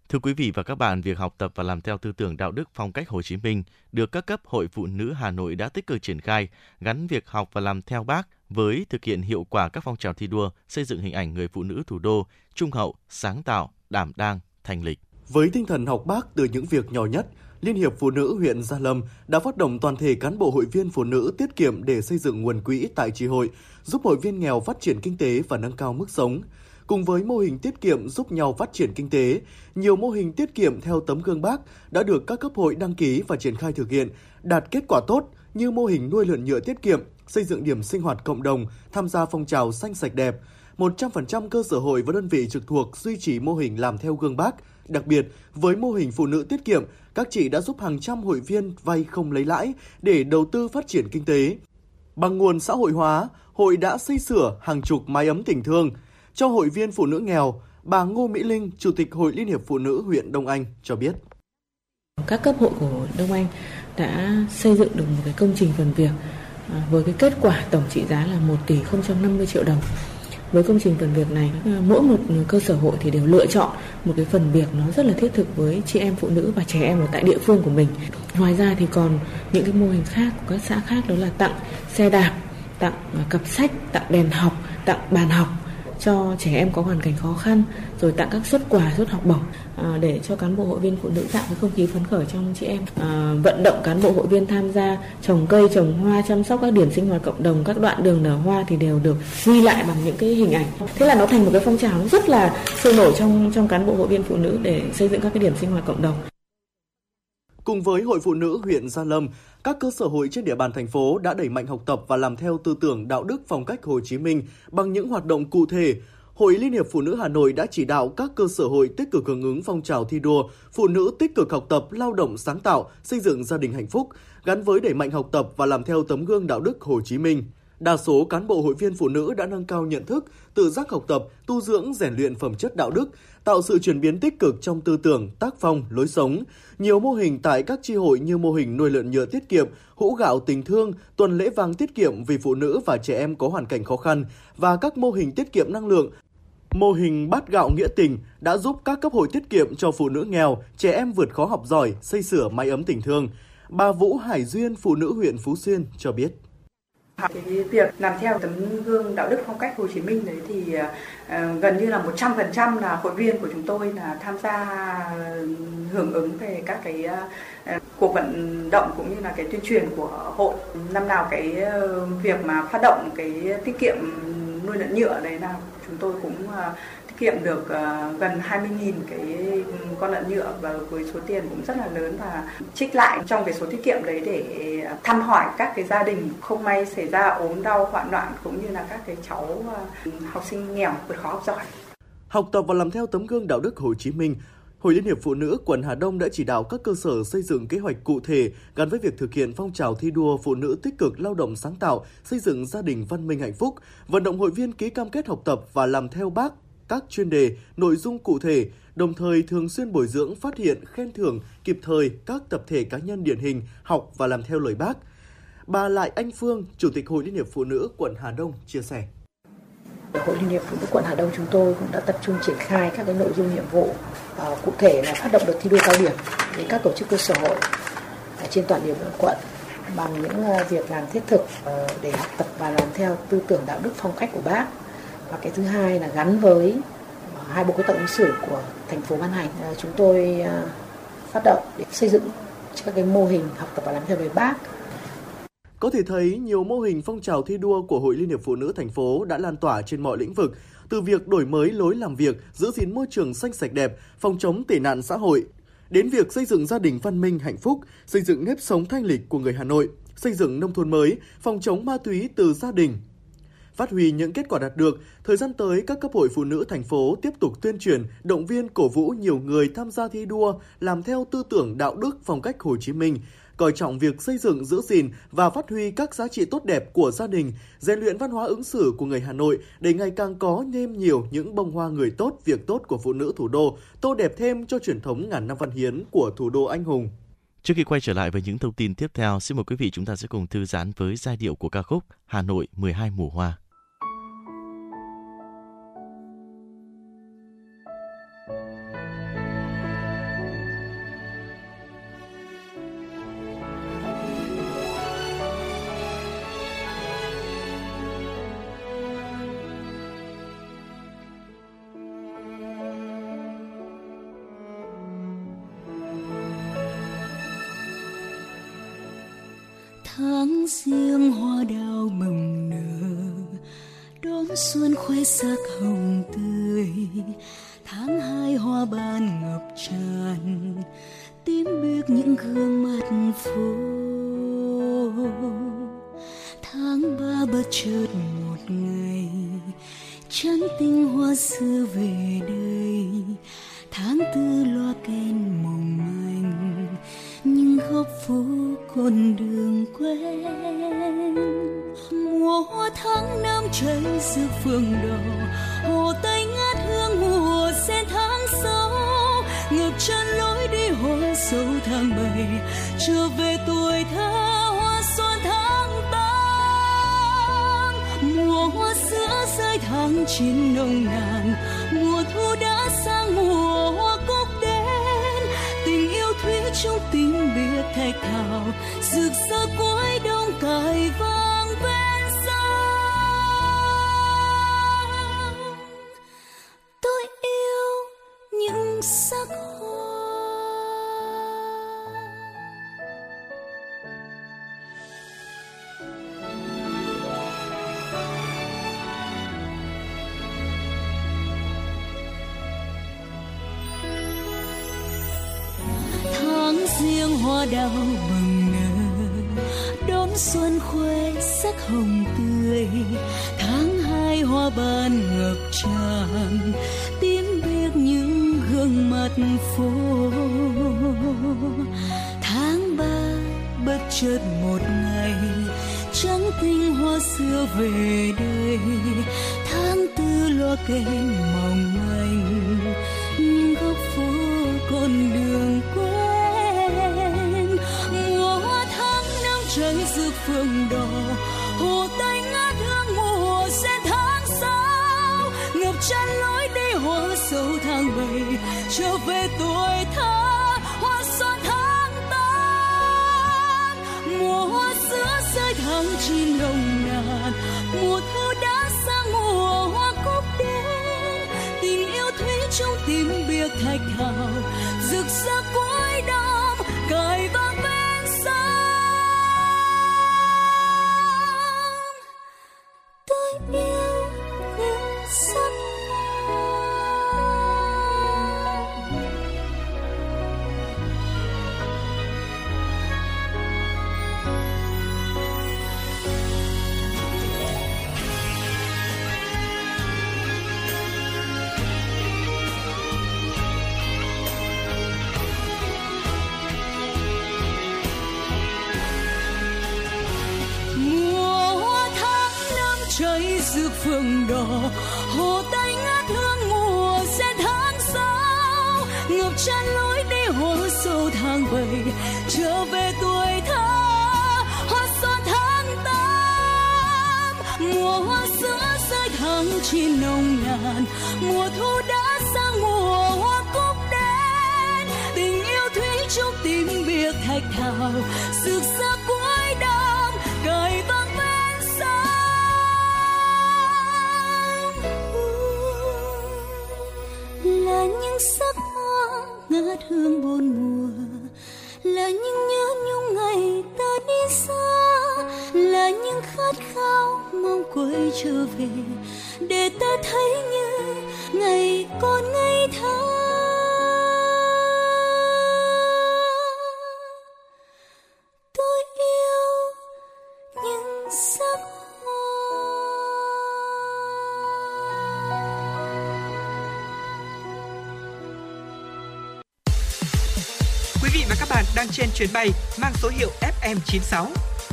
Thưa quý vị và các bạn, việc học tập và làm theo tư tưởng đạo đức phong cách Hồ Chí Minh được các cấp Hội Phụ nữ Hà Nội đã tích cực triển khai, gắn việc học và làm theo bác với thực hiện hiệu quả các phong trào thi đua xây dựng hình ảnh người phụ nữ thủ đô trung hậu, sáng tạo, đảm đang, thành lịch. Với tinh thần học bác từ những việc nhỏ nhất, Liên hiệp Phụ nữ huyện Gia Lâm đã phát động toàn thể cán bộ hội viên phụ nữ tiết kiệm để xây dựng nguồn quỹ tại tri hội, giúp hội viên nghèo phát triển kinh tế và nâng cao mức sống. Cùng với mô hình tiết kiệm giúp nhau phát triển kinh tế, nhiều mô hình tiết kiệm theo tấm gương bác đã được các cấp hội đăng ký và triển khai thực hiện, đạt kết quả tốt như mô hình nuôi lợn nhựa tiết kiệm, xây dựng điểm sinh hoạt cộng đồng, tham gia phong trào xanh sạch đẹp. 100% cơ sở hội và đơn vị trực thuộc duy trì mô hình làm theo gương bác. Đặc biệt, với mô hình phụ nữ tiết kiệm, các chị đã giúp hàng trăm hội viên vay không lấy lãi để đầu tư phát triển kinh tế. Bằng nguồn xã hội hóa, hội đã xây sửa hàng chục mái ấm tình thương. Cho hội viên phụ nữ nghèo, bà Ngô Mỹ Linh, Chủ tịch Hội Liên hiệp Phụ nữ huyện Đông Anh cho biết. Các cấp hội của Đông Anh đã xây dựng được một cái công trình phần việc À, với cái kết quả tổng trị giá là 1 tỷ 050 triệu đồng. Với công trình phần việc này, à, mỗi một cơ sở hội thì đều lựa chọn một cái phần việc nó rất là thiết thực với chị em phụ nữ và trẻ em ở tại địa phương của mình. Ngoài ra thì còn những cái mô hình khác của các xã khác đó là tặng xe đạp, tặng à, cặp sách, tặng đèn học, tặng bàn học cho trẻ em có hoàn cảnh khó khăn rồi tặng các suất quà suất học bổng à, để cho cán bộ hội viên phụ nữ tạo cái không khí phấn khởi trong chị em. À, vận động cán bộ hội viên tham gia trồng cây trồng hoa chăm sóc các điểm sinh hoạt cộng đồng các đoạn đường nở hoa thì đều được ghi lại bằng những cái hình ảnh. Thế là nó thành một cái phong trào rất là sôi nổi trong trong cán bộ hội viên phụ nữ để xây dựng các cái điểm sinh hoạt cộng đồng. Cùng với Hội Phụ Nữ huyện Gia Lâm, các cơ sở hội trên địa bàn thành phố đã đẩy mạnh học tập và làm theo tư tưởng đạo đức phong cách Hồ Chí Minh bằng những hoạt động cụ thể. Hội Liên hiệp Phụ nữ Hà Nội đã chỉ đạo các cơ sở hội tích cực hưởng ứng phong trào thi đua, phụ nữ tích cực học tập, lao động sáng tạo, xây dựng gia đình hạnh phúc, gắn với đẩy mạnh học tập và làm theo tấm gương đạo đức Hồ Chí Minh. Đa số cán bộ hội viên phụ nữ đã nâng cao nhận thức, tự giác học tập, tu dưỡng rèn luyện phẩm chất đạo đức, tạo sự chuyển biến tích cực trong tư tưởng, tác phong, lối sống. Nhiều mô hình tại các tri hội như mô hình nuôi lợn nhựa tiết kiệm, hũ gạo tình thương, tuần lễ vàng tiết kiệm vì phụ nữ và trẻ em có hoàn cảnh khó khăn và các mô hình tiết kiệm năng lượng, Mô hình bát gạo nghĩa tình đã giúp các cấp hội tiết kiệm cho phụ nữ nghèo, trẻ em vượt khó học giỏi, xây sửa mái ấm tình thương. Bà Vũ Hải Duyên, phụ nữ huyện Phú Xuyên cho biết. Cái việc làm theo tấm gương đạo đức phong cách Hồ Chí Minh đấy thì uh, gần như là 100% là hội viên của chúng tôi là tham gia ờ, hưởng ứng về các cái uh, cuộc vận động cũng như là cái tuyên truyền của hội. Năm nào cái uh, việc mà phát động cái tiết kiệm nuôi lợn nhựa đấy là chúng tôi cũng uh, kiệm được uh, gần 20.000 cái ừ, con lợn nhựa và với số tiền cũng rất là lớn và trích lại trong cái số tiết kiệm đấy để ờ, thăm hỏi các cái gia đình không may xảy ra ốm đau hoạn loạn cũng như là các cái cháu uh, học sinh nghèo vượt khó học giỏi. Học tập và làm theo tấm gương đạo đức Hồ Chí Minh, Hội Liên hiệp Phụ nữ quận Hà Đông đã chỉ đạo các cơ sở xây dựng kế hoạch cụ thể gắn với việc thực hiện phong trào thi đua phụ nữ tích cực lao động sáng tạo, xây dựng gia đình văn minh hạnh phúc, vận động hội viên ký cam kết học tập và làm theo bác các chuyên đề, nội dung cụ thể, đồng thời thường xuyên bồi dưỡng, phát hiện, khen thưởng kịp thời các tập thể cá nhân điển hình học và làm theo lời bác. Bà Lại Anh Phương, Chủ tịch Hội Liên hiệp Phụ nữ quận Hà Đông chia sẻ. Hội Liên hiệp Phụ nữ quận Hà Đông chúng tôi cũng đã tập trung triển khai các cái nội dung nhiệm vụ ờ, cụ thể là phát động đợt thi đua cao điểm đến các tổ chức cơ sở hội trên toàn địa bàn quận bằng những ờ, việc làm thiết thực ờ, để học tập và làm theo tư tưởng đạo đức phong cách của bác và cái thứ hai là gắn với ờ, hai bộ quy tắc ứng xử của thành phố ban hành. Ờ, chúng tôi ờ, phát động để xây dựng các cái mô hình học tập và làm theo lời bác. Có thể thấy nhiều mô hình phong trào thi đua của Hội Liên hiệp Phụ nữ thành phố đã lan tỏa trên mọi lĩnh vực, từ việc đổi mới lối làm việc, giữ gìn môi trường xanh sạch đẹp, phòng chống tệ nạn xã hội, đến việc xây dựng gia đình văn minh hạnh phúc, xây dựng nếp sống thanh lịch của người Hà Nội, xây dựng nông thôn mới, phòng chống ma túy từ gia đình, Phát huy những kết quả đạt được, thời gian tới các cấp hội phụ nữ thành phố tiếp tục tuyên truyền, động viên cổ vũ nhiều người tham gia thi đua, làm theo tư tưởng đạo đức phong cách Hồ Chí Minh, coi trọng việc xây dựng, giữ gìn và phát huy các giá trị tốt đẹp của gia đình, rèn luyện văn hóa ứng xử của người Hà Nội để ngày càng có thêm nhiều những bông hoa người tốt, việc tốt của phụ nữ thủ đô, tô đẹp thêm cho truyền thống ngàn năm văn hiến của thủ đô anh hùng. Trước khi quay trở lại với những thông tin tiếp theo, xin mời quý vị chúng ta sẽ cùng thư giãn với giai điệu của ca khúc Hà Nội 12 mùa hoa. Sắc hồng tươi. Tháng hai hoa ban ngập tràn, tím biếc những gương mặt phố tháng ba bất chợt một ngày, chân tinh hoa xưa về đây. Tháng tư loa kèn mong manh, nhưng góc phố con đường quen mùa hoa tháng năm cháy rực phương đỏ hồ tây ngát hương mùa sen tháng sáu ngược chân lối đi hoa sâu tháng bảy, trở về tuổi thơ hoa xuân tháng tám. Mùa hoa sữa rơi tháng chín nồng nàn, mùa thu đã sang mùa hoa cúc đến tình yêu thuyết trong tim biết thạch thảo, rực rỡ cuối đông cài vang. Chân lối đi hoa sâu tháng bảy, trở về tuổi thơ, hoa xuân tháng tám. Mùa hoa sữa rơi tháng chín nồng nàn mùa thu đã sang mùa hoa cúc đến tình yêu thủy trong tim biệt thạch thảo rực rỡ cuối chuyến bay mang số hiệu FM96.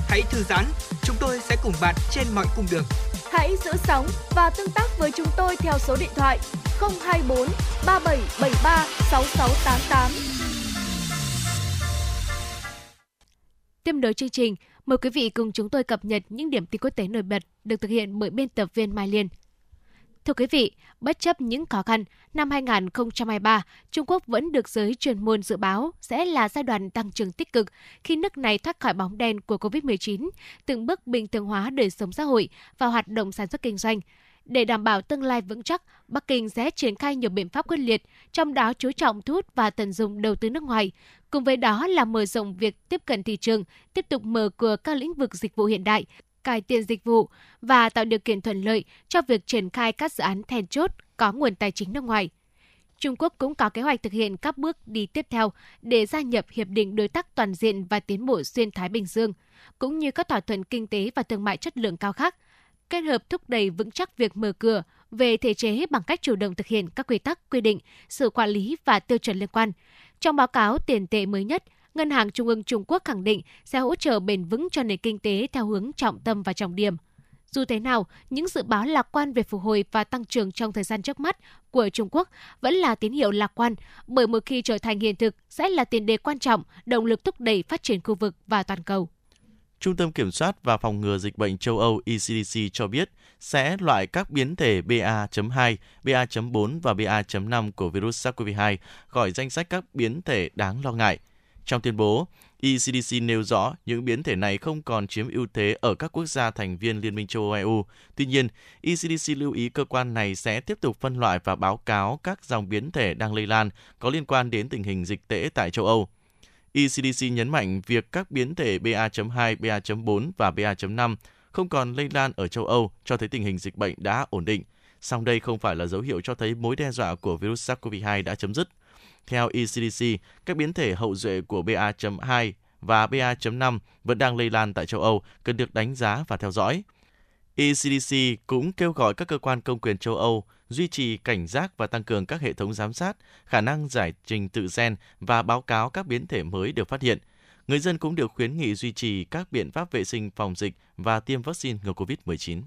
Hãy thư giãn, chúng tôi sẽ cùng bạn trên mọi cung đường. Hãy giữ sóng và tương tác với chúng tôi theo số điện thoại 024 3773 6688. Tiếp nối chương trình, mời quý vị cùng chúng tôi cập nhật những điểm tin quốc tế nổi bật được thực hiện bởi biên tập viên Mai Liên. Thưa quý vị, bất chấp những khó khăn, năm 2023, Trung Quốc vẫn được giới chuyên môn dự báo sẽ là giai đoạn tăng trưởng tích cực khi nước này thoát khỏi bóng đen của COVID-19, từng bước bình thường hóa đời sống xã hội và hoạt động sản xuất kinh doanh. Để đảm bảo tương lai vững chắc, Bắc Kinh sẽ triển khai nhiều biện pháp quyết liệt, trong đó chú trọng thu hút và tận dụng đầu tư nước ngoài. Cùng với đó là mở rộng việc tiếp cận thị trường, tiếp tục mở cửa các lĩnh vực dịch vụ hiện đại, cải thiện dịch vụ và tạo điều kiện thuận lợi cho việc triển khai các dự án then chốt có nguồn tài chính nước ngoài. Trung Quốc cũng có kế hoạch thực hiện các bước đi tiếp theo để gia nhập Hiệp định Đối tác Toàn diện và Tiến bộ Xuyên Thái Bình Dương, cũng như các thỏa thuận kinh tế và thương mại chất lượng cao khác, kết hợp thúc đẩy vững chắc việc mở cửa về thể chế bằng cách chủ động thực hiện các quy tắc, quy định, sự quản lý và tiêu chuẩn liên quan. Trong báo cáo tiền tệ mới nhất, Ngân hàng Trung ương Trung Quốc khẳng định sẽ hỗ trợ bền vững cho nền kinh tế theo hướng trọng tâm và trọng điểm. Dù thế nào, những dự báo lạc quan về phục hồi và tăng trưởng trong thời gian trước mắt của Trung Quốc vẫn là tín hiệu lạc quan, bởi một khi trở thành hiện thực sẽ là tiền đề quan trọng, động lực thúc đẩy phát triển khu vực và toàn cầu. Trung tâm Kiểm soát và Phòng ngừa Dịch bệnh châu Âu ECDC cho biết sẽ loại các biến thể BA.2, BA.4 và BA.5 của virus SARS-CoV-2 khỏi danh sách các biến thể đáng lo ngại. Trong tuyên bố, ECDC nêu rõ những biến thể này không còn chiếm ưu thế ở các quốc gia thành viên Liên minh châu Âu EU. Tuy nhiên, ECDC lưu ý cơ quan này sẽ tiếp tục phân loại và báo cáo các dòng biến thể đang lây lan có liên quan đến tình hình dịch tễ tại châu Âu. ECDC nhấn mạnh việc các biến thể BA.2, BA.4 và BA.5 không còn lây lan ở châu Âu cho thấy tình hình dịch bệnh đã ổn định. Song đây không phải là dấu hiệu cho thấy mối đe dọa của virus SARS-CoV-2 đã chấm dứt. Theo ECDC, các biến thể hậu duệ của BA.2 và BA.5 vẫn đang lây lan tại châu Âu, cần được đánh giá và theo dõi. ECDC cũng kêu gọi các cơ quan công quyền châu Âu duy trì cảnh giác và tăng cường các hệ thống giám sát, khả năng giải trình tự gen và báo cáo các biến thể mới được phát hiện. Người dân cũng được khuyến nghị duy trì các biện pháp vệ sinh phòng dịch và tiêm vaccine ngừa COVID-19.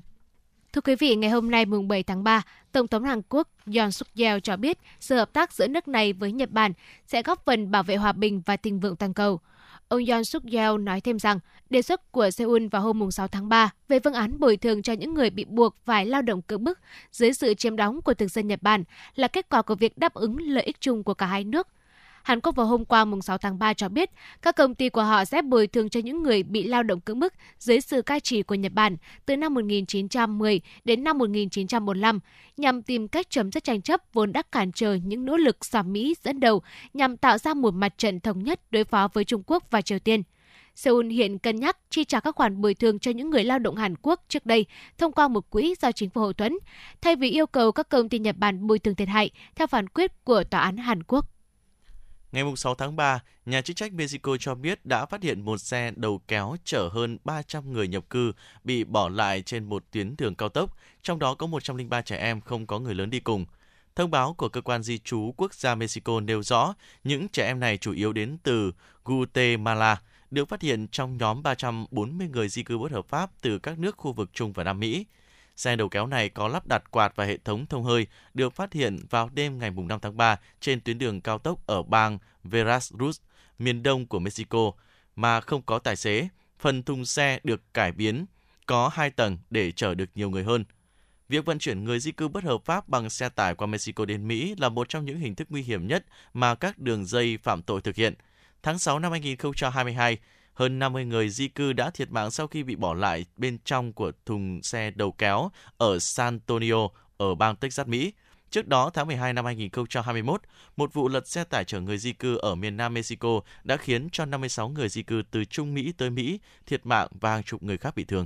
Thưa quý vị, ngày hôm nay mùng 7 tháng 3, Tổng thống Hàn Quốc Yoon suk yeol cho biết sự hợp tác giữa nước này với Nhật Bản sẽ góp phần bảo vệ hòa bình và thịnh vượng toàn cầu. Ông Yoon suk yeol nói thêm rằng đề xuất của Seoul vào hôm 6 tháng 3 về phương án bồi thường cho những người bị buộc phải lao động cưỡng bức dưới sự chiếm đóng của thực dân Nhật Bản là kết quả của việc đáp ứng lợi ích chung của cả hai nước – Hàn Quốc vào hôm qua mùng 6 tháng 3 cho biết các công ty của họ sẽ bồi thường cho những người bị lao động cưỡng bức dưới sự cai trị của Nhật Bản từ năm 1910 đến năm 1945 nhằm tìm cách chấm dứt tranh chấp vốn đã cản trở những nỗ lực do Mỹ dẫn đầu nhằm tạo ra một mặt trận thống nhất đối phó với Trung Quốc và Triều Tiên. Seoul hiện cân nhắc chi trả các khoản bồi thường cho những người lao động Hàn Quốc trước đây thông qua một quỹ do chính phủ hậu thuẫn, thay vì yêu cầu các công ty Nhật Bản bồi thường thiệt hại theo phán quyết của Tòa án Hàn Quốc. Ngày 6 tháng 3, nhà chức trách Mexico cho biết đã phát hiện một xe đầu kéo chở hơn 300 người nhập cư bị bỏ lại trên một tuyến đường cao tốc, trong đó có 103 trẻ em không có người lớn đi cùng. Thông báo của cơ quan di trú quốc gia Mexico nêu rõ những trẻ em này chủ yếu đến từ Guatemala, được phát hiện trong nhóm 340 người di cư bất hợp pháp từ các nước khu vực Trung và Nam Mỹ. Xe đầu kéo này có lắp đặt quạt và hệ thống thông hơi, được phát hiện vào đêm ngày 5 tháng 3 trên tuyến đường cao tốc ở bang Veracruz, miền đông của Mexico, mà không có tài xế. Phần thùng xe được cải biến, có hai tầng để chở được nhiều người hơn. Việc vận chuyển người di cư bất hợp pháp bằng xe tải qua Mexico đến Mỹ là một trong những hình thức nguy hiểm nhất mà các đường dây phạm tội thực hiện. Tháng 6 năm 2022, hơn 50 người di cư đã thiệt mạng sau khi bị bỏ lại bên trong của thùng xe đầu kéo ở San Antonio ở bang Texas, Mỹ. Trước đó, tháng 12 năm 2021, một vụ lật xe tải chở người di cư ở miền Nam Mexico đã khiến cho 56 người di cư từ Trung Mỹ tới Mỹ thiệt mạng và hàng chục người khác bị thương.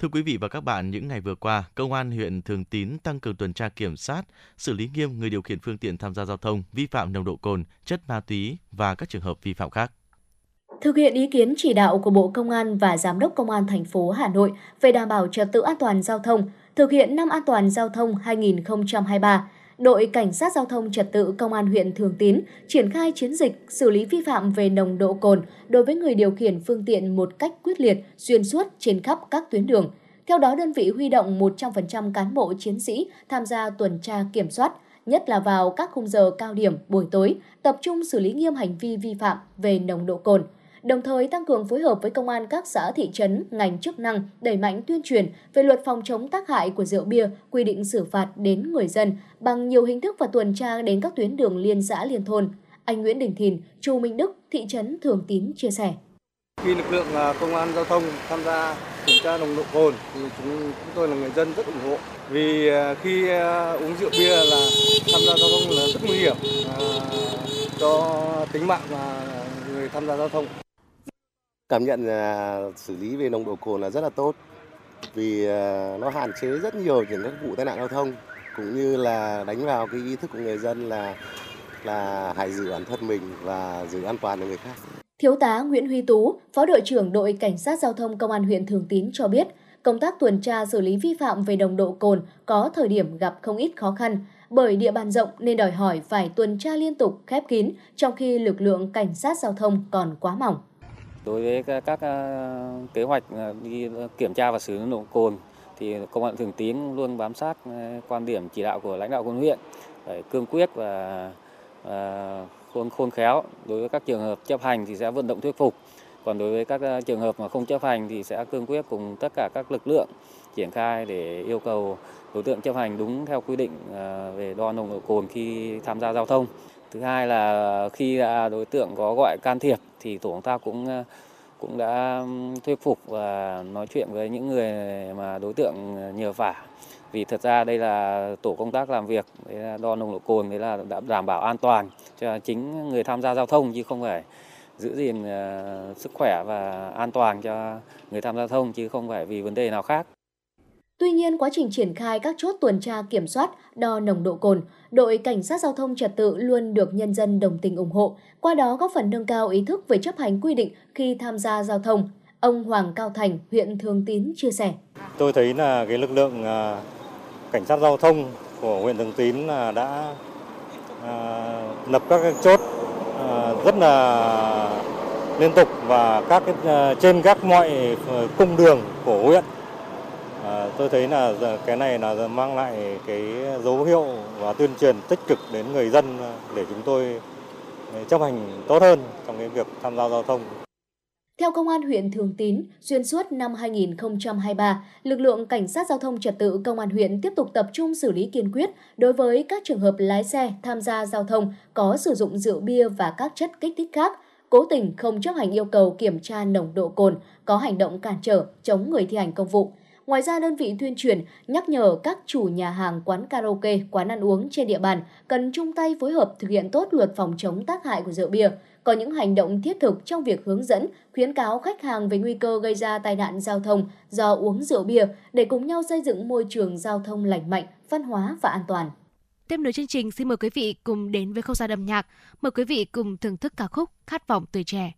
Thưa quý vị và các bạn, những ngày vừa qua, Công an huyện Thường Tín tăng cường tuần tra kiểm soát, xử lý nghiêm người điều khiển phương tiện tham gia giao thông vi phạm nồng độ cồn, chất ma túy và các trường hợp vi phạm khác. Thực hiện ý kiến chỉ đạo của Bộ Công an và Giám đốc Công an thành phố Hà Nội về đảm bảo trật tự an toàn giao thông, thực hiện năm an toàn giao thông 2023, đội Cảnh sát Giao thông Trật tự Công an huyện Thường Tín triển khai chiến dịch xử lý vi phạm về nồng độ cồn đối với người điều khiển phương tiện một cách quyết liệt, xuyên suốt trên khắp các tuyến đường. Theo đó, đơn vị huy động 100% cán bộ chiến sĩ tham gia tuần tra kiểm soát, nhất là vào các khung giờ cao điểm buổi tối, tập trung xử lý nghiêm hành vi vi phạm về nồng độ cồn – đồng thời tăng cường phối hợp với công an các xã thị trấn, ngành chức năng đẩy mạnh tuyên truyền về luật phòng chống tác hại của rượu bia, quy định xử phạt đến người dân bằng nhiều hình thức và tuần tra đến các tuyến đường liên xã liên thôn. Anh Nguyễn Đình Thìn, Chu Minh Đức, thị trấn Thường Tín chia sẻ. Khi lực lượng à, công an giao thông tham gia kiểm tra nồng độ cồn thì chúng, chúng tôi là người dân rất ủng hộ vì à, khi à, uống rượu bia là tham gia giao thông là rất nguy hiểm cho tính mạng và người tham gia giao thông. Cảm nhận là xử lý về nồng độ cồn là rất là tốt vì à, nó hạn chế rất nhiều những các vụ tai nạn giao thông cũng như là đánh vào cái ý thức của người dân là là hãy giữ bản thân mình và giữ an toàn cho người khác. Thiếu tá Nguyễn Huy Tú, Phó đội trưởng đội Cảnh sát Giao thông Công an huyện Thường Tín cho biết, công tác tuần tra xử lý vi phạm về nồng độ cồn có thời điểm gặp không ít khó khăn. Bởi địa bàn rộng nên đòi hỏi phải tuần tra liên tục, khép kín, trong khi lực lượng cảnh sát giao thông còn quá mỏng. Đối với các, ờ, kế hoạch ờ, đi kiểm tra và xử lý nồng độ cồn thì công an Thường Tín luôn bám sát ờ, quan điểm chỉ đạo của lãnh đạo quân huyện phải cương quyết và, và khôn khôn khéo. Đối với các trường hợp chấp hành thì sẽ vận động thuyết phục. Còn đối với các trường hợp mà không chấp hành thì sẽ cương quyết cùng tất cả các lực lượng triển khai để yêu cầu đối tượng chấp hành đúng theo quy định về đo nồng độ cồn khi tham gia giao thông. Thứ hai là khi à, đối tượng có gọi can thiệp thì tổ chúng ta cũng ờ, cũng đã thuyết phục và nói chuyện với những người mà đối tượng ờ, nhờ vả vì thật ra đây là tổ công tác làm việc đấy là đo nồng độ cồn đấy là đã đảm bảo an toàn cho chính người tham gia giao thông chứ không phải giữ gìn ờ, sức khỏe và an toàn cho người tham gia giao thông chứ không phải vì vấn đề nào khác. Tuy nhiên, quá trình triển khai các chốt tuần tra kiểm soát, đo nồng độ cồn, đội cảnh sát giao thông trật tự luôn được nhân dân đồng tình ủng hộ, qua đó góp phần nâng cao ý thức về chấp hành quy định khi tham gia giao thông. Ông Hoàng Cao Thành, huyện Thường Tín chia sẻ. Tôi thấy là cái lực lượng à, cảnh sát giao thông của huyện Thường Tín là đã à, lập các chốt à, rất là liên tục và các trên các mọi ờ, cung đường của huyện À, tôi thấy là cái này là mang lại cái dấu hiệu và tuyên truyền tích cực đến người dân để chúng tôi ờ, chấp hành tốt hơn trong cái việc tham gia giao thông. Theo Công an huyện Thường Tín, xuyên suốt năm 2023, lực lượng Cảnh sát Giao thông Trật tự Công an huyện tiếp tục tập trung xử lý kiên quyết đối với các trường hợp lái xe tham gia giao thông có sử dụng rượu bia và các chất kích thích khác, cố tình không chấp hành yêu cầu kiểm tra nồng độ cồn, có hành động cản trở, chống người thi hành công vụ, Ngoài ra, đơn vị tuyên truyền nhắc nhở các chủ nhà hàng, quán karaoke, quán ăn uống trên địa bàn cần chung tay phối hợp thực hiện tốt luật phòng chống tác hại của rượu bia, có những hành động thiết thực trong việc hướng dẫn, khuyến cáo khách hàng về nguy cơ gây ra tai nạn giao thông do uống rượu bia để cùng nhau xây dựng môi trường giao thông lành mạnh, văn hóa và an toàn. Tiếp nối chương trình, xin mời quý vị cùng đến với không gian âm nhạc. Mời quý vị cùng thưởng thức ca khúc Khát vọng tuổi trẻ.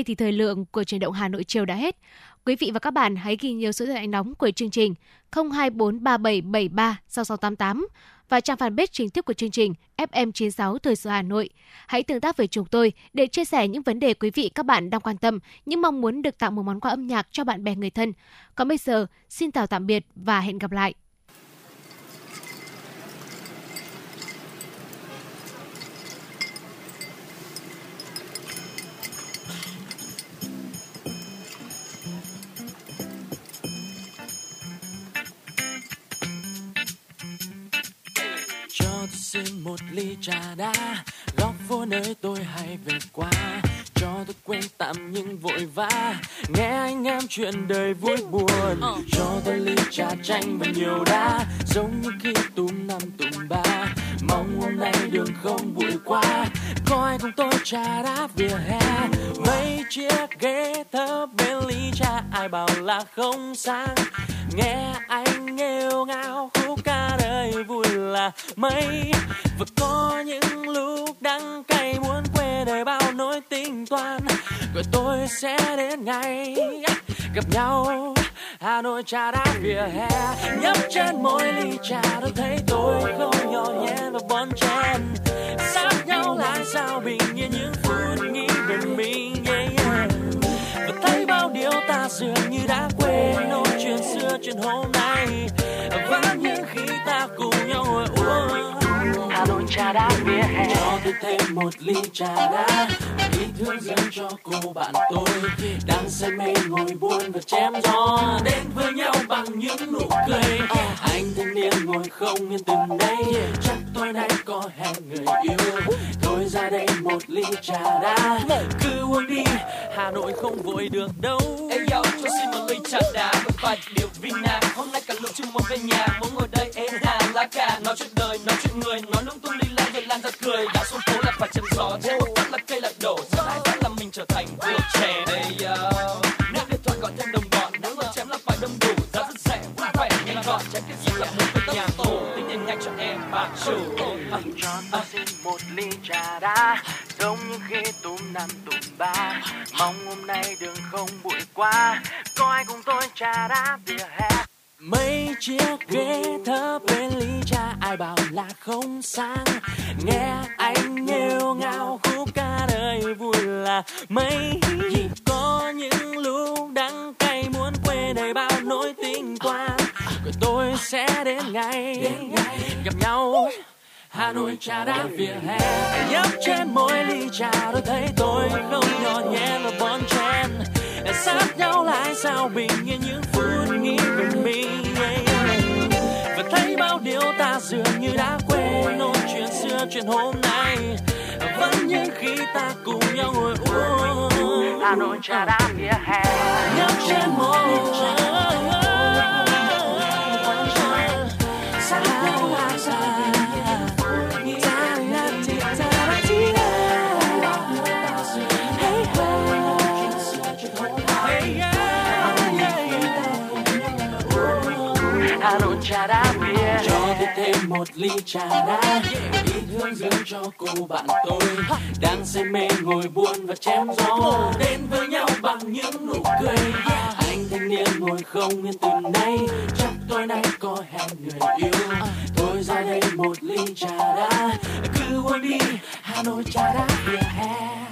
Đây thì thời lượng của truyền động Hà Nội chiều đã hết. Quý vị và các bạn hãy ghi nhớ số điện thoại nóng của chương trình 02437736688 và trang fanpage chính thức của chương trình FM96 Thời sự Hà Nội. Hãy tương tác với chúng tôi để chia sẻ những vấn đề quý vị các bạn đang quan tâm, những mong muốn được tặng một món quà âm nhạc cho bạn bè người thân. Còn bây giờ, xin chào tạm biệt và hẹn gặp lại. Xin một ly trà đá. Góc phố nơi tôi hay về qua cho tôi quên tạm những vội vã. Nghe anh em chuyện đời vui buồn cho tôi ly trà chanh và nhiều đá. Giống như khi túm năm túm ba mong hôm nay đường không bụi quá. Có ai cùng tôi trà đá vỉa hè? Mấy chiếc ghế thấp bên ly trà ai bảo là không sang nghe anh nghêu ngao, khúc ca đời vui là mấy và có những lúc đắng cay, muốn quê đời bao nỗi tính toán. Rồi tôi sẽ đến ngày gặp nhau. Hà Nội trà đá vỉa hè, nhấp trên mỗi ly trà. Tôi thấy tôi không nhỏ nhẹ và bon chen sát nhau lại sao bình yên, những phút nghĩ về mình bao điều ta dường như đã quên. Nỗi chuyện xưa chuyện hôm nay vẫn như khi ta cùng nhau ngồi uống. Hà Nội trà đá vỉa hè. Cho tôi thêm một ly trà đá thương dành cho cô bạn tôi. Đang say mê ngồi buồn và chém gió. Đến với nhau bằng những nụ cười. Anh thanh niên ngồi không yên từng đây. Chắc tối nay có hẹn người yêu. Thôi ra đây một ly trà đá. Cứ uống đi Hà Nội không vội được đâu. Em yo, cho xin một ly trà đá một vài điều vina. Hôm nay cả lũ chưa muốn về nhà, muốn ngồi đây em hà lá cà Nói chuyện đời, nói chuyện người, nói lung tung đi lan rồi lan ra cười. Đã xuống phố là phải chém gió, trên một mình trở thành vừa trẻ đây yo. Nếu điện thoại gọi thêm đồng bọn, nếu mà chém là phải đông đủ Giá rất rẻ, vui vẻ, nhanh gọn, chém cái gì là muốn với nhà tù Tính tiền nhanh cho em bà chủ cho tôi xin một ly trà đá giống như khi túm năm túm ba. Mong hôm nay đường không bụi quá có ai cùng tôi trà đá vỉa hè mấy chiếc ghế thấp bên ly trà ai bảo là không sang nghe anh nghêu ngao khúc ca đời vui là mấy. Có những lúc đắng cay muốn quê đầy bao nỗi tình quan rồi tôi sẽ đến ngày gặp nhau. Hà Nội trà đá vỉa hè. Nhấp trên mỗi ly trà tôi thấy tôi không nhỏ nhẹ là bon chen. Sát nhau lại sao bình yên những phút nghĩ về mình. Và thấy bao điều ta dường như đã quên nỗi chuyện xưa chuyện hôm nay. Vẫn như khi ta cùng nhau ngồi uống. Hà Nội trà đá vỉa hè. Nhấp trên mỗi một ly trà đá. Đi hương dâng cho cô bạn tôi. Đang say mê ngồi buồn và chém gió. Đến với nhau bằng những nụ cười. Anh thanh niên ngồi không yên từ nay. Chắc tối nay có hẹn người yêu. Thôi ra đây một ly trà đá. Cứ uống đi, Hà Nội trà đá vỉa hè.